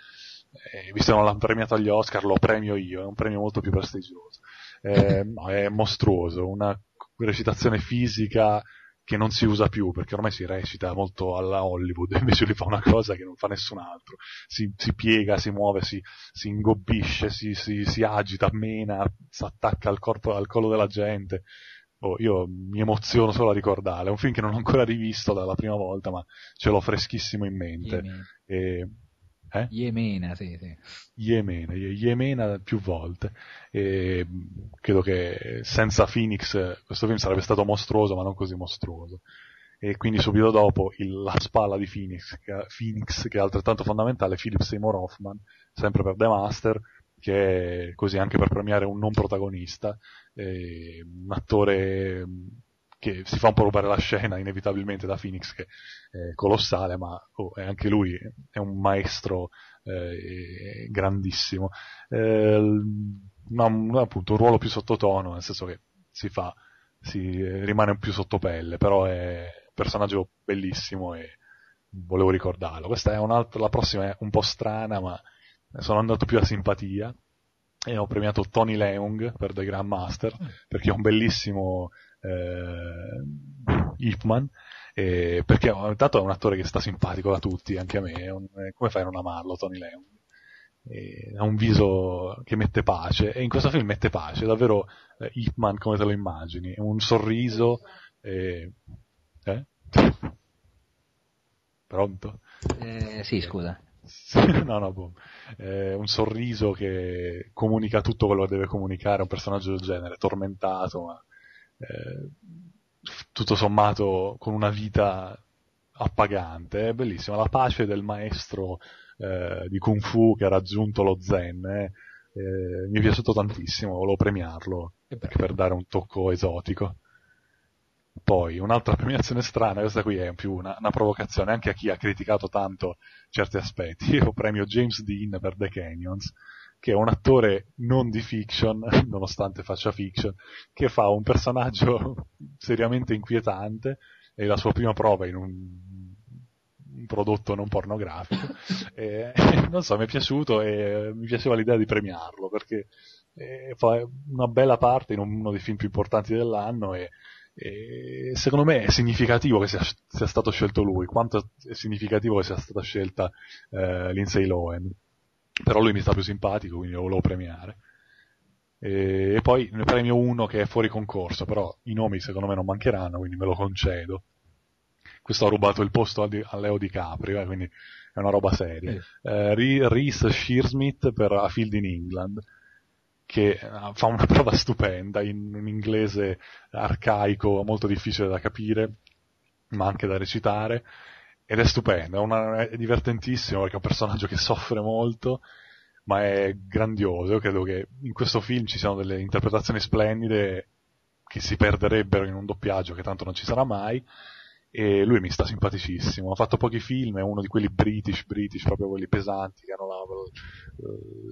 e visto che non l'hanno premiato agli Oscar, lo premio io, è un premio molto più prestigioso. Eh, no, è mostruoso, una recitazione fisica che non si usa più perché ormai si recita molto alla Hollywood invece lui fa una cosa che non fa nessun altro. Si, si piega, si muove, si, si ingobbisce si, si, si, agita, mena si attacca al, corpo, al collo della gente. Oh, io mi emoziono solo a ricordarlo. È un film che non ho ancora rivisto dalla prima volta ma ce l'ho freschissimo in mente. E, eh? Yemena, sì, sì. Yemena, Yemena più volte. E credo che senza Phoenix questo film sarebbe stato mostruoso, ma non così mostruoso. E quindi subito dopo il, la spalla di Phoenix che, Phoenix, che è altrettanto fondamentale, Philip Seymour Hoffman, sempre per The Master, che è così anche per premiare un non protagonista, un attore che si fa un po' rubare la scena inevitabilmente da Phoenix che è colossale ma oh, è anche lui è un maestro eh, grandissimo. Eh, ma appunto un ruolo più sottotono nel senso che si fa si rimane più sottopelle però è un personaggio bellissimo e volevo ricordarlo. Questa è un'altra la prossima è un po' strana ma sono andato più a simpatia e ho premiato Tony Leung per The Grandmaster perché è un bellissimo eh, Ipman, eh, perché intanto è un attore che sta simpatico a tutti, anche a me, un, come fai a non amarlo Tony Leung? Eh, ha un viso che mette pace e in questo film mette pace, davvero eh, Ipman come te lo immagini, un sorriso, eh, eh? pronto? Eh, sì, scusa. no, no, eh, un sorriso che comunica tutto quello che deve comunicare un personaggio del genere, tormentato, ma eh, tutto sommato con una vita appagante, è bellissima, la pace del maestro eh, di Kung Fu che ha raggiunto lo Zen, eh, eh, mi è piaciuto tantissimo, volevo premiarlo per dare un tocco esotico. Poi, un'altra premiazione strana, questa qui è più una, una, provocazione anche a chi ha criticato tanto certi aspetti. Io premio James Dean per The Canyons, che è un attore non di fiction, nonostante faccia fiction, che fa un personaggio seriamente inquietante, è la sua prima prova in un, un prodotto non pornografico. e, non so, mi è piaciuto e mi piaceva l'idea di premiarlo, perché eh, fa una bella parte in uno dei film più importanti dell'anno e e secondo me è significativo che sia, sia, stato scelto lui, quanto è significativo che sia stata scelta eh, Lindsay Lohan. Però lui mi sta più simpatico, quindi lo volevo premiare. E, e poi ne premio uno che è fuori concorso, però i nomi secondo me non mancheranno, quindi me lo concedo. Questo ha rubato il posto a, a Leo DiCaprio, eh, quindi è una roba seria. Eh, Reese Shearsmith per A Field in England che eh, fa una prova stupenda in un inglese arcaico, molto difficile da capire, ma anche da recitare, ed è stupendo, è, una, è divertentissimo perché è un personaggio che soffre molto, ma è grandioso. Io credo che in questo film ci siano delle interpretazioni splendide che si perderebbero in un doppiaggio che tanto non ci sarà mai, e lui mi sta simpaticissimo. Ha fatto pochi film, è uno di quelli british, british, proprio quelli pesanti, che hanno la,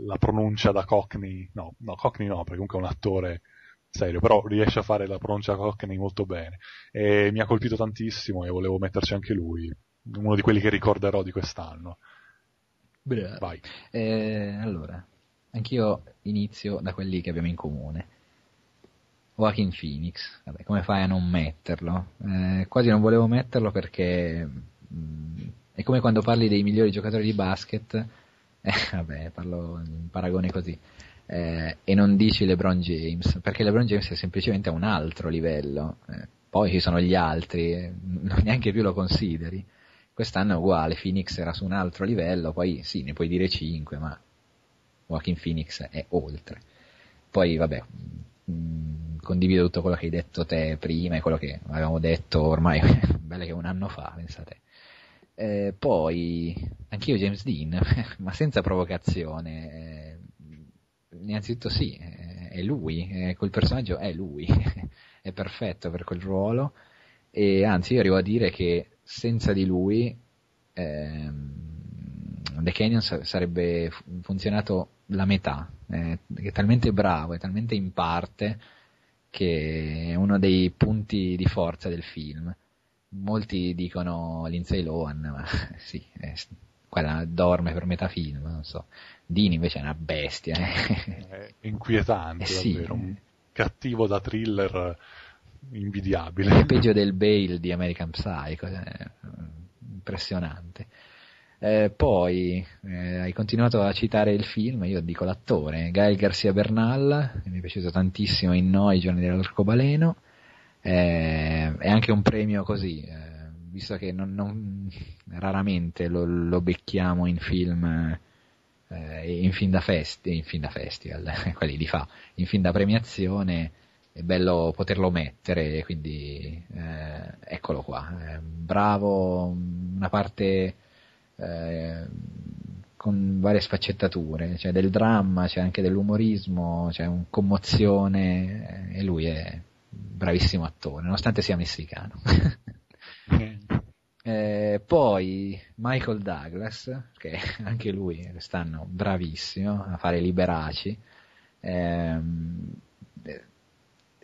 la pronuncia da Cockney, no, no, Cockney no, perché comunque è un attore serio, però riesce a fare la pronuncia Cockney molto bene. E mi ha colpito tantissimo e volevo metterci anche lui, uno di quelli che ricorderò di quest'anno. Bravo. Vai. Eh, allora, anch'io inizio da quelli che abbiamo in comune Joaquin Phoenix, vabbè, come fai a non metterlo? Eh, quasi non volevo metterlo perché mh, mm, è come quando parli dei migliori giocatori di basket, eh, vabbè, parlo in paragone così, eh, e non dici LeBron James, perché LeBron James è semplicemente a un altro livello, eh, poi ci sono gli altri, eh, neanche più lo consideri. Quest'anno è uguale, Phoenix era su un altro livello, poi sì, ne puoi dire 5, ma Joaquin Phoenix è oltre. Poi vabbè, mh, condivido tutto quello che hai detto te prima e quello che avevamo detto ormai, belle che un anno fa, pensate. Eh, poi, anch'io James Dean, ma senza provocazione, eh, innanzitutto sì, eh, è lui, eh, quel personaggio è lui, è perfetto per quel ruolo e anzi io arrivo a dire che senza di lui ehm, The Canyon sarebbe funzionato la metà, eh, è talmente bravo, è talmente in parte che è uno dei punti di forza del film. Molti dicono Lindsay Lohan, ma sì, è, quella dorme per metà film, non so. Dini invece è una bestia. Eh. È inquietante, eh sì. davvero, un cattivo da thriller invidiabile. È peggio del Bale di American Psycho, è impressionante. Eh, poi eh, hai continuato a citare il film, io dico l'attore, Gael Garcia Bernal, mi è piaciuto tantissimo in Noi, i giorni dell'arcobaleno, eh, è anche un premio così, eh, visto che non, non, raramente lo, lo, becchiamo in film, eh, in film da, festi, in film da festival, quelli li fa, in film da premiazione, è bello poterlo mettere, quindi eh, eccolo qua, bravo, una parte eh, con varie sfaccettature, c'è del dramma, c'è anche dell'umorismo, c'è un commozione eh, e lui è bravissimo attore, nonostante sia messicano. eh, poi Michael Douglas, che anche lui quest'anno bravissimo a fare liberaci, eh,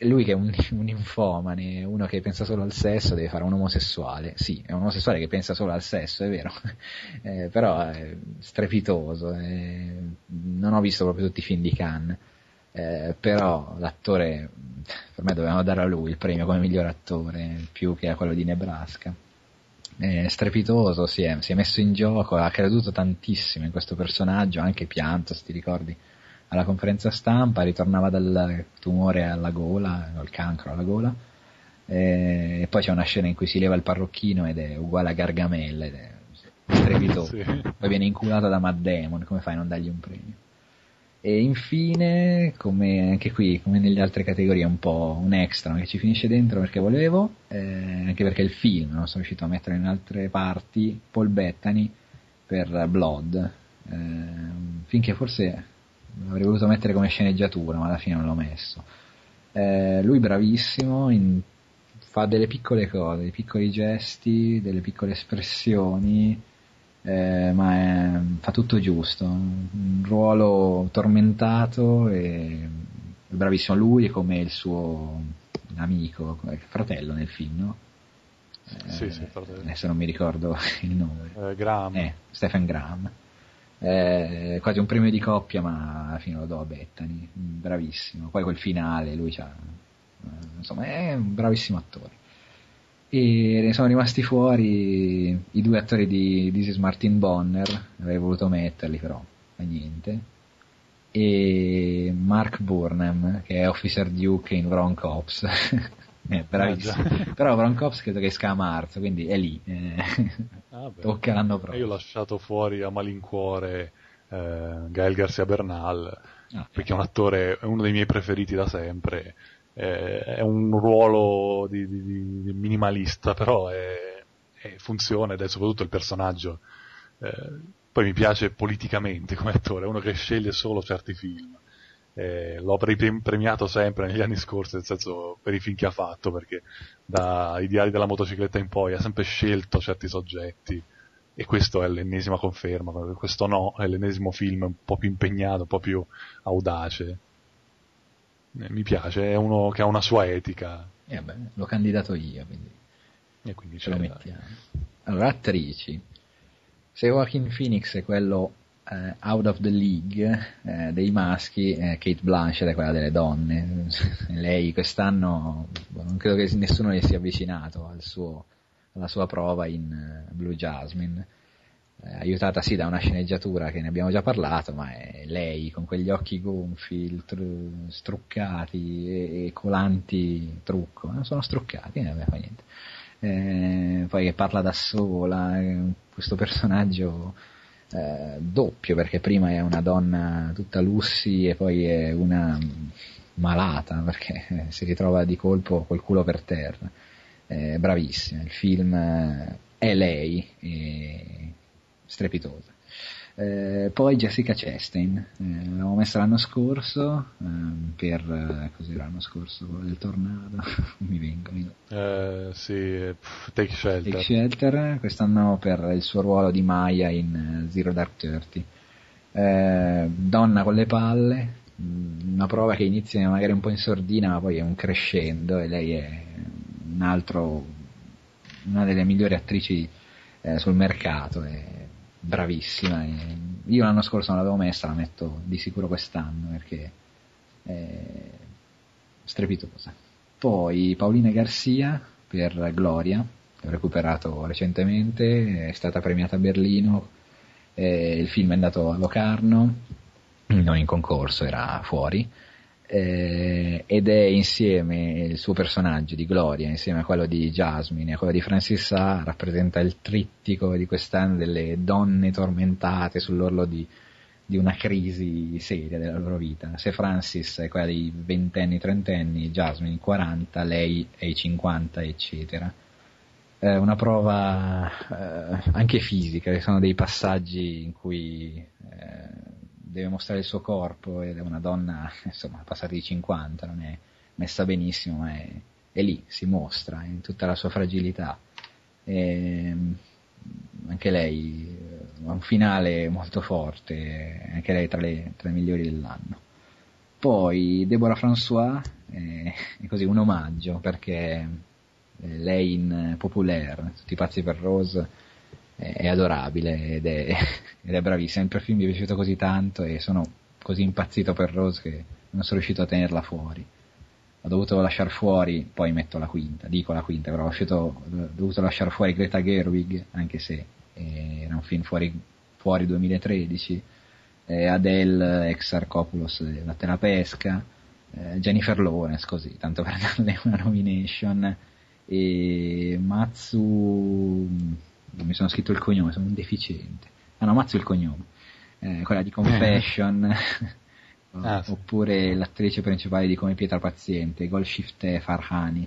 lui che è un, un infomane, uno che pensa solo al sesso, deve fare un omosessuale. Sì, è un omosessuale che pensa solo al sesso, è vero, eh, però è strepitoso. Eh, non ho visto proprio tutti i film di Cannes. eh, però l'attore, per me dovevano dare a lui il premio come miglior attore, più che a quello di Nebraska. È strepitoso, si è, si è messo in gioco, ha creduto tantissimo in questo personaggio, anche pianto, se ti ricordi, alla conferenza stampa, ritornava dal tumore alla gola, il cancro alla gola, e poi c'è una scena in cui si leva il parrocchino ed è uguale a Gargamella, ed è strepitoso. sì. Poi viene inculato da Matt Damon, come fai a non dargli un premio? E infine, come anche qui, come nelle altre categorie, un po' un extra che ci finisce dentro perché volevo, eh, anche perché il film non sono riuscito a mettere in altre parti, Paul Bettany per Blood, eh, finché forse l'avrei voluto mettere come sceneggiatura, ma alla fine non l'ho messo. Eh, lui bravissimo, in, fa delle piccole cose, dei piccoli gesti, delle piccole espressioni, eh, ma è, fa tutto giusto. Un ruolo tormentato e bravissimo lui e come il suo amico, fratello nel film, no? Eh, sì, sì, fratello. Adesso non mi ricordo il nome. Eh, Graham. Eh, Stephen Graham. Eh, quasi un premio di coppia, ma alla fine lo do a Bettany. Bravissimo. Poi quel finale, lui c'ha, eh, insomma, è un bravissimo attore e ne sono rimasti fuori i due attori di This is Martin Bonner, avrei voluto metterli però, ma niente, e Mark Burnham, che è Officer Duke in Bronc Ops. eh, bravissimo. Ah, però Bronc Ops credo che esca a marzo, quindi è lì. Eh, ah, tocca l'anno prossimo. Io ho lasciato fuori a malincuore eh, Gael Garcia Bernal, ah, perché è un attore, è uno dei miei preferiti da sempre eh, è un ruolo di, di, di minimalista, però è, è, funziona ed è soprattutto il personaggio. Eh, poi mi piace politicamente come attore, è uno che sceglie solo certi film. Eh, l'ho premiato sempre negli anni scorsi, nel senso per i film che ha fatto, perché dai diari della motocicletta in poi ha sempre scelto certi soggetti e questo è l'ennesima conferma, questo no, è l'ennesimo film un po' più impegnato, un po' più audace eh, mi piace, è uno che ha una sua etica. Eh beh, l'ho candidato io, quindi, e quindi ce lo mettiamo. Allora, attrici. Se Joaquin Phoenix è quello eh, out of the league eh, dei maschi, eh, Kate Blanchett è quella delle donne. Lei quest'anno non credo che nessuno gli sia avvicinato al suo, alla sua prova in uh, Blue Jasmine eh, aiutata sì da una sceneggiatura che ne abbiamo già parlato, ma è lei con quegli occhi gonfi, tru- struccati e, e, colanti trucco, non sono struccati, eh, fa niente. Eh, poi che parla da sola, eh, questo personaggio eh, doppio perché prima è una donna tutta lussi e poi è una malata perché si ritrova di colpo col culo per terra. Eh, bravissima, il film è lei. E strepitosa. Eh, poi Jessica Chastain, eh, l'avevamo messa l'anno scorso eh, per eh, cos'era l'anno scorso del tornado? Mi vengo mi... Eh, sì, Take Shelter. Take Shelter quest'anno per il suo ruolo di Maya in Zero Dark Thirty. Eh, donna con le palle mm, una prova che inizia magari un po' in sordina ma poi è un crescendo e lei è un altro una delle migliori attrici sul mercato e bravissima. Io l'anno scorso non l'avevo messa, la metto di sicuro quest'anno perché è strepitosa. Poi Paolina Garcia per Gloria, che ho recuperato recentemente, è stata premiata a Berlino, il film è andato a Locarno, non in concorso, era fuori eh, ed è insieme il suo personaggio di Gloria, insieme a quello di Jasmine e a quello di Francis A, rappresenta il trittico di quest'anno delle donne tormentate sull'orlo di, di una crisi seria della loro vita. Se Francis è quella dei ventenni, trentenni, Jasmine i 40, lei è i 50, eccetera. Eh, una prova eh, anche fisica, ci sono dei passaggi in cui eh, deve mostrare il suo corpo ed è una donna, insomma, passata di 50, non è messa benissimo, ma è, è lì, si mostra in tutta la sua fragilità. E, anche lei ha un finale molto forte, anche lei tra le, tra le migliori dell'anno. Poi Deborah François è, è così un omaggio perché lei in Populaire, tutti pazzi per Rose, è adorabile ed è, ed è bravissima. Il film mi è piaciuto così tanto e sono così impazzito per Rose che non sono riuscito a tenerla fuori. Ho dovuto lasciare fuori, poi metto la quinta, dico la quinta, però ho, uscito, ho dovuto lasciare fuori Greta Gerwig, anche se eh, era un film fuori, fuori 2013, eh, Adele, ex Arcopulos, La Terapesca, eh, Jennifer Lawrence, così, tanto per darle una nomination, e Matsu, non mi sono scritto il cognome, sono un deficiente. Ah no, è il cognome, eh, quella di Confession, ah, sì. oppure l'attrice principale di Come Pietra Paziente, Golshifteh Farhani,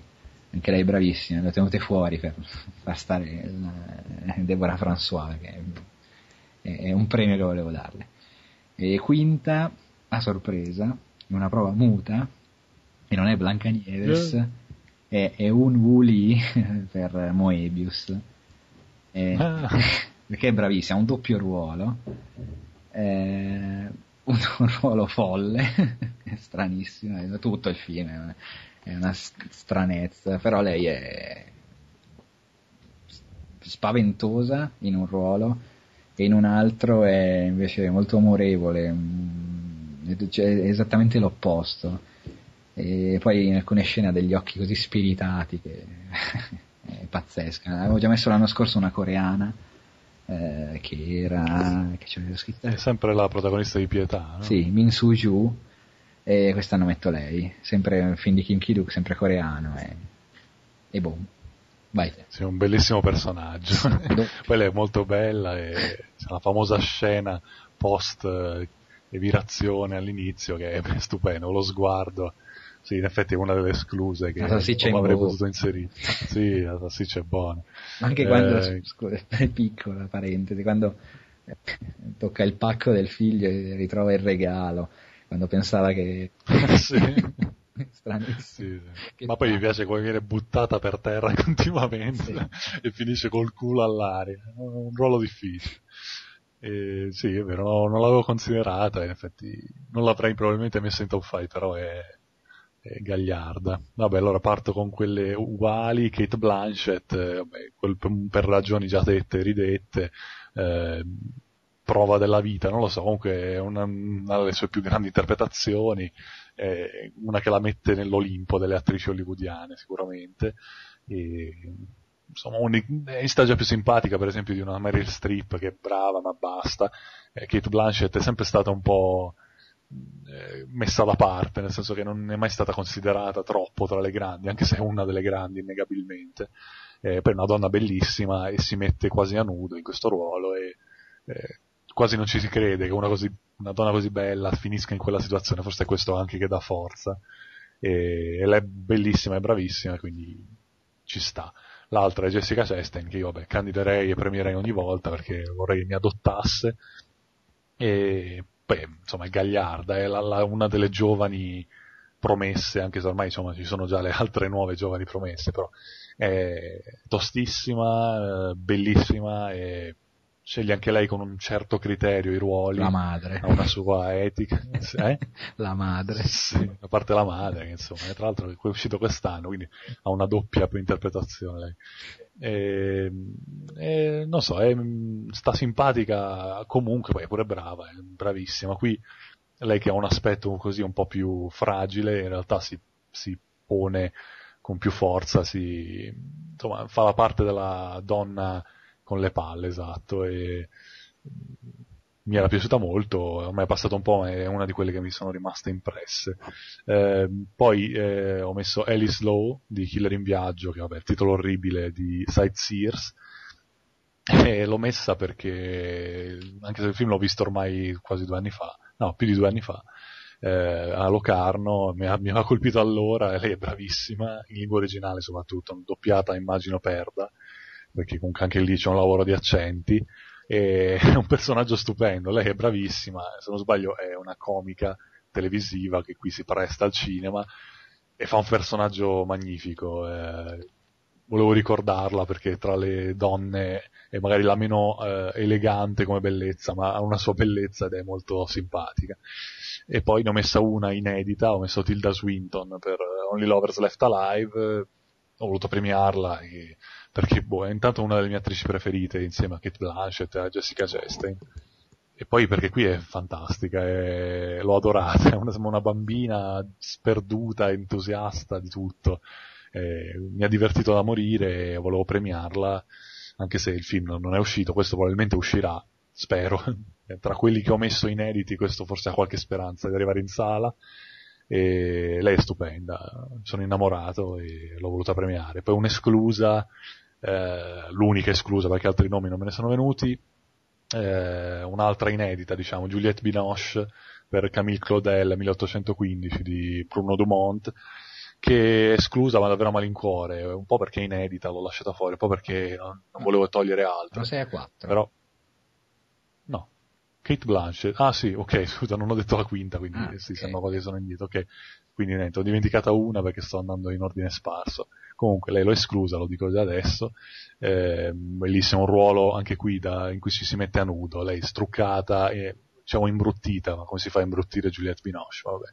anche lei è bravissima, le ho tenute fuori per far stare la, Deborah François, che è, è un premio che volevo darle. E quinta, a sorpresa, una prova muta, e non è Blancanieves, yeah. è, è un Wooly per Moebius. È, ah. Perché è bravissima, ha un doppio ruolo. È un, un ruolo folle, è stranissimo, è tutto il film, è una stranezza, però lei è spaventosa in un ruolo e in un altro è invece molto amorevole, cioè è esattamente l'opposto. E poi in alcune scene ha degli occhi così spiritati che è pazzesca. Avevo già messo l'anno scorso una coreana eh, che era che c'era scritta. È sempre la protagonista di Pietà, no? Sì, Min Soo Ju e quest'anno metto lei, sempre un film di Kim Ki-duk, sempre coreano e, e boom. Vai. Sì, un bellissimo personaggio. Lei è molto bella e c'è la famosa scena post eh, evirazione all'inizio che è stupendo, lo sguardo. Sì, in effetti è una delle escluse che non avrei potuto inserire. Sì, la salsiccia è buona. Anche quando, eh, scusa, è piccola parentesi, quando tocca il pacco del figlio e ritrova il regalo, quando pensava che... sì. Stranissimo. Sì, Ma poi mi piace come viene buttata per terra continuamente sì. e finisce col culo all'aria. Un ruolo difficile. E, sì, è vero, non, non l'avevo considerata, in effetti non l'avrei probabilmente messa in top 5, però è gagliarda. Vabbè, allora parto con quelle uguali, Kate Blanchett, eh, vabbè, per ragioni già dette e ridette, eh, prova della vita, non lo so, comunque è una, una delle sue più grandi interpretazioni, eh, una che la mette nell'Olimpo delle attrici hollywoodiane sicuramente, e, insomma, è in stagia più simpatica per esempio di una Meryl Streep che è brava ma basta, eh, Kate Blanchett è sempre stata un po' eh, messa da parte, nel senso che non è mai stata considerata troppo tra le grandi, anche se è una delle grandi innegabilmente. Eh, poi è una donna bellissima e si mette quasi a nudo in questo ruolo e eh, quasi non ci si crede che una, così, una, donna così bella finisca in quella situazione, forse è questo anche che dà forza. E, e lei è bellissima e bravissima, quindi ci sta. L'altra è Jessica Chastain, che io vabbè, candiderei e premierei ogni volta perché vorrei che mi adottasse. E beh, insomma, è gagliarda, è la, la, una delle giovani promesse, anche se ormai insomma, ci sono già le altre nuove giovani promesse, però è tostissima, eh, bellissima e sceglie anche lei con un certo criterio i ruoli. La madre. Ha una sua etica. Eh? la madre. Sì, a parte la madre, insomma, tra l'altro è uscito quest'anno, quindi ha una doppia interpretazione lei. E, e, non so, è, sta simpatica comunque, poi è pure brava, è bravissima. Qui lei che ha un aspetto così un po' più fragile, in realtà si, si pone con più forza, si, insomma, fa la parte della donna con le palle, esatto, e mi era piaciuta molto, me è passato un po', è una di quelle che mi sono rimaste impresse. Eh, poi eh, ho messo Alice Law di Killer in Viaggio, che vabbè, il titolo orribile di Sightseers, e l'ho messa perché, anche se il film l'ho visto ormai quasi due anni fa, no, più di due anni fa, eh, a Locarno, mi aveva colpito allora, e lei è bravissima, in lingua originale soprattutto, doppiata immagino perda, perché comunque anche lì c'è un lavoro di accenti, e è un personaggio stupendo, lei è bravissima, se non sbaglio è una comica televisiva che qui si presta al cinema e fa un personaggio magnifico. Eh, volevo ricordarla perché tra le donne è magari la meno eh, elegante come bellezza, ma ha una sua bellezza ed è molto simpatica. E poi ne ho messa una inedita, ho messo Tilda Swinton per Only Lovers Left Alive, ho voluto premiarla e perché boh, è intanto una delle mie attrici preferite insieme a Kate Blanchett e a Jessica Chastain. E poi perché qui è fantastica, è... l'ho adorata, è una, una bambina sperduta, entusiasta di tutto, eh, mi ha divertito da morire e volevo premiarla, anche se il film non è uscito, questo probabilmente uscirà, spero, tra quelli che ho messo inediti questo forse ha qualche speranza di arrivare in sala, e lei è stupenda, sono innamorato e l'ho voluta premiare. Poi un'esclusa, eh, l'unica esclusa perché altri nomi non me ne sono venuti, eh, un'altra inedita, diciamo, Juliette Binoche per Camille Claudel 1815 di Bruno Dumont, che è esclusa ma davvero a malincuore, un po' perché è inedita, l'ho lasciata fuori, un po' perché non, non volevo togliere altro. 6 a 4. Però, no. Kate Blanchett, ah sì, ok, scusa, non ho detto la quinta, quindi Ah, sì, ok. sembra che sono indietro, ok. Quindi niente, ho dimenticata una perché sto andando in ordine sparso. Comunque lei l'ho esclusa, lo dico già adesso. Eh, bellissimo un ruolo anche qui da- in cui ci si mette a nudo, lei struccata e diciamo imbruttita, ma come si fa a imbruttire Juliette Binoche? Vabbè.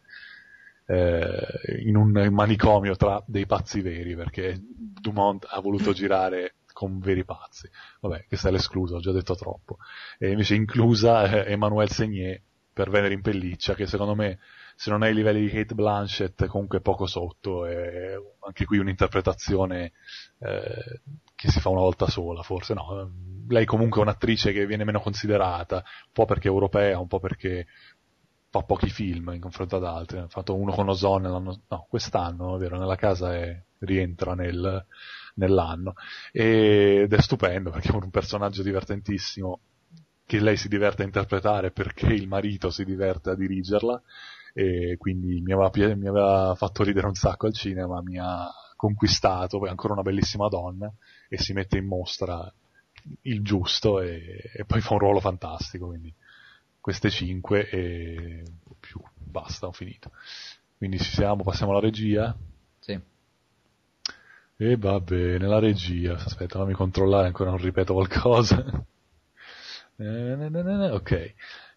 Eh, in un manicomio tra dei pazzi veri, perché Dumont ha voluto girare con veri pazzi. Vabbè, questa è l'esclusa, ho già detto troppo. E invece inclusa eh, Emmanuel Segnier per Venere in pelliccia, che secondo me, se non è ai livelli di Kate Blanchett, comunque è poco sotto, è anche qui un'interpretazione eh, che si fa una volta sola, forse no. Lei comunque è un'attrice che viene meno considerata, un po' perché è europea, un po' perché fa pochi film in confronto ad altri. Ha fatto uno con Ozone l'anno, no, quest'anno, è vero, nella casa e rientra nel, nell'anno. Ed è stupendo perché è un personaggio divertentissimo che lei si diverte a interpretare perché il marito si diverte a dirigerla e quindi mi aveva, mi aveva fatto ridere un sacco al cinema, mi ha conquistato, poi è ancora una bellissima donna e si mette in mostra il giusto e, e poi fa un ruolo fantastico, quindi queste cinque e più, basta, ho finito. Quindi ci siamo, passiamo alla regia. Sì. E va bene, la regia. Aspetta, fammi controllare ancora, non ripeto qualcosa. Eh, Ok,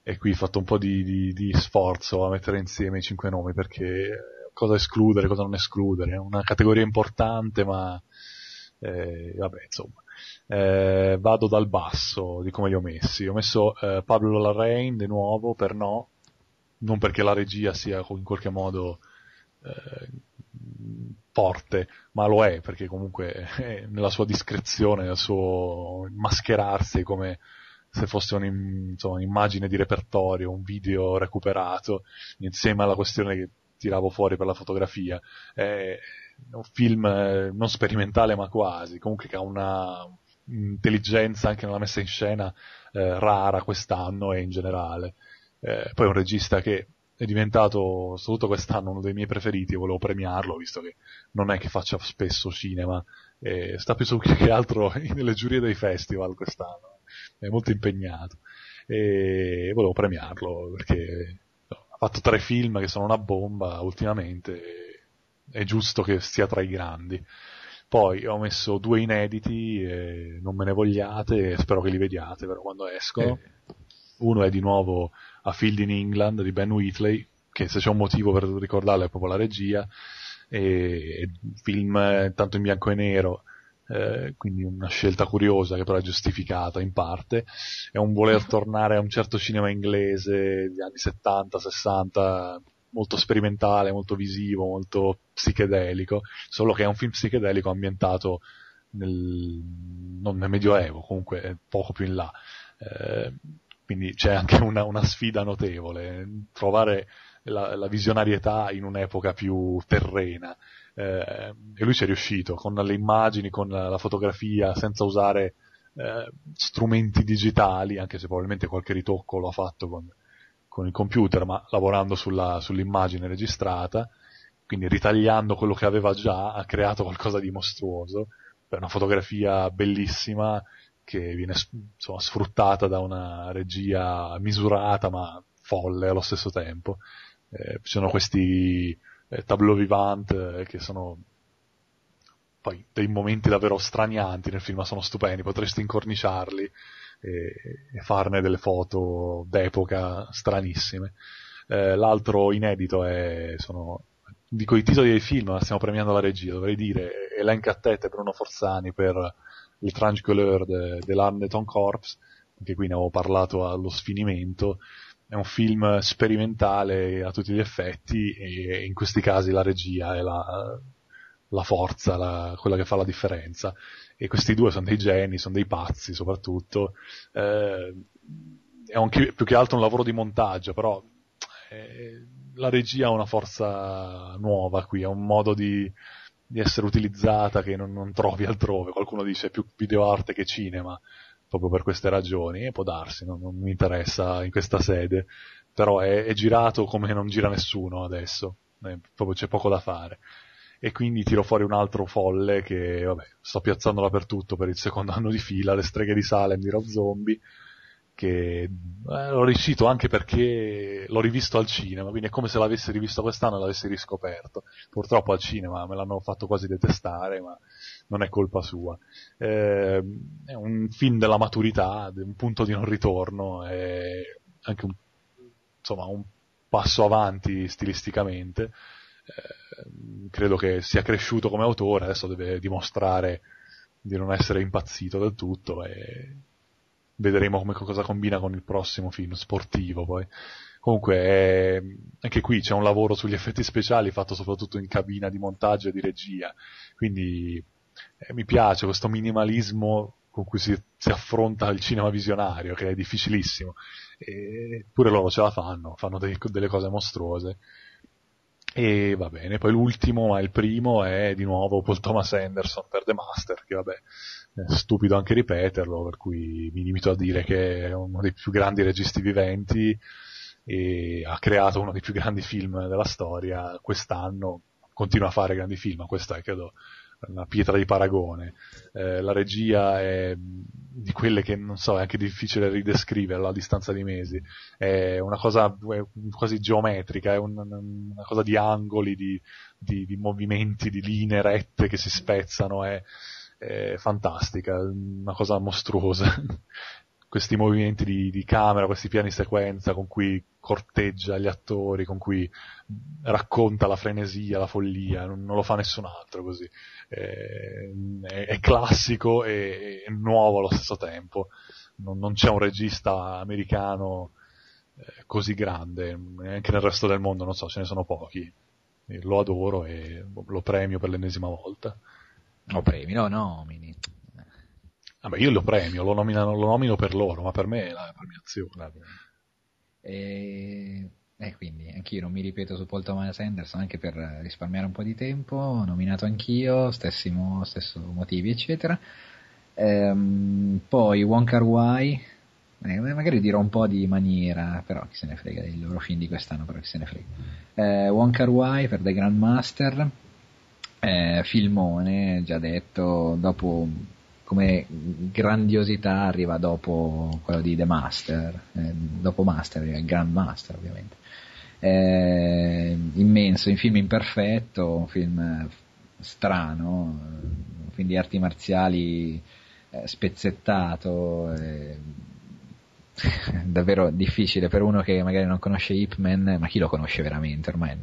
e qui ho fatto un po' di, di- di sforzo a mettere insieme i cinque nomi perché eh, cosa escludere, cosa non escludere. È una categoria importante, ma eh, vabbè, insomma. Eh, vado dal basso di come li ho messi. Ho messo eh, Pablo Larrain di nuovo per no, non perché la regia sia in qualche modo eh, forte, ma lo è perché comunque è nella sua discrezione, nel suo mascherarsi come se fosse un'immagine di repertorio, un video recuperato, insieme alla questione che tiravo fuori per la fotografia. È un film eh, non sperimentale ma quasi, comunque che ha una intelligenza anche nella messa in scena eh, rara quest'anno e in generale. Eh, poi è un regista che è diventato, soprattutto quest'anno, uno dei miei preferiti volevo premiarlo, visto che non è che faccia spesso cinema, e sta più su che altro nelle giurie dei festival quest'anno, è molto impegnato e volevo premiarlo perché no, ha fatto tre film che sono una bomba ultimamente, e è giusto che stia tra i grandi. Poi ho messo due inediti, e non me ne vogliate, e spero che li vediate però quando escono. Uno è di nuovo A Field in England di Ben Wheatley, che se c'è un motivo per ricordarlo è proprio la regia, e il film è tanto in bianco e nero, eh, quindi una scelta curiosa che però è giustificata in parte, è un voler tornare a un certo cinema inglese degli anni 70-60, molto sperimentale, molto visivo, molto psichedelico, solo che è un film psichedelico ambientato nel, non nel Medioevo, comunque poco più in là. Eh, quindi c'è anche una, una sfida notevole, trovare la, la visionarietà in un'epoca più terrena. Eh, e lui ci è riuscito con le immagini, con la, fotografia, senza usare eh, strumenti digitali, anche se probabilmente qualche ritocco lo ha fatto con, con il computer, ma lavorando sulla, sull'immagine registrata, quindi ritagliando quello che aveva già, ha creato qualcosa di mostruoso, per una fotografia bellissima che viene insomma, sfruttata da una regia misurata ma folle allo stesso tempo. Eh, ci sono questi eh, tableau vivant eh, che sono poi dei momenti davvero stranianti nel film, ma sono stupendi, potresti incorniciarli e, e farne delle foto d'epoca stranissime. Eh, l'altro inedito è, sono, dico i titoli dei film, ma stiamo premiando la regia, dovrei dire Hélène Cattet e Bruno Forzani per L'étrange couleur de, de l'âme de ton corps, anche qui ne avevo parlato allo sfinimento, è un film sperimentale a tutti gli effetti e in questi casi la regia è la, la forza, la, quella che fa la differenza. E questi due sono dei geni, sono dei pazzi soprattutto. Eh, è un, più che altro un lavoro di montaggio, però eh, la regia ha una forza nuova qui, ha un modo di, di essere utilizzata che non, non, trovi altrove. Qualcuno dice più videoarte che cinema, proprio per queste ragioni, può darsi, non, non mi interessa in questa sede, però è, è, girato come non gira nessuno adesso, eh, proprio c'è poco da fare. E quindi tiro fuori un altro folle che, vabbè, sto piazzando dappertutto per il secondo anno di fila, Le streghe di Salem di Rob Zombie, che eh, l'ho riuscito anche perché l'ho rivisto al cinema, quindi è come se l'avessi rivisto quest'anno e l'avessi riscoperto. Purtroppo al cinema me l'hanno fatto quasi detestare, ma non è colpa sua. Eh, è un film della maturità, un punto di non ritorno, è anche un, insomma, un passo avanti stilisticamente. Eh, credo che sia cresciuto come autore, adesso deve dimostrare di non essere impazzito del tutto e vedremo come cosa combina con il prossimo film sportivo poi. Comunque, è... anche qui c'è un lavoro sugli effetti speciali fatto soprattutto in cabina di montaggio e di regia, quindi eh, mi piace questo minimalismo con cui si, si, affronta il cinema visionario, che è difficilissimo, eppure loro ce la fanno, fanno dei, delle cose mostruose. E va bene, poi l'ultimo, ma il primo, è di nuovo Paul Thomas Anderson per The Master, che vabbè, è stupido anche ripeterlo, per cui mi limito a dire che è uno dei più grandi registi viventi e ha creato uno dei più grandi film della storia quest'anno, continua a fare grandi film, ma questa è credo una pietra di paragone. Eh, la regia è di quelle che non so, è anche difficile ridescriverla a distanza di mesi. È una cosa quasi geometrica, è un, una cosa di angoli, di, di, di, movimenti, di linee rette che si spezzano, è, è fantastica, una cosa mostruosa. Questi movimenti di, di, camera, questi piani sequenza con cui corteggia gli attori, con cui racconta la frenesia, la follia, non, non lo fa nessun altro così. Eh, è, è, classico e è nuovo allo stesso tempo. Non, non c'è un regista americano eh, così grande, neanche nel resto del mondo, non so, ce ne sono pochi. Lo adoro e lo premio per l'ennesima volta. Lo premi, no, nomini. Vabbè, io lo premio, lo, nominano, lo nomino per loro, ma per me è la premiazione. E... Eh, quindi anch'io non mi ripeto su Paul Thomas Anderson anche per risparmiare un po' di tempo, nominato anch'io, stessimo, stesso motivi, eccetera. Ehm, poi Wonka Wai, eh, magari dirò un po' di maniera, però chi se ne frega dei loro film di quest'anno, però chi se ne frega. Eh, Wonka Wai per The Grandmaster, eh, filmone, già detto, dopo come grandiosità arriva dopo quello di The Master, eh, dopo Master, il Grand Master ovviamente. Eh, immenso, un film imperfetto, un film strano, un film di arti marziali eh, spezzettato, eh, davvero difficile per uno che magari non conosce Ip Man, ma chi lo conosce veramente ormai?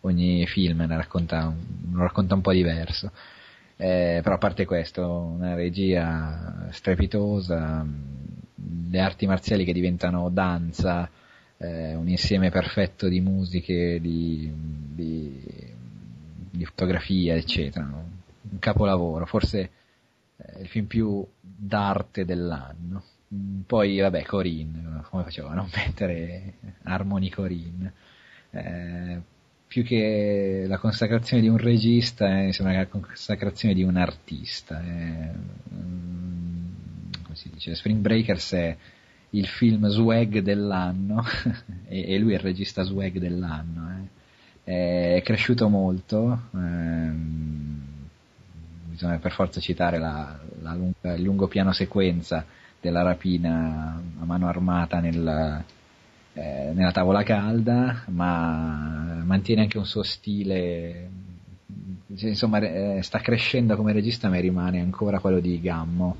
Ogni film ne racconta, lo racconta un po' diverso. Eh, però a parte questo, una regia strepitosa, le arti marziali che diventano danza, eh, un insieme perfetto di musiche, di, di, di fotografia, eccetera. Un capolavoro, forse eh, il film più d'arte dell'anno. Poi, vabbè, Corinne, come facevo a non mettere Harmony Corinne? Più che la consacrazione di un regista, eh, sembra la consacrazione di un artista. Eh, come si dice? Spring Breakers è il film swag dell'anno e, e, lui è il regista swag dell'anno. Eh. È cresciuto molto, ehm, bisogna per forza citare la, la lunga, il lungo piano sequenza della rapina a mano armata nel, eh, nella tavola calda, ma mantiene anche un suo stile, insomma eh, sta crescendo come regista ma rimane ancora quello di Gammo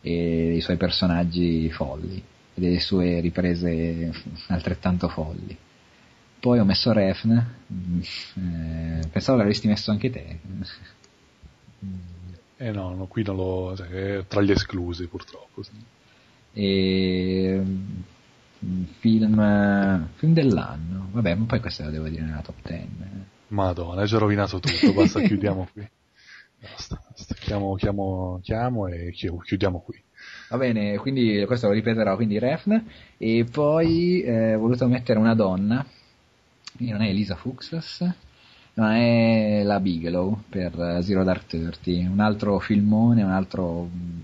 e i suoi personaggi folli e delle sue riprese altrettanto folli. Poi ho messo Refn, eh, pensavo l'avresti messo anche te. Eh no, no qui non lo, cioè, è tra gli esclusi purtroppo. Sì. E mm, film, film dell'anno. Vabbè, ma poi questa la devo dire nella top 10. Madonna, hai già rovinato tutto, basta chiudiamo qui. Basta, basta. Chiamo, chiamo, chiamo e chiudiamo qui. Va bene, quindi questo lo ripeterò, quindi Refn, e poi eh, ho voluto mettere una donna, quindi non è Elisa Fuxas, non è la Bigelow per Zero Dark Thirty, un altro filmone, un altro mm,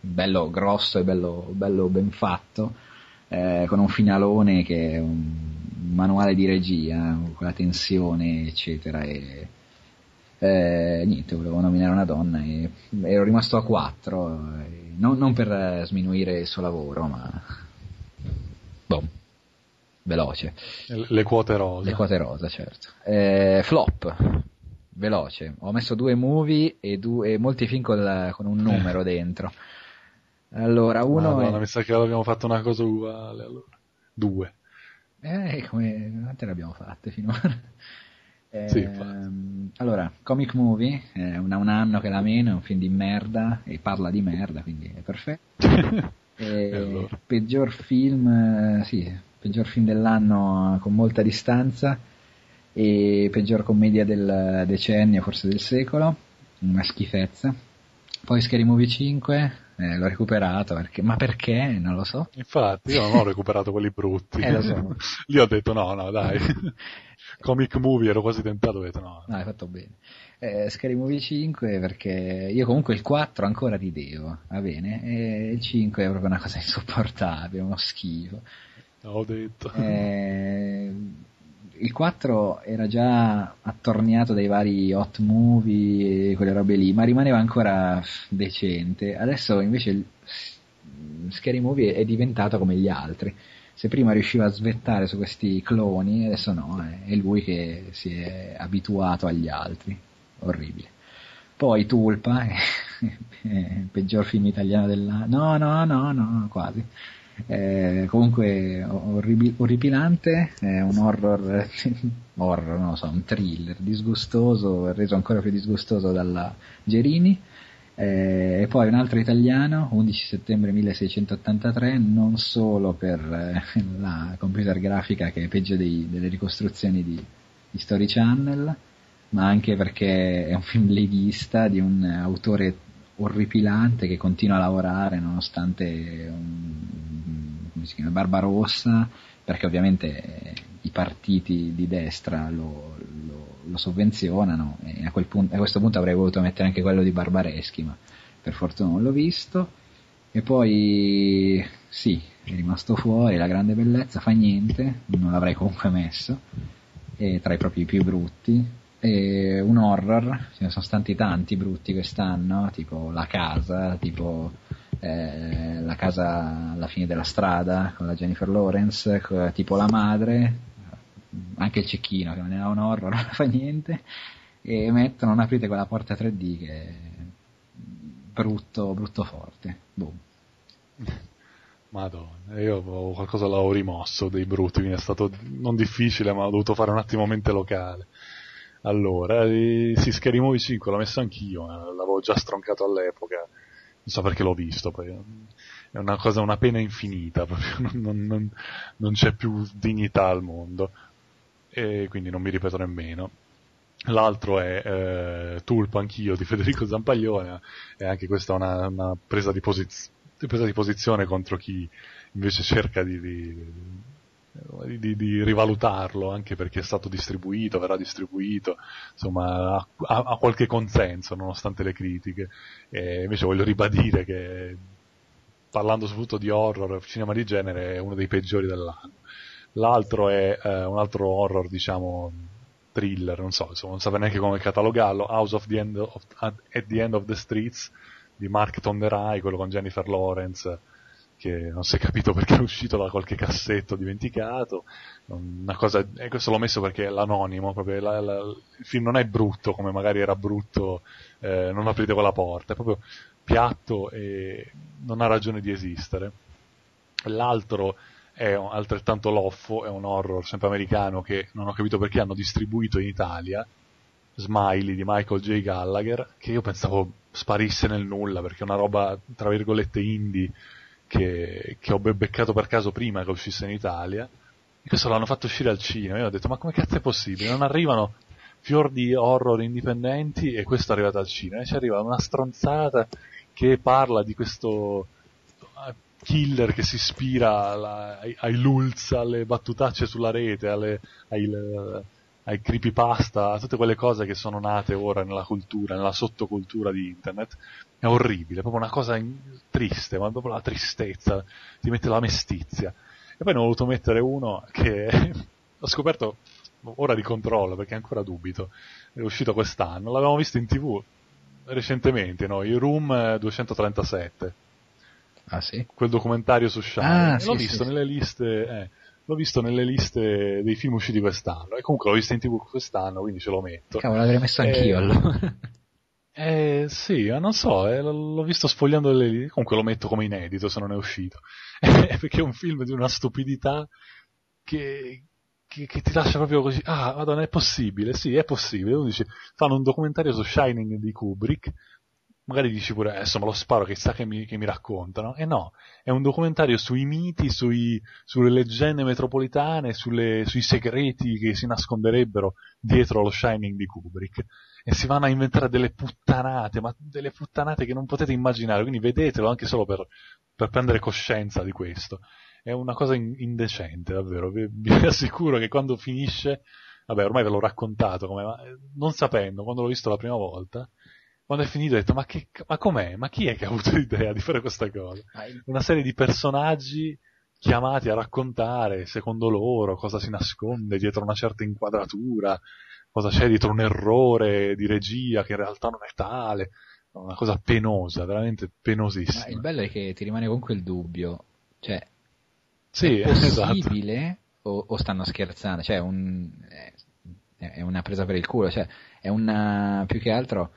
bello grosso e bello, bello ben fatto, eh, con un finalone che è un manuale di regia, con la tensione, eccetera. E, eh, niente, volevo nominare una donna e ero rimasto a quattro, non, non, per sminuire il suo lavoro, ma boh, veloce. Le quote rosa. Le quote rosa, certo. Eh, flop, veloce. Ho messo due movie e, due, e molti film con, con un numero eh. dentro. Allora, uno. Madonna, è... mi sa che abbiamo fatto una cosa uguale. Allora. Due. Eh, come. Quante ne abbiamo fatte finora? Eh, sì, allora, Comic Movie, è una, un anno che la meno, è un film di merda e parla di merda, quindi è perfetto. e allora. Peggior film, eh, sì, peggior film dell'anno con molta distanza e peggior commedia del decennio, forse del secolo, una schifezza. Poi Scary Movie 5, eh, l'ho recuperato, perché, ma perché? Non lo so. Infatti, io non ho recuperato quelli brutti. eh, lo so. Lì ho detto no, no, dai. Comic Movie ero quasi tentato, ho detto no. No, hai fatto bene. Eh, Scary Movie 5 perché io comunque il 4 ancora ridevo, va bene? E il 5 è proprio una cosa insopportabile, uno schifo. Ho detto. Eh, il 4 era già attorniato dai vari hot movie e quelle robe lì, ma rimaneva ancora decente. Adesso invece Scary Movie è diventato come gli altri. Se prima riusciva a svettare su questi cloni, adesso no, è lui che si è abituato agli altri. Orribile. Poi Tulpa, il peggior film italiano dell'anno. No, no, no, no, quasi. Eh, comunque orribi- orripilante, è un horror, horror, non lo so, un thriller disgustoso, reso ancora più disgustoso dalla Gerini. Eh, e poi un altro italiano, 11 settembre 1683, non solo per eh, la computer grafica che è peggio dei, delle ricostruzioni di, di Story Channel, ma anche perché è un film leghista di un autore orripilante che continua a lavorare nonostante un, come si chiama, Barbarossa, perché ovviamente eh, i partiti di destra lo, lo, lo sovvenzionano e a, punto, a, questo punto avrei voluto mettere anche quello di Barbareschi, ma per fortuna non l'ho visto. E poi sì, è rimasto fuori, la grande bellezza, fa niente, non l'avrei comunque messo, è tra i propri più brutti, e un horror, ce ne sono stati tanti brutti quest'anno, tipo La Casa, tipo eh, La Casa alla fine della strada con la Jennifer Lawrence, tipo La Madre, anche il Cecchino che non era un horror, non fa niente, e mettono, non aprite quella porta 3D che è brutto, brutto forte. Boom. Madonna, io qualcosa l'avevo rimosso dei brutti, quindi è stato non difficile, ma ho dovuto fare un attimo mente locale. Allora, eh, sì, Scary Movie 5 l'ho messo anch'io, l'avevo già stroncato all'epoca, non so perché l'ho visto, poi è una cosa, una pena infinita, proprio, non, non, non c'è più dignità al mondo, e quindi non mi ripeto nemmeno. L'altro è eh, Tulpa, anch'io, di Federico Zampaglione, e anche questa è una, una presa, di posiz- presa, di posizione contro chi invece cerca di, di di, di, rivalutarlo anche perché è stato distribuito, verrà distribuito, insomma ha, ha qualche consenso nonostante le critiche. E invece voglio ribadire che parlando soprattutto di horror, cinema di genere è uno dei peggiori dell'anno. L'altro è eh, un altro horror, diciamo, thriller, non so, insomma, non sapevo neanche come catalogarlo, House of the End of, at the End of the Streets di Mark Tonderai, quello con Jennifer Lawrence, che non si è capito perché è uscito da qualche cassetto dimenticato, cosa, e questo l'ho messo perché è l'anonimo, proprio la, la, il film non è brutto come magari era brutto eh, Non aprite quella porta, è proprio piatto e non ha ragione di esistere. L'altro è altrettanto loffo, è un horror sempre americano che non ho capito perché hanno distribuito in Italia, Smiley di Michael J. Gallagher, che io pensavo sparisse nel nulla perché è una roba tra virgolette indie che, che ho beccato per caso prima che uscisse in Italia. E questo l'hanno fatto uscire al cinema. Io ho detto, ma come cazzo è possibile? Non arrivano fior di horror indipendenti e questo è arrivato al cinema. E ci arriva una stronzata che parla di questo eh, killer che si ispira alla, ai, ai lulz, alle battutacce sulla rete, alle, ai, ai creepypasta, a tutte quelle cose che sono nate ora nella cultura, nella sottocultura di internet, è orribile, è proprio una cosa triste, ma proprio la tristezza, ti mette la mestizia. E poi ne ho voluto mettere uno che ho scoperto ora di controllo perché ancora dubito, è uscito quest'anno, l'avevamo visto in tv recentemente, no? il Room 237. Ah sì? Quel documentario su Shine. Ah, l'ho sì, visto sì, nelle liste... Eh, l'ho visto nelle liste dei film usciti quest'anno e comunque l'ho visto in tv quest'anno quindi ce lo metto Cavolo, l'avrei messo anch'io Eh, allora. Eh sì ma non so eh, l'ho visto sfogliando le liste comunque lo metto come inedito se non è uscito. Perché è un film di una stupidità che, che, che ti lascia proprio così ah madonna è possibile sì è possibile uno dice fanno un documentario su Shining di Kubrick magari dici pure, adesso me lo sparo, che sa che mi, che mi raccontano. E no, è un documentario sui miti, sui, sulle leggende metropolitane, sulle, sui segreti che si nasconderebbero dietro lo Shining di Kubrick. E si vanno a inventare delle puttanate, ma delle puttanate che non potete immaginare, quindi vedetelo anche solo per, per prendere coscienza di questo. È una cosa in- indecente, davvero. Vi, vi assicuro che quando finisce, vabbè, ormai ve l'ho raccontato, come, eh, non sapendo, quando l'ho visto la prima volta, quando è finito ho detto, ma, che, ma com'è? Ma chi è che ha avuto l'idea di fare questa cosa? Una serie di personaggi chiamati a raccontare, secondo loro, cosa si nasconde dietro una certa inquadratura, cosa c'è dietro un errore di regia che in realtà non è tale. Una cosa penosa, veramente Ma penosissima. il bello è che ti rimane comunque il dubbio, cioè, Sì, è esatto. possibile o, o stanno scherzando? Cioè, un, è, è una presa per il culo, cioè, è una, più che altro,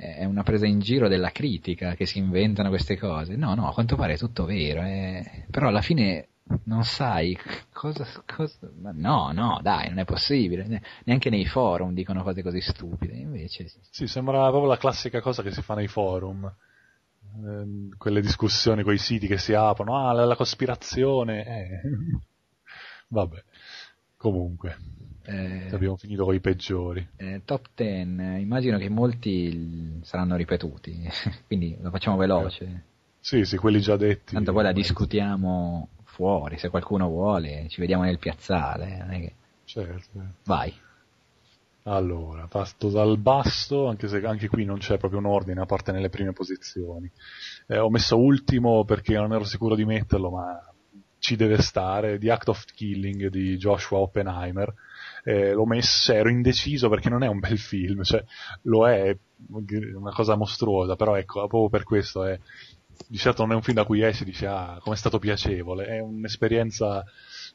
è una presa in giro della critica che si inventano queste cose. No, no, a quanto pare è tutto vero, eh. però alla fine non sai cosa, cosa, no, no, dai, non è possibile, Ne- neanche nei forum dicono cose così stupide, invece Sì, sembra proprio la classica cosa che si fa nei forum. Ehm, quelle discussioni con i siti che si aprono, ah, la, la cospirazione, eh. Vabbè, comunque, eh, abbiamo finito con i peggiori. Eh, top 10, eh, immagino che molti saranno ripetuti, quindi lo facciamo veloce. Sì, sì, quelli già detti. Tanto poi la discutiamo fuori, se qualcuno vuole, ci vediamo nel piazzale. è che- Certo. Vai. Allora, parto dal basso, anche se anche qui non c'è proprio un ordine, a parte nelle prime posizioni. Eh, ho messo ultimo perché non ero sicuro di metterlo, ma ci deve stare, The Act of Killing di Joshua Oppenheimer. Eh, l'ho messo, ero indeciso perché non è un bel film, cioè lo è, è una cosa mostruosa, però ecco, proprio per questo è, di certo non è un film da cui esci e dici ah, com'è stato piacevole, è un'esperienza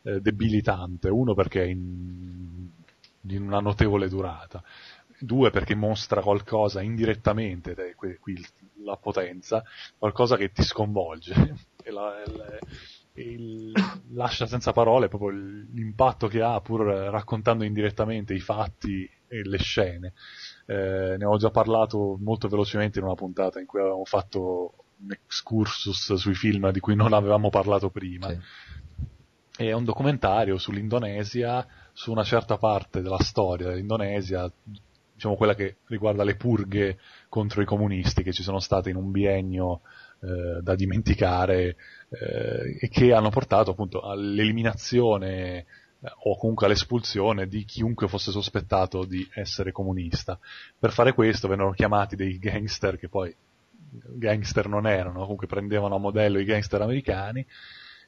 eh, debilitante, uno perché è in, di una notevole durata, due perché mostra qualcosa indirettamente, ed è qui la potenza, qualcosa che ti sconvolge. E la- il- il- lascia senza parole proprio l'impatto che ha pur raccontando indirettamente i fatti e le scene. Eh, ne ho già parlato molto velocemente in una puntata in cui avevamo fatto un excursus sui film di cui non avevamo parlato prima. Sì. È un documentario sull'Indonesia, su una certa parte della storia dell'Indonesia, diciamo quella che riguarda le purghe contro i comunisti che ci sono state in un biennio eh, da dimenticare eh, e che hanno portato appunto all'eliminazione eh, o comunque all'espulsione di chiunque fosse sospettato di essere comunista. Per fare questo vennero chiamati dei gangster che poi gangster non erano, comunque prendevano a modello i gangster americani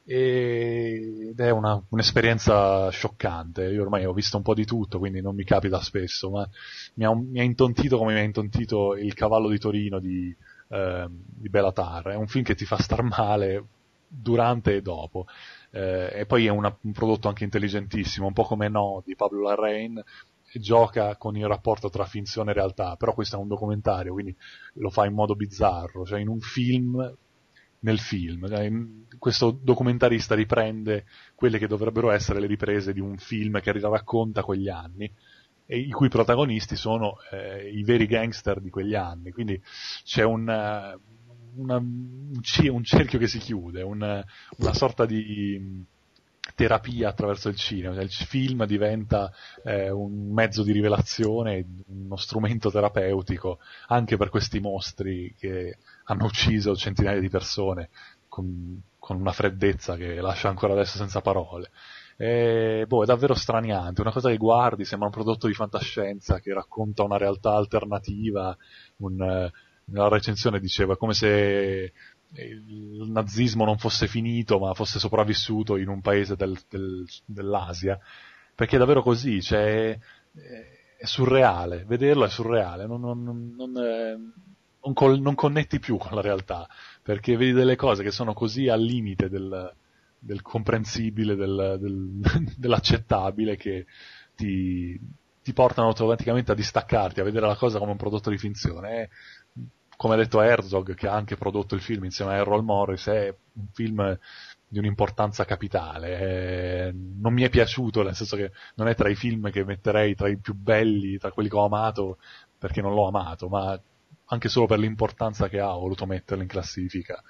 ed è una- un'esperienza scioccante. Io ormai ho visto un po' di tutto, quindi non mi capita spesso, ma mi ha, mi ha intontito come mi ha intontito Il cavallo di Torino di, ehm, di Belatar. È un film che ti fa star male durante e dopo. Eh, e poi è una- un prodotto anche intelligentissimo, un po' come No di Pablo Larrain, gioca con il rapporto tra finzione e realtà, però questo è un documentario, quindi lo fa in modo bizzarro, cioè in un film nel film. Cioè, Questo documentarista riprende quelle che dovrebbero essere le riprese di un film che racconta quegli anni i cui protagonisti sono eh, i veri gangster di quegli anni. Quindi c'è un, eh, una, un, cerchio che si chiude, un, una sorta di terapia attraverso il cinema, cioè il film diventa eh, un mezzo di rivelazione, uno strumento terapeutico anche per questi mostri che hanno ucciso centinaia di persone con, con una freddezza che lascia ancora adesso senza parole. E, boh, è davvero straniante, una cosa che guardi sembra un prodotto di fantascienza che racconta una realtà alternativa, un, nella recensione diceva come se il nazismo non fosse finito ma fosse sopravvissuto in un paese del, del, dell'Asia, perché è davvero così, cioè, è surreale, vederlo è surreale, non, non, non, eh, non, col, non, connetti più con la realtà, perché vedi delle cose che sono così al limite del, del comprensibile, del, dell'accettabile che ti, ti portano automaticamente a distaccarti, a vedere la cosa come un prodotto di finzione. È, come ha detto Herzog, che ha anche prodotto il film insieme a Errol Morris, è un film di un'importanza capitale. Eh, non mi è piaciuto, nel senso che non è tra i film che metterei tra i più belli, tra quelli che ho amato, perché non l'ho amato, ma anche solo per l'importanza che ha ho voluto metterlo in classifica.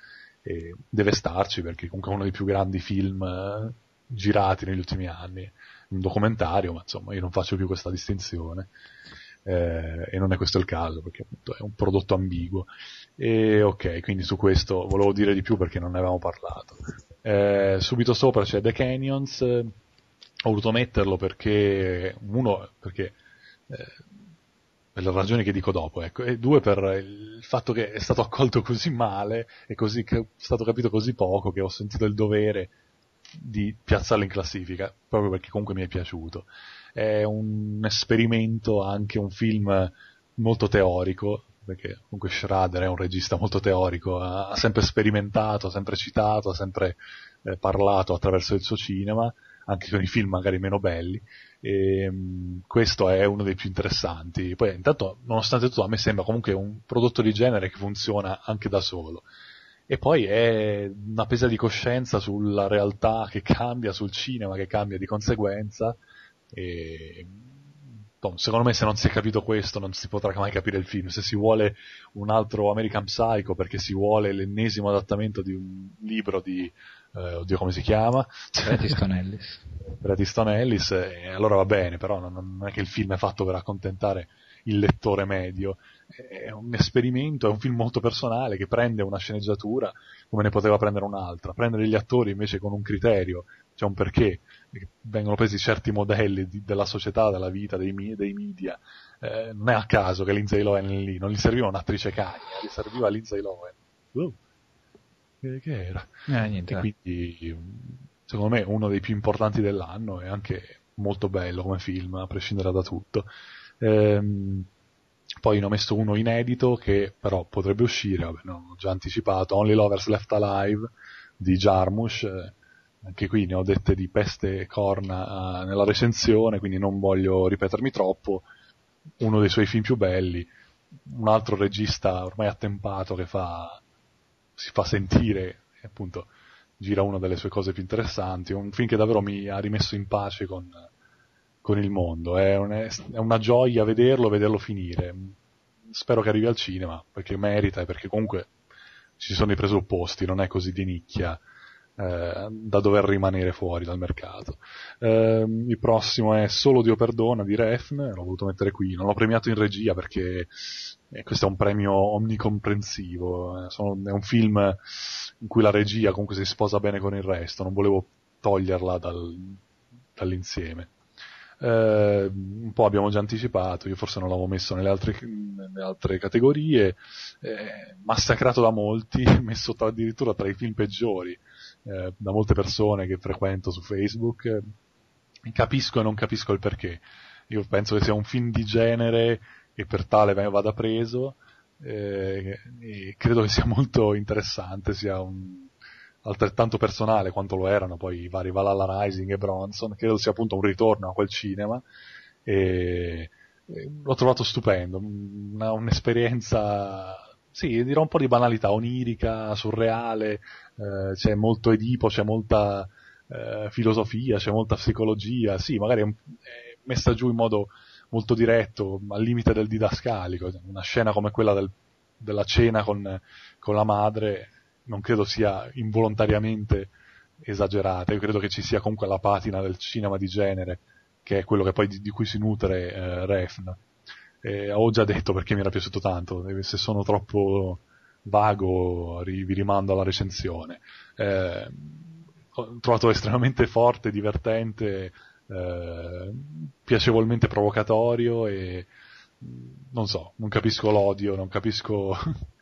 E deve starci perché comunque è uno dei più grandi film eh, girati negli ultimi anni. Un documentario, ma insomma io non faccio più questa distinzione eh, e non è questo il caso perché appunto è un prodotto ambiguo. E ok, quindi su questo volevo dire di più perché non ne avevamo parlato. Eh, subito sopra c'è The Canyons, ho voluto metterlo perché, uno, perché eh, per le ragioni che dico dopo, ecco, e due per il fatto che è stato accolto così male e così, è stato capito così poco che ho sentito il dovere di piazzarlo in classifica, proprio perché comunque mi è piaciuto. È un esperimento, anche un film molto teorico, perché comunque Schrader è un regista molto teorico, ha sempre sperimentato, ha sempre citato, ha sempre eh, parlato attraverso il suo cinema, anche con i film magari meno belli, e um, questo è uno dei più interessanti. Poi intanto, nonostante tutto, a me sembra comunque un prodotto di genere che funziona anche da solo. E poi è una pesa di coscienza sulla realtà che cambia, sul cinema che cambia di conseguenza, e, boh, secondo me se non si è capito questo non si potrà mai capire il film. Se si vuole un altro American Psycho perché si vuole l'ennesimo adattamento di un libro di, eh, oddio come si chiama? Bret Easton Ellis. Bret Easton Ellis, eh, allora va bene, però non, non è che il film è fatto per accontentare il lettore medio. È un esperimento, è un film molto personale che prende una sceneggiatura come ne poteva prendere un'altra, prendere gli attori invece con un criterio, c'è un perché, vengono presi certi modelli di, della società, della vita, dei, dei media. Eh, non è a caso che Lindsay Lohan è lì, non gli serviva un'attrice cagna, gli serviva Lindsay Lohan. Uh, che, che, era? Eh, niente, e quindi, secondo me, uno dei più importanti dell'anno e anche molto bello come film, a prescindere da tutto. Ehm, poi ne ho messo uno inedito che però potrebbe uscire, vabbè, no, ho già anticipato, Only Lovers Left Alive di Jarmusch, eh, anche qui ne ho dette di peste e corna uh, nella recensione, quindi non voglio ripetermi troppo, uno dei suoi film più belli, un altro regista ormai attempato che fa, si fa sentire, appunto gira una delle sue cose più interessanti, un film che davvero mi ha rimesso in pace con, con il mondo, è, un, è una gioia vederlo, vederlo finire, spero che arrivi al cinema, perché merita e perché comunque ci sono i presupposti, non è così di nicchia eh, da dover rimanere fuori dal mercato. Eh, il prossimo è Solo Dio Perdona di Refn, l'ho voluto mettere qui, non l'ho premiato in regia perché eh, questo è un premio omnicomprensivo, eh, sono, è un film in cui la regia comunque si sposa bene con il resto, non volevo toglierla dal, dall'insieme. Eh, un po' abbiamo già anticipato, io forse non l'avevo messo nelle altre, nelle altre categorie, eh, massacrato da molti, messo tra, addirittura tra i film peggiori, eh, da molte persone che frequento su Facebook, capisco e non capisco il perché. Io penso che sia un film di genere e per tale vada preso, eh, credo che sia molto interessante, sia un, altrettanto personale quanto lo erano poi i vari Valhalla Rising e Bronson, credo sia appunto un ritorno a quel cinema e, e l'ho trovato stupendo, una, un'esperienza sì, dirò un po' di banalità, onirica, surreale, eh, c'è molto Edipo, c'è molta eh, filosofia, c'è molta psicologia, sì, magari è, un, è, messa giù in modo molto diretto, al limite del didascalico, una scena come quella del della cena con, con la madre non credo sia involontariamente esagerata, io credo che ci sia comunque la patina del cinema di genere, che è quello che poi di, di cui si nutre eh, Refn. Eh, ho già detto perché mi era piaciuto tanto, se sono troppo vago vi rimando alla recensione. Eh, ho trovato estremamente forte, divertente, eh, piacevolmente provocatorio e non so, non capisco l'odio, non capisco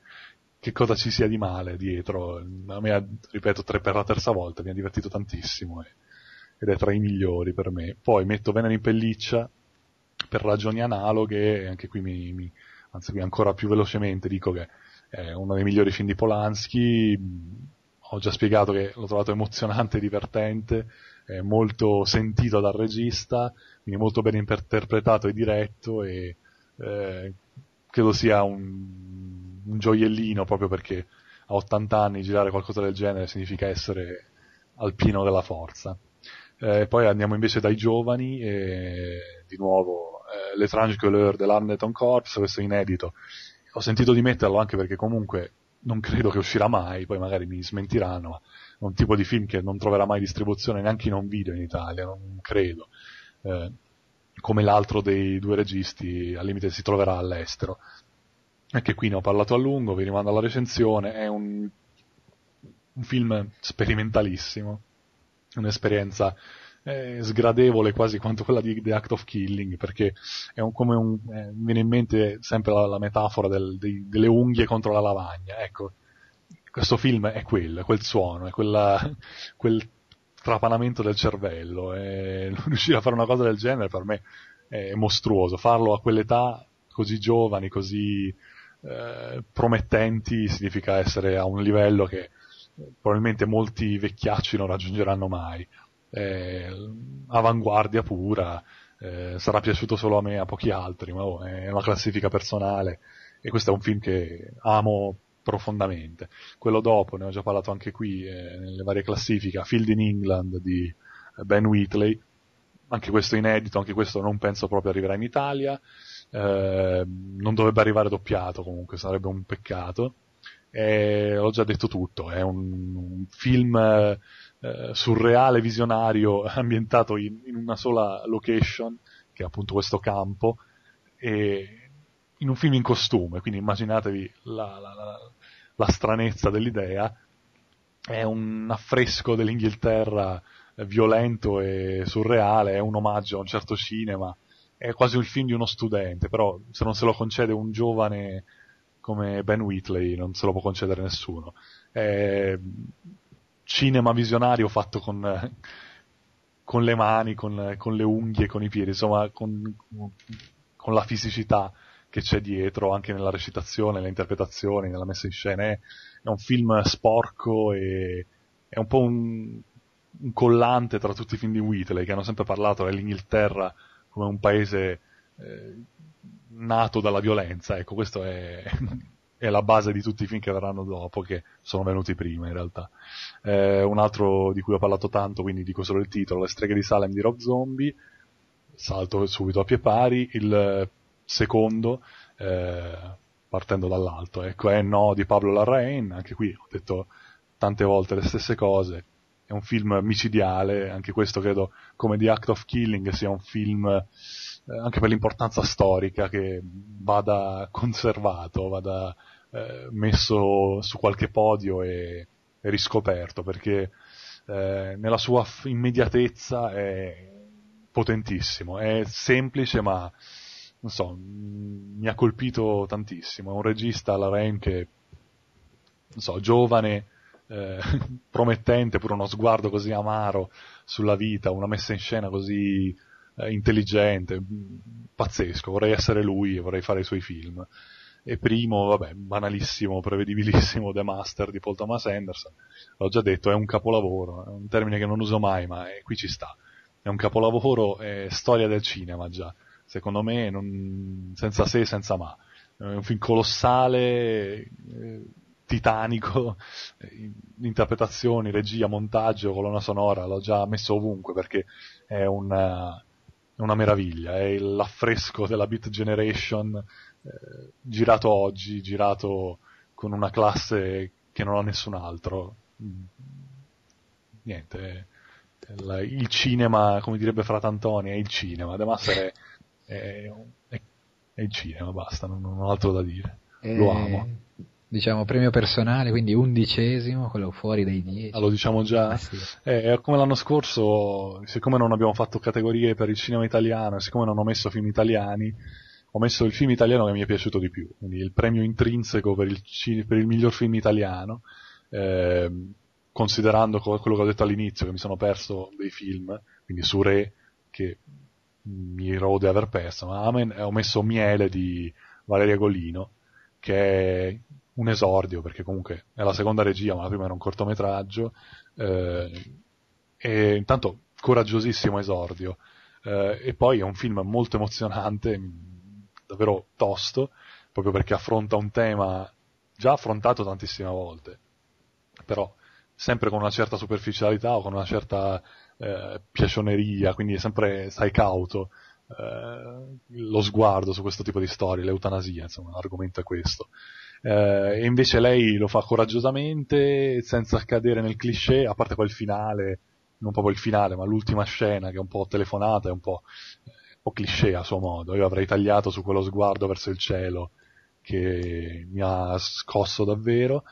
che cosa ci sia di male dietro. A me, ripeto, tre per la terza volta mi ha divertito tantissimo e, ed è tra i migliori per me. Poi metto Venere in pelliccia per ragioni analoghe e anche qui mi, mi anzi qui ancora più velocemente dico che è uno dei migliori film di Polanski. Ho già spiegato che l'ho trovato emozionante e divertente, è molto sentito dal regista, quindi molto ben interpretato e diretto e eh, credo sia un, un, gioiellino proprio perché a 80 anni girare qualcosa del genere significa essere al pieno della forza. Eh, poi andiamo invece dai giovani, e, di nuovo eh, L'Etrange Couleur dell'Arneton Corps, questo inedito. Ho sentito di metterlo anche perché comunque non credo che uscirà mai, poi magari mi smentiranno, ma è un tipo di film che non troverà mai distribuzione neanche in un video in Italia, non credo. Eh, come l'altro dei due registi al limite si troverà all'estero. Anche qui ne ho parlato a lungo, vi rimando alla recensione, è un, un film sperimentalissimo, un'esperienza eh, sgradevole quasi quanto quella di The Act of Killing, perché è un, come un, eh, viene in mente sempre la, la metafora del, dei, delle unghie contro la lavagna, ecco, questo film è quello, è quel suono, è quella, quel trapanamento del cervello e riuscire a fare una cosa del genere per me è mostruoso. Farlo a quell'età così giovani, così eh, promettenti significa essere a un livello che probabilmente molti vecchiacci non raggiungeranno mai. Eh, avanguardia pura, eh, sarà piaciuto solo a me e a pochi altri, ma oh, è una classifica personale e questo è un film che amo profondamente. Quello dopo, ne ho già parlato anche qui eh, nelle varie classifiche, Field in England di eh, Ben Wheatley, anche questo inedito, anche questo non penso proprio arriverà in Italia, eh, non dovrebbe arrivare doppiato comunque, sarebbe un peccato. E ho già detto tutto, è un, un film eh, surreale, visionario, ambientato in, in, una sola location, che è appunto questo campo, e in un film in costume, quindi immaginatevi la, la, la, la stranezza dell'idea, è un affresco dell'Inghilterra violento e surreale, è un omaggio a un certo cinema, è quasi il film di uno studente, però se non se lo concede un giovane come Ben Wheatley non se lo può concedere nessuno. È cinema visionario fatto con, con le mani, con, con, le unghie, con i piedi, insomma con, con la fisicità che c'è dietro anche nella recitazione, nelle interpretazioni, nella messa in scena. È, un film sporco e è un po' un, un, collante tra tutti i film di Whitley che hanno sempre parlato dell'Inghilterra come un paese eh, nato dalla violenza. Ecco, questo è, è, la base di tutti i film che verranno dopo, che sono venuti prima in realtà. Eh, un altro di cui ho parlato tanto, quindi dico solo il titolo, Le streghe di Salem di Rob Zombie, salto subito a pie pari, il secondo, eh, partendo dall'alto. Ecco, è No di Pablo Larrain, anche qui ho detto tante volte le stesse cose. È un film micidiale, anche questo credo come The Act of Killing sia un film eh, anche per l'importanza storica che vada conservato, vada eh, messo su qualche podio e, e riscoperto, perché eh, nella sua immediatezza è potentissimo, è semplice ma non so, mi ha colpito tantissimo. È un regista, la Rain, che, non so, giovane, eh, promettente, pure uno sguardo così amaro sulla vita, una messa in scena così eh, intelligente, pazzesco. Vorrei essere lui e vorrei fare i suoi film. E primo, vabbè, banalissimo, prevedibilissimo The Master di Paul Thomas Anderson. L'ho già detto, è un capolavoro, è un termine che non uso mai, ma è, qui ci sta. È un capolavoro, è storia del cinema già secondo me, non, senza se e senza ma. È un film colossale, eh, titanico, eh, interpretazioni, regia, montaggio, colonna sonora, l'ho già messo ovunque perché è una, una meraviglia, è l'affresco della Beat Generation eh, girato oggi, girato con una classe che non ha nessun altro. Niente, il, cinema, come direbbe Fratantoni, è il cinema, De Master è, è, è il cinema, basta, non, non ho altro da dire. E, Lo amo. Diciamo premio personale, quindi undicesimo, quello fuori dai dieci. Ah, lo diciamo già? Ah, sì. Eh, è come l'anno scorso, siccome non abbiamo fatto categorie per il cinema italiano, e siccome non ho messo film italiani, ho messo il film italiano che mi è piaciuto di più, quindi il premio intrinseco per il, per il miglior film italiano, ehm, considerando co- quello che ho detto all'inizio, che mi sono perso dei film, quindi su Re, che mi rode aver perso, ma Amen, e ho messo Miele di Valeria Golino, che è un esordio, perché comunque è la seconda regia, ma la prima era un cortometraggio, eh, e intanto coraggiosissimo esordio, eh, e poi è un film molto emozionante, davvero tosto, proprio perché affronta un tema già affrontato tantissime volte, però sempre con una certa superficialità o con una certa eh, piacioneria, quindi sempre stai cauto eh, lo sguardo su questo tipo di storie, l'eutanasia, insomma, l'argomento è questo. Eh, e invece lei lo fa coraggiosamente, senza cadere nel cliché, a parte il finale, non proprio il finale, ma l'ultima scena che è un po' telefonata, è un po', un po' cliché a suo modo. Io avrei tagliato su quello sguardo verso il cielo che mi ha scosso davvero.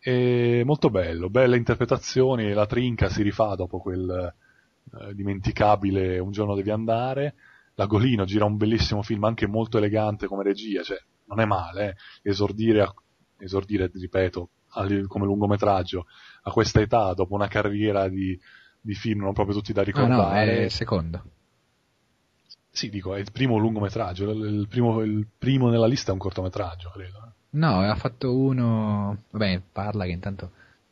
E molto bello, belle interpretazioni, la trinca si rifà dopo quel eh, dimenticabile Un giorno devi andare. La Golino gira un bellissimo film, anche molto elegante come regia, cioè non è male, eh, esordire, a- esordire, ripeto, al- come lungometraggio a questa età, dopo una carriera di, di film non proprio tutti da Ah, no, ricordare. è il secondo. Sì, dico, è il primo lungometraggio, il, il primo, il primo nella lista è un cortometraggio, credo. eh. No, ha fatto uno... Vabbè, parla che intanto...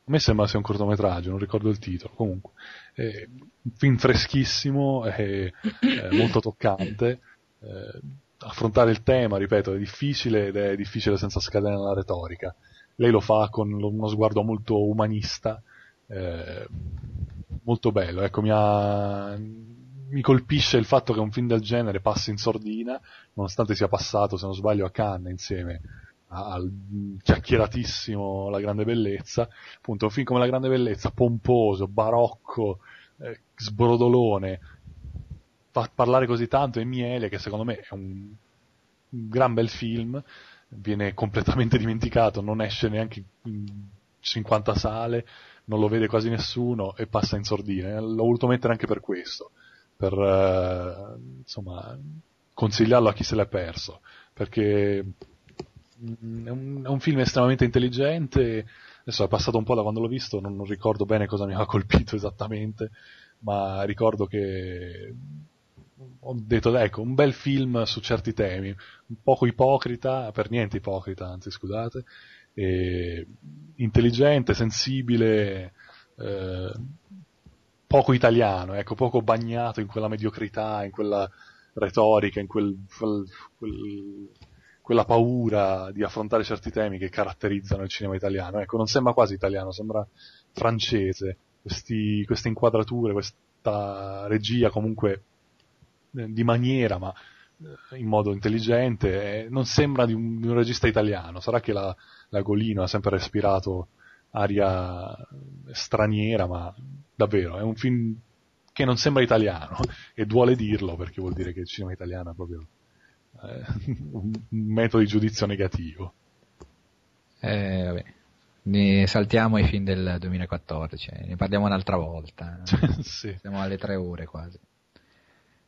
A me sembra sia un cortometraggio, non ricordo il titolo. Comunque, è un film freschissimo, è, è molto toccante. eh, affrontare il tema, ripeto, è difficile ed è difficile senza scadere nella retorica. Lei lo fa con uno sguardo molto umanista, eh, molto bello. Ecco, mi, ha- mi colpisce il fatto che un film del genere passi in sordina, nonostante sia passato, se non sbaglio, a Cannes insieme al chiacchieratissimo La Grande Bellezza, appunto un film come La Grande Bellezza, pomposo, barocco, eh, sbrodolone, fa parlare così tanto e miele che secondo me è un, un gran bel film, viene completamente dimenticato, non esce neanche in 50 sale, non lo vede quasi nessuno e passa in sordina. L'ho voluto mettere anche per questo, per eh, insomma consigliarlo a chi se l'è perso, perché è un, è un film estremamente intelligente. Adesso è passato un po' da quando l'ho visto, non, non ricordo bene cosa mi ha colpito esattamente, ma ricordo che ho detto, ecco, un bel film su certi temi, un poco ipocrita, per niente ipocrita, anzi scusate, intelligente, sensibile, eh, poco italiano, ecco, poco bagnato in quella mediocrità, in quella retorica, in quel, quel- quel- quella paura di affrontare certi temi che caratterizzano il cinema italiano. Ecco, non sembra quasi italiano, sembra francese. Questi- queste inquadrature, questa regia comunque eh, di maniera, ma eh, in modo intelligente, eh, non sembra di un, di un regista italiano. Sarà che la, la Golino ha sempre respirato aria straniera, ma davvero è un film che non sembra italiano e duole dirlo perché vuol dire che il cinema italiano è proprio un un metodo di giudizio negativo. Eh, vabbè. Ne saltiamo i film del 2014, eh, ne parliamo un'altra volta. sì. Siamo alle tre ore quasi.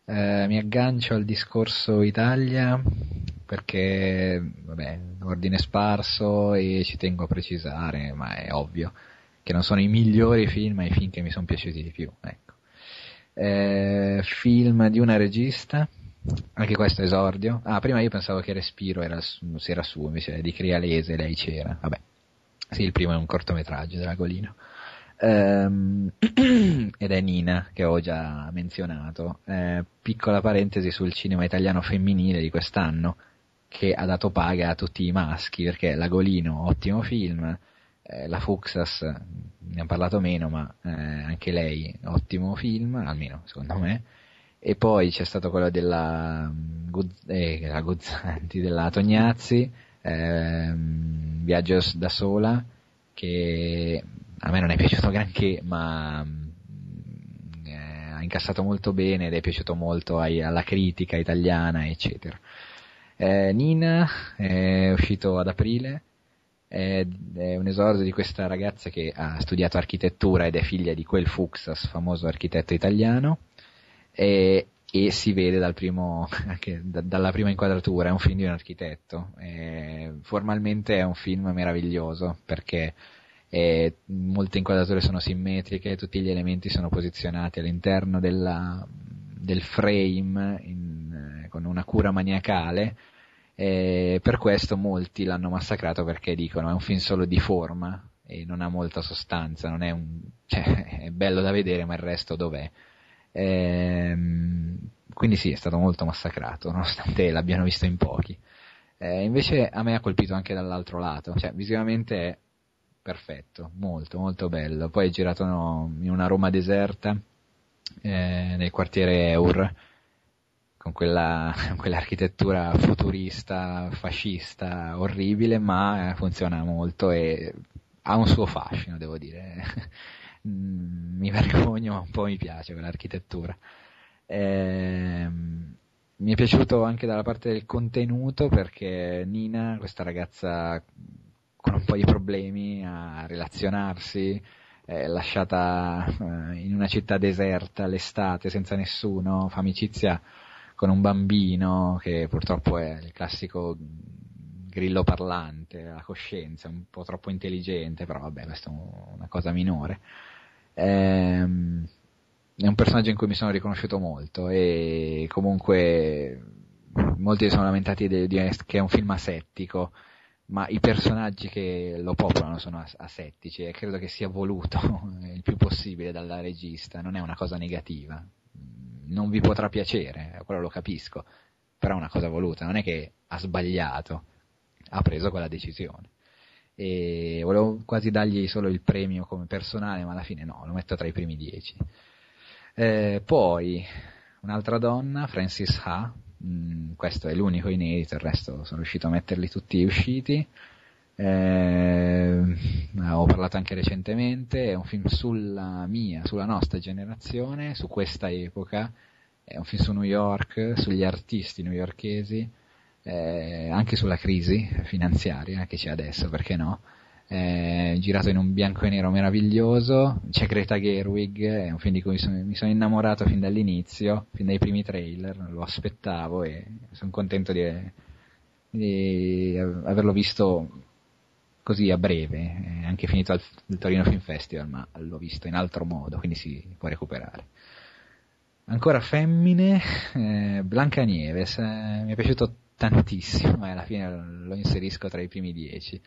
Eh, mi aggancio al discorso Italia perché, vabbè, ordine sparso e ci tengo a precisare, ma è ovvio che non sono i migliori film, ma i film che mi sono piaciuti di più. Ecco. Eh, film di una regista, anche questo esordio. Ah, prima io pensavo che Respiro era, se era suo, invece di Crialese lei c'era. Vabbè, sì, il primo è un cortometraggio della Golino. Ehm, ed è Nina che ho già menzionato. Eh, piccola parentesi sul cinema italiano femminile di quest'anno che ha dato paga a tutti i maschi perché la Golino, ottimo film, eh, la Fuxas ne ha parlato meno ma eh, anche lei ottimo film, almeno secondo me, e poi c'è stato quello della, eh, la della Tognazzi, eh, Viaggio da sola, che a me non è piaciuto granché, ma eh, ha incassato molto bene ed è piaciuto molto ai, alla critica italiana, eccetera. Eh, Nina è uscito ad aprile, è, è, un esordio di questa ragazza che ha studiato architettura ed è figlia di quel Fuxas, famoso architetto italiano, e, e si vede dal primo, da, dalla prima inquadratura, è un film di un architetto. E formalmente è un film meraviglioso perché è, molte inquadrature sono simmetriche, tutti gli elementi sono posizionati all'interno della, del frame in, con una cura maniacale. E per questo molti l'hanno massacrato perché dicono è un film solo di forma e non ha molta sostanza, non è un, cioè, è bello da vedere ma il resto dov'è? Ehm, quindi sì, è stato molto massacrato, nonostante l'abbiano visto in pochi. Eh, invece a me ha colpito anche dall'altro lato, cioè visivamente è perfetto, molto molto bello. Poi è girato in una Roma deserta, eh, nel quartiere Eur, con quella, quell'architettura futurista, fascista, orribile, ma funziona molto e ha un suo fascino, devo dire. Mm, mi vergogno, ma un po' mi piace quell'architettura. Eh, mi è piaciuto anche dalla parte del contenuto perché Nina, questa ragazza con un po' di problemi a relazionarsi, è lasciata eh, in una città deserta l'estate senza nessuno, fa amicizia con un bambino che purtroppo è il classico grillo parlante, la coscienza, un po' troppo intelligente, però vabbè, questa è una cosa minore. Ehm, è un personaggio in cui mi sono riconosciuto molto e comunque molti si sono lamentati di, di, che è un film asettico, ma i personaggi che lo popolano sono asettici e credo che sia voluto il più possibile dalla regista, non è una cosa negativa. Non vi potrà piacere, quello lo capisco, però è una cosa voluta, non è che ha sbagliato, ha preso quella decisione e volevo quasi dargli solo il premio come personale, ma alla fine no, lo metto tra i primi dieci. Eh, poi un'altra donna, Francis Ha, mh, mm, questo è l'unico inedito, il resto sono riuscito a metterli tutti usciti. Eh, ho parlato anche recentemente, è un film sulla mia, sulla nostra generazione, su questa epoca, è un film su New York, sugli artisti newyorkesi, eh, anche sulla crisi finanziaria che c'è adesso, perché no? Eh, girato in un bianco e nero meraviglioso, c'è Greta Gerwig, è un film di cui mi sono, innamorato fin dall'inizio, fin dai primi trailer, lo aspettavo e sono contento di, di averlo visto così a breve, è anche finito al, il Torino Film Festival, ma l'ho visto in altro modo, quindi si può recuperare. Ancora femmine, eh, Blanca Nieves, eh, mi è piaciuto tantissimo e alla fine lo inserisco tra i primi dieci.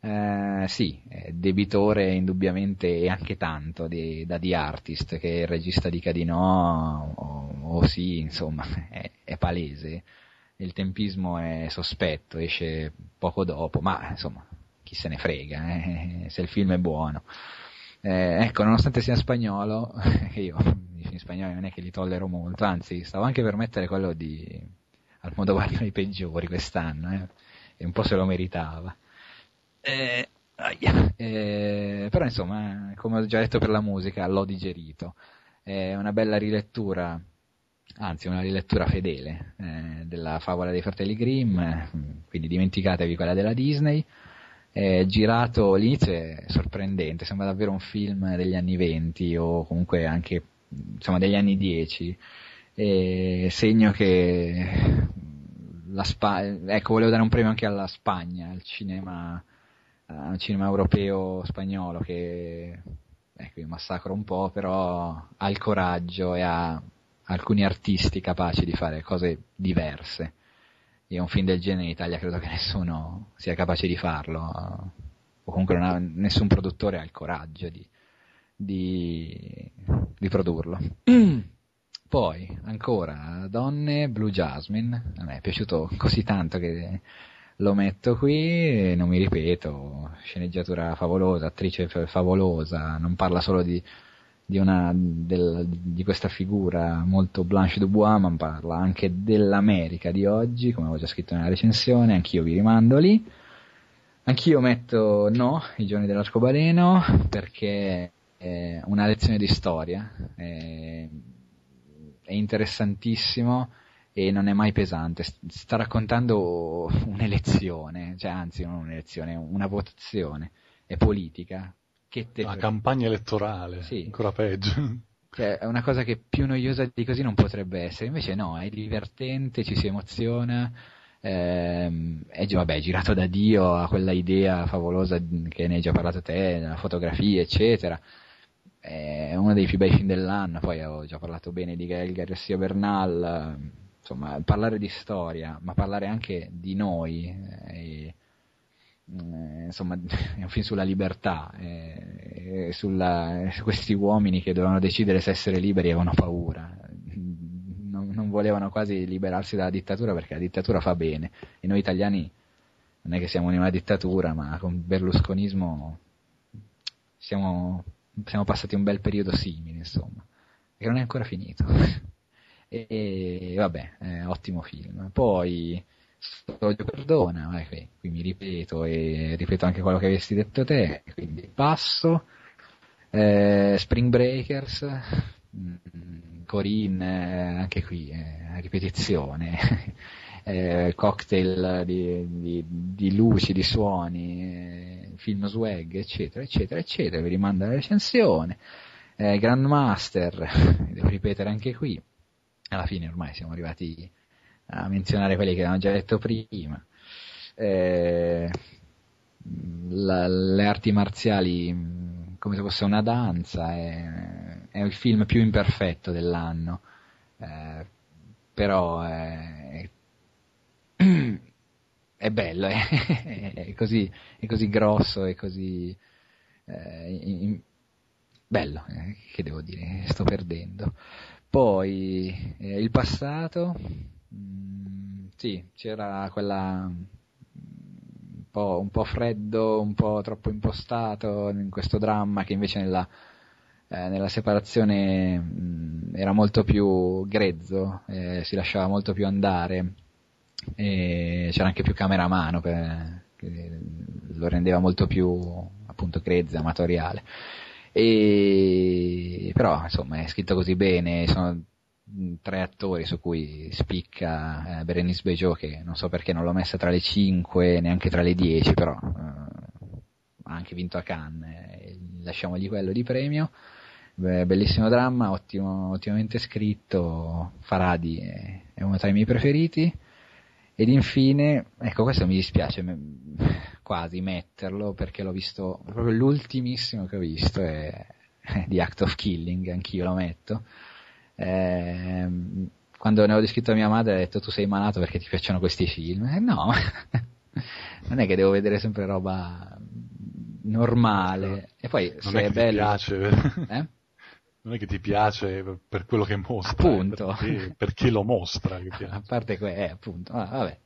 Eh, sì, debitore indubbiamente e anche tanto di, da The Artist, che il regista dica di no o, o sì, insomma, è, è, palese. Il tempismo è sospetto, esce poco dopo, ma insomma, chi se ne frega, eh, se il film è buono. Eh, ecco, nonostante sia spagnolo, che io i film spagnoli non è che li tollero molto, anzi, stavo anche per mettere quello di al modo guarda i peggiori quest'anno, eh? e un po' se lo meritava. Eh, eh, però insomma, come ho già detto per la musica, l'ho digerito. È una bella rilettura, anzi una rilettura fedele eh, della favola dei fratelli Grimm, quindi dimenticatevi quella della Disney. È girato, l'inizio è sorprendente, sembra davvero un film degli anni 20 o comunque anche insomma degli anni 10 e segno che la Spa- ecco, volevo dare un premio anche alla Spagna, al cinema, al cinema europeo spagnolo che ecco, io massacro un po', però ha il coraggio e ha alcuni artisti capaci di fare cose diverse. E un film del genere in Italia credo che nessuno sia capace di farlo, o comunque ha, nessun produttore ha il coraggio di, di, di produrlo. Poi, ancora, Donne, Blue Jasmine, a me è piaciuto così tanto che lo metto qui, non mi ripeto, sceneggiatura favolosa, attrice favolosa, non parla solo di, di, una, del, di questa figura molto Blanche Dubois, ma parla anche dell'America di oggi, come avevo già scritto nella recensione, anch'io vi rimando lì. Anch'io metto no, i giorni dell'arcobaleno, perché è una lezione di storia, è, è interessantissimo e non è mai pesante. Sta raccontando un'elezione, cioè anzi non un'elezione, una votazione, è politica, che te... La campagna elettorale, sì. ancora peggio. Cioè, è una cosa che più noiosa di così non potrebbe essere, invece no, è divertente, ci si emoziona, ehm, è vabbè, girato da Dio a quella idea favolosa che ne hai già parlato te, la fotografia, eccetera. È uno dei più bei film dell'anno, poi ho già parlato bene di Gael Garcia Bernal, insomma, parlare di storia, ma parlare anche di noi, eh, eh, insomma, è un film sulla libertà, eh, sulla, su questi uomini che dovevano decidere se essere liberi e avevano paura. Non, non, volevano quasi liberarsi dalla dittatura perché la dittatura fa bene e noi italiani non è che siamo in una dittatura, ma con berlusconismo siamo, siamo passati un bel periodo simile, insomma, che non è ancora finito. e, e vabbè, eh, ottimo film. Poi Soggio perdona, eh, qui, mi ripeto e ripeto anche quello che avessi detto te, quindi passo. Eh, Spring Breakers, mm, Corinne, eh, anche qui, eh, ripetizione, eh, cocktail di, di, di, luci, di suoni, eh, film swag, eccetera, eccetera, eccetera, vi rimando alla recensione. Eh, Grandmaster, devo ripetere anche qui, alla fine ormai siamo arrivati a menzionare quelli che avevamo già detto prima. Eh, la, le arti marziali come se fosse una danza, è, è il film più imperfetto dell'anno, eh, però è, è bello, è, è, così, è così grosso, è così eh, in, bello, eh, che devo dire, sto perdendo. Poi eh, il passato, Mm, sì, c'era quella un po', un po', freddo, un po' troppo impostato in questo dramma che invece nella, eh, nella separazione mh, mm, era molto più grezzo, eh, si lasciava molto più andare e c'era anche più camera a mano per, che lo rendeva molto più appunto grezzo, amatoriale. E, però insomma è scritto così bene, sono tre attori su cui spicca eh, Berenice Bejo che non so perché non l'ho messa tra le 5 neanche tra le 10 però eh, ha anche vinto a Cannes eh, lasciamogli quello di premio Beh, bellissimo dramma ottimo, ottimamente scritto Faradi è, è, uno tra i miei preferiti ed infine ecco questo mi dispiace quasi metterlo perché l'ho visto proprio l'ultimissimo che ho visto è, The Act of Killing anch'io lo metto eh, quando ne ho descritto a mia madre ha detto tu sei malato perché ti piacciono questi film. Eh, no, non è che devo vedere sempre roba normale. E poi non se è, è bello... Piace, eh? Non è che ti piace per quello che mostra, appunto. Per, per chi lo mostra. a parte quello, eh, appunto. Ah, vabbè.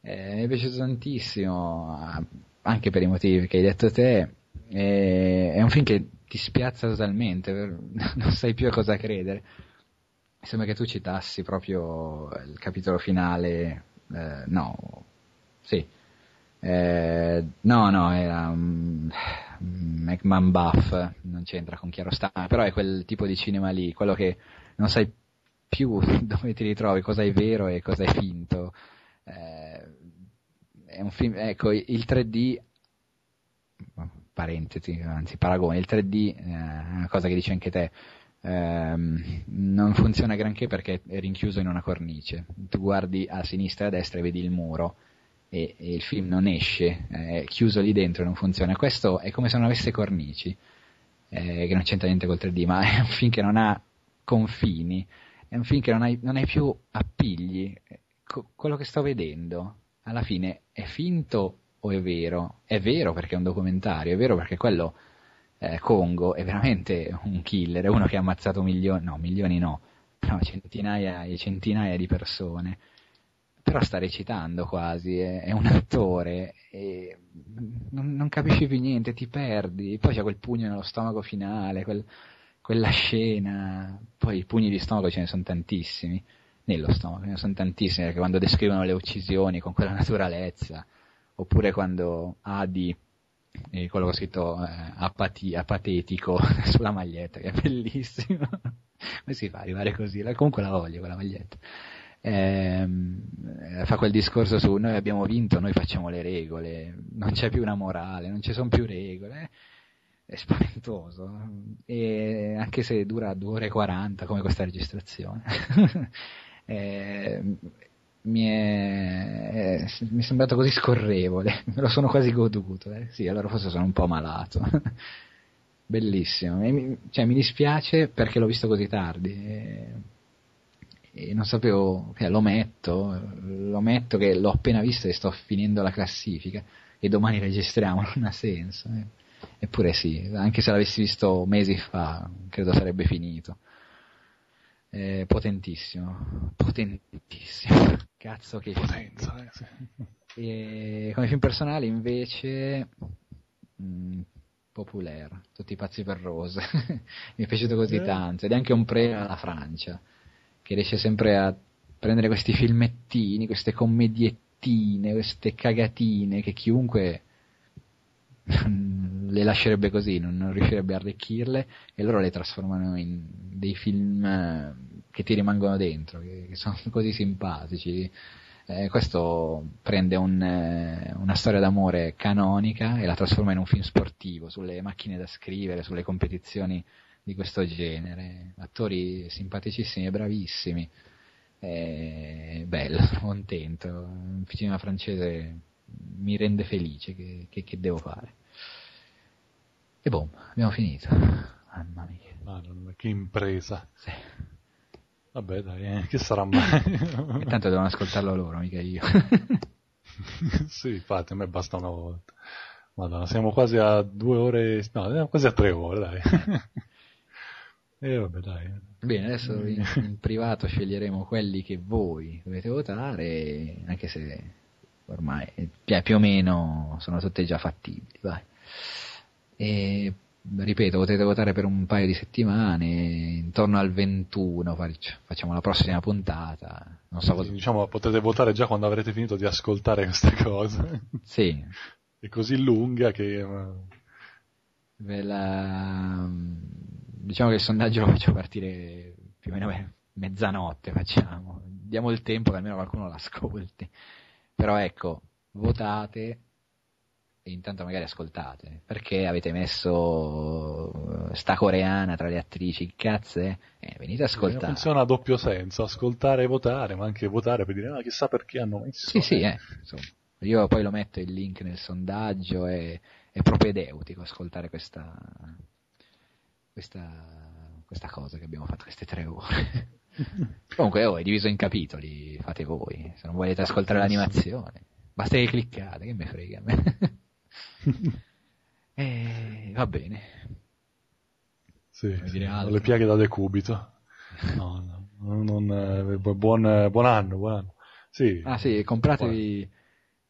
Eh, mi è piaciuto tantissimo, anche per i motivi che hai detto te. Eh, è un film che ti spiazza totalmente, non sai più a cosa credere sembra che tu citassi proprio il capitolo finale, eh, no, sì, eh, no, no, era um, McMahon Buff, non c'entra con Chiarostano, però è quel tipo di cinema lì, quello che non sai più dove ti ritrovi, cosa è vero e cosa è finto. Eh, è un film, ecco, il 3D, parentesi, anzi paragone, il 3D eh, è una cosa che dici anche te, ehm, non funziona granché perché è rinchiuso in una cornice. Tu guardi a sinistra e a destra e vedi il muro e, e il film non esce, è chiuso lì dentro non funziona. Questo è come se non avesse cornici, eh, che non c'entra niente col 3D, ma è un film che non ha confini, è un film che non hai, non hai più appigli. Co- quello che sto vedendo alla fine è finto o è vero? È vero perché è un documentario, è vero perché quello eh, Congo è veramente un killer, è uno che ha ammazzato milioni, no, milioni no, però centinaia e centinaia di persone. Però sta recitando quasi, è, è un attore, e non, non, capisci più niente, ti perdi, poi c'è quel pugno nello stomaco finale, quel, quella scena, poi i pugni di stomaco ce ne sono tantissimi, nello stomaco ce ne sono tantissimi, perché quando descrivono le uccisioni con quella naturalezza, oppure quando Adi, eh, quello che ho scritto eh, apati, apatetico sulla maglietta, che è bellissimo, come si fa ad arrivare così? Comunque la voglio quella maglietta. Ehm, fa quel discorso su noi abbiamo vinto, noi facciamo le regole, non c'è più una morale, non ci sono più regole è spaventoso, e anche se dura 2 ore e 40 come questa registrazione. eh, mi, è, è, mi, è, sembrato così scorrevole, me lo sono quasi goduto, eh. sì, allora forse sono un po' malato. Bellissimo, mi, cioè, mi dispiace perché l'ho visto così tardi e, e non sapevo, cioè, lo metto, lo metto che l'ho appena visto e sto finendo la classifica e domani registriamo, non ha senso. Eh Eppure sì, anche se l'avessi visto mesi fa, credo sarebbe finito. Eh, potentissimo, potentissimo. Cazzo che Potenza, eh, sì. E come film personale invece mh, mm, Populaire, tutti pazzi per Rose. Mi è piaciuto così eh. tanto ed è anche un premio alla Francia che riesce sempre a prendere questi filmettini, queste commediettine, queste cagatine che chiunque le lascerebbe così, non, non, riuscirebbe a arricchirle e loro le trasformano in dei film eh, che ti rimangono dentro, che, che sono così simpatici. Eh, questo prende un, eh, una storia d'amore canonica e la trasforma in un film sportivo, sulle macchine da scrivere, sulle competizioni di questo genere. Attori simpaticissimi e bravissimi. Eh, bello, contento. Un cinema francese mi rende felice che, che, che devo fare. E boom, abbiamo finito. Mamma mia. Madonna, che impresa. Sì. Vabbè dai, eh, che sarà mai? e tanto devono ascoltarlo loro, mica io. sì, infatti, a me basta una volta. Madonna, siamo quasi a due ore, no, quasi a tre ore, dai. E eh, vabbè, dai. Bene, adesso in, in, privato sceglieremo quelli che voi dovete votare, anche se ormai più o meno sono tutte già fattibili, vai. E, ripeto, potete votare per un paio di settimane, intorno al 21 facciamo la prossima puntata. Non so sì, diciamo, potete votare già quando avrete finito di ascoltare queste cose. Sì. È così lunga che... Ve la... Diciamo che il sondaggio lo faccio partire più o meno mezzanotte, facciamo. Diamo il tempo che almeno qualcuno l'ascolti. Però ecco, votate e intanto magari ascoltate. Perché avete messo sta coreana tra le attrici? Cazzo è? Eh, venite a ascoltare. Funziona a doppio senso, ascoltare e votare, ma anche votare per dire, ah, chissà perché hanno messo. Sì, sì, eh. Insomma, io poi lo metto il link nel sondaggio e è propedeutico ascoltare questa, questa, questa cosa che abbiamo fatto queste tre ore. Comunque oh, è diviso in capitoli, fate voi, se non volete ascoltare l'animazione. Basta che cliccate, che me frega e, eh, va bene. Sì, sì le piaghe da decubito. No, no, non, eh, buon, buon, anno, buon anno. Sì. Ah sì, compratevi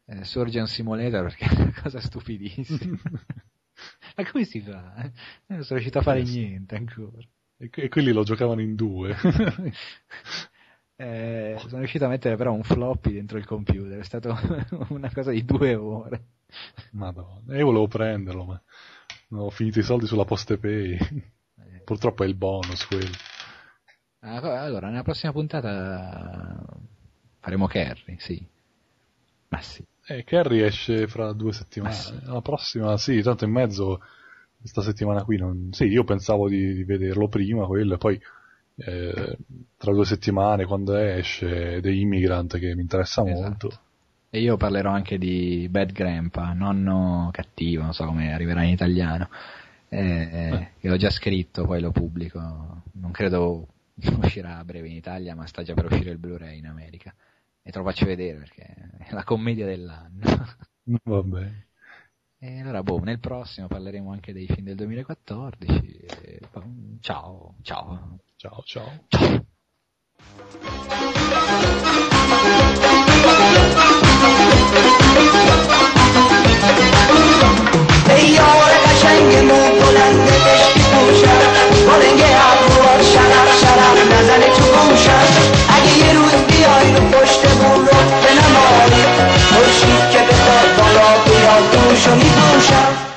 eh, Surgeon Simulator perché è una cosa stupidissima. Ma come si fa? Non sono riuscito a fare niente ancora. E, e quelli lo giocavano in due. eh, sono riuscito a mettere però un floppy dentro il computer, è stata una cosa di due ore. Madonna, io volevo prenderlo, ma ho finito i soldi sulla Postepay. Eh. Purtroppo è il bonus quello. Ah, allora, nella prossima puntata faremo Kerry, sì. Ma sì. Eh, Kerry esce fra due settimane. Sì. La prossima, sì, tanto in mezzo questa settimana qui non... Sì, io pensavo di, di vederlo prima quello e poi eh, tra due settimane quando esce The Immigrant che mi interessa esatto. molto. E io parlerò anche di Bad Grandpa, nonno cattivo, non so come arriverà in italiano. Eh, eh. Che l'ho già scritto, poi lo pubblico. Non credo uscirà a breve in Italia, ma sta già per uscire il Blu-ray in America e te lo faccio vedere perché è la commedia dell'anno. Vabbè. E allora, boh, nel prossimo parleremo anche dei film del 2014. Boh, ciao, ciao. Ciao, ciao. Ciao. Shut up. shout.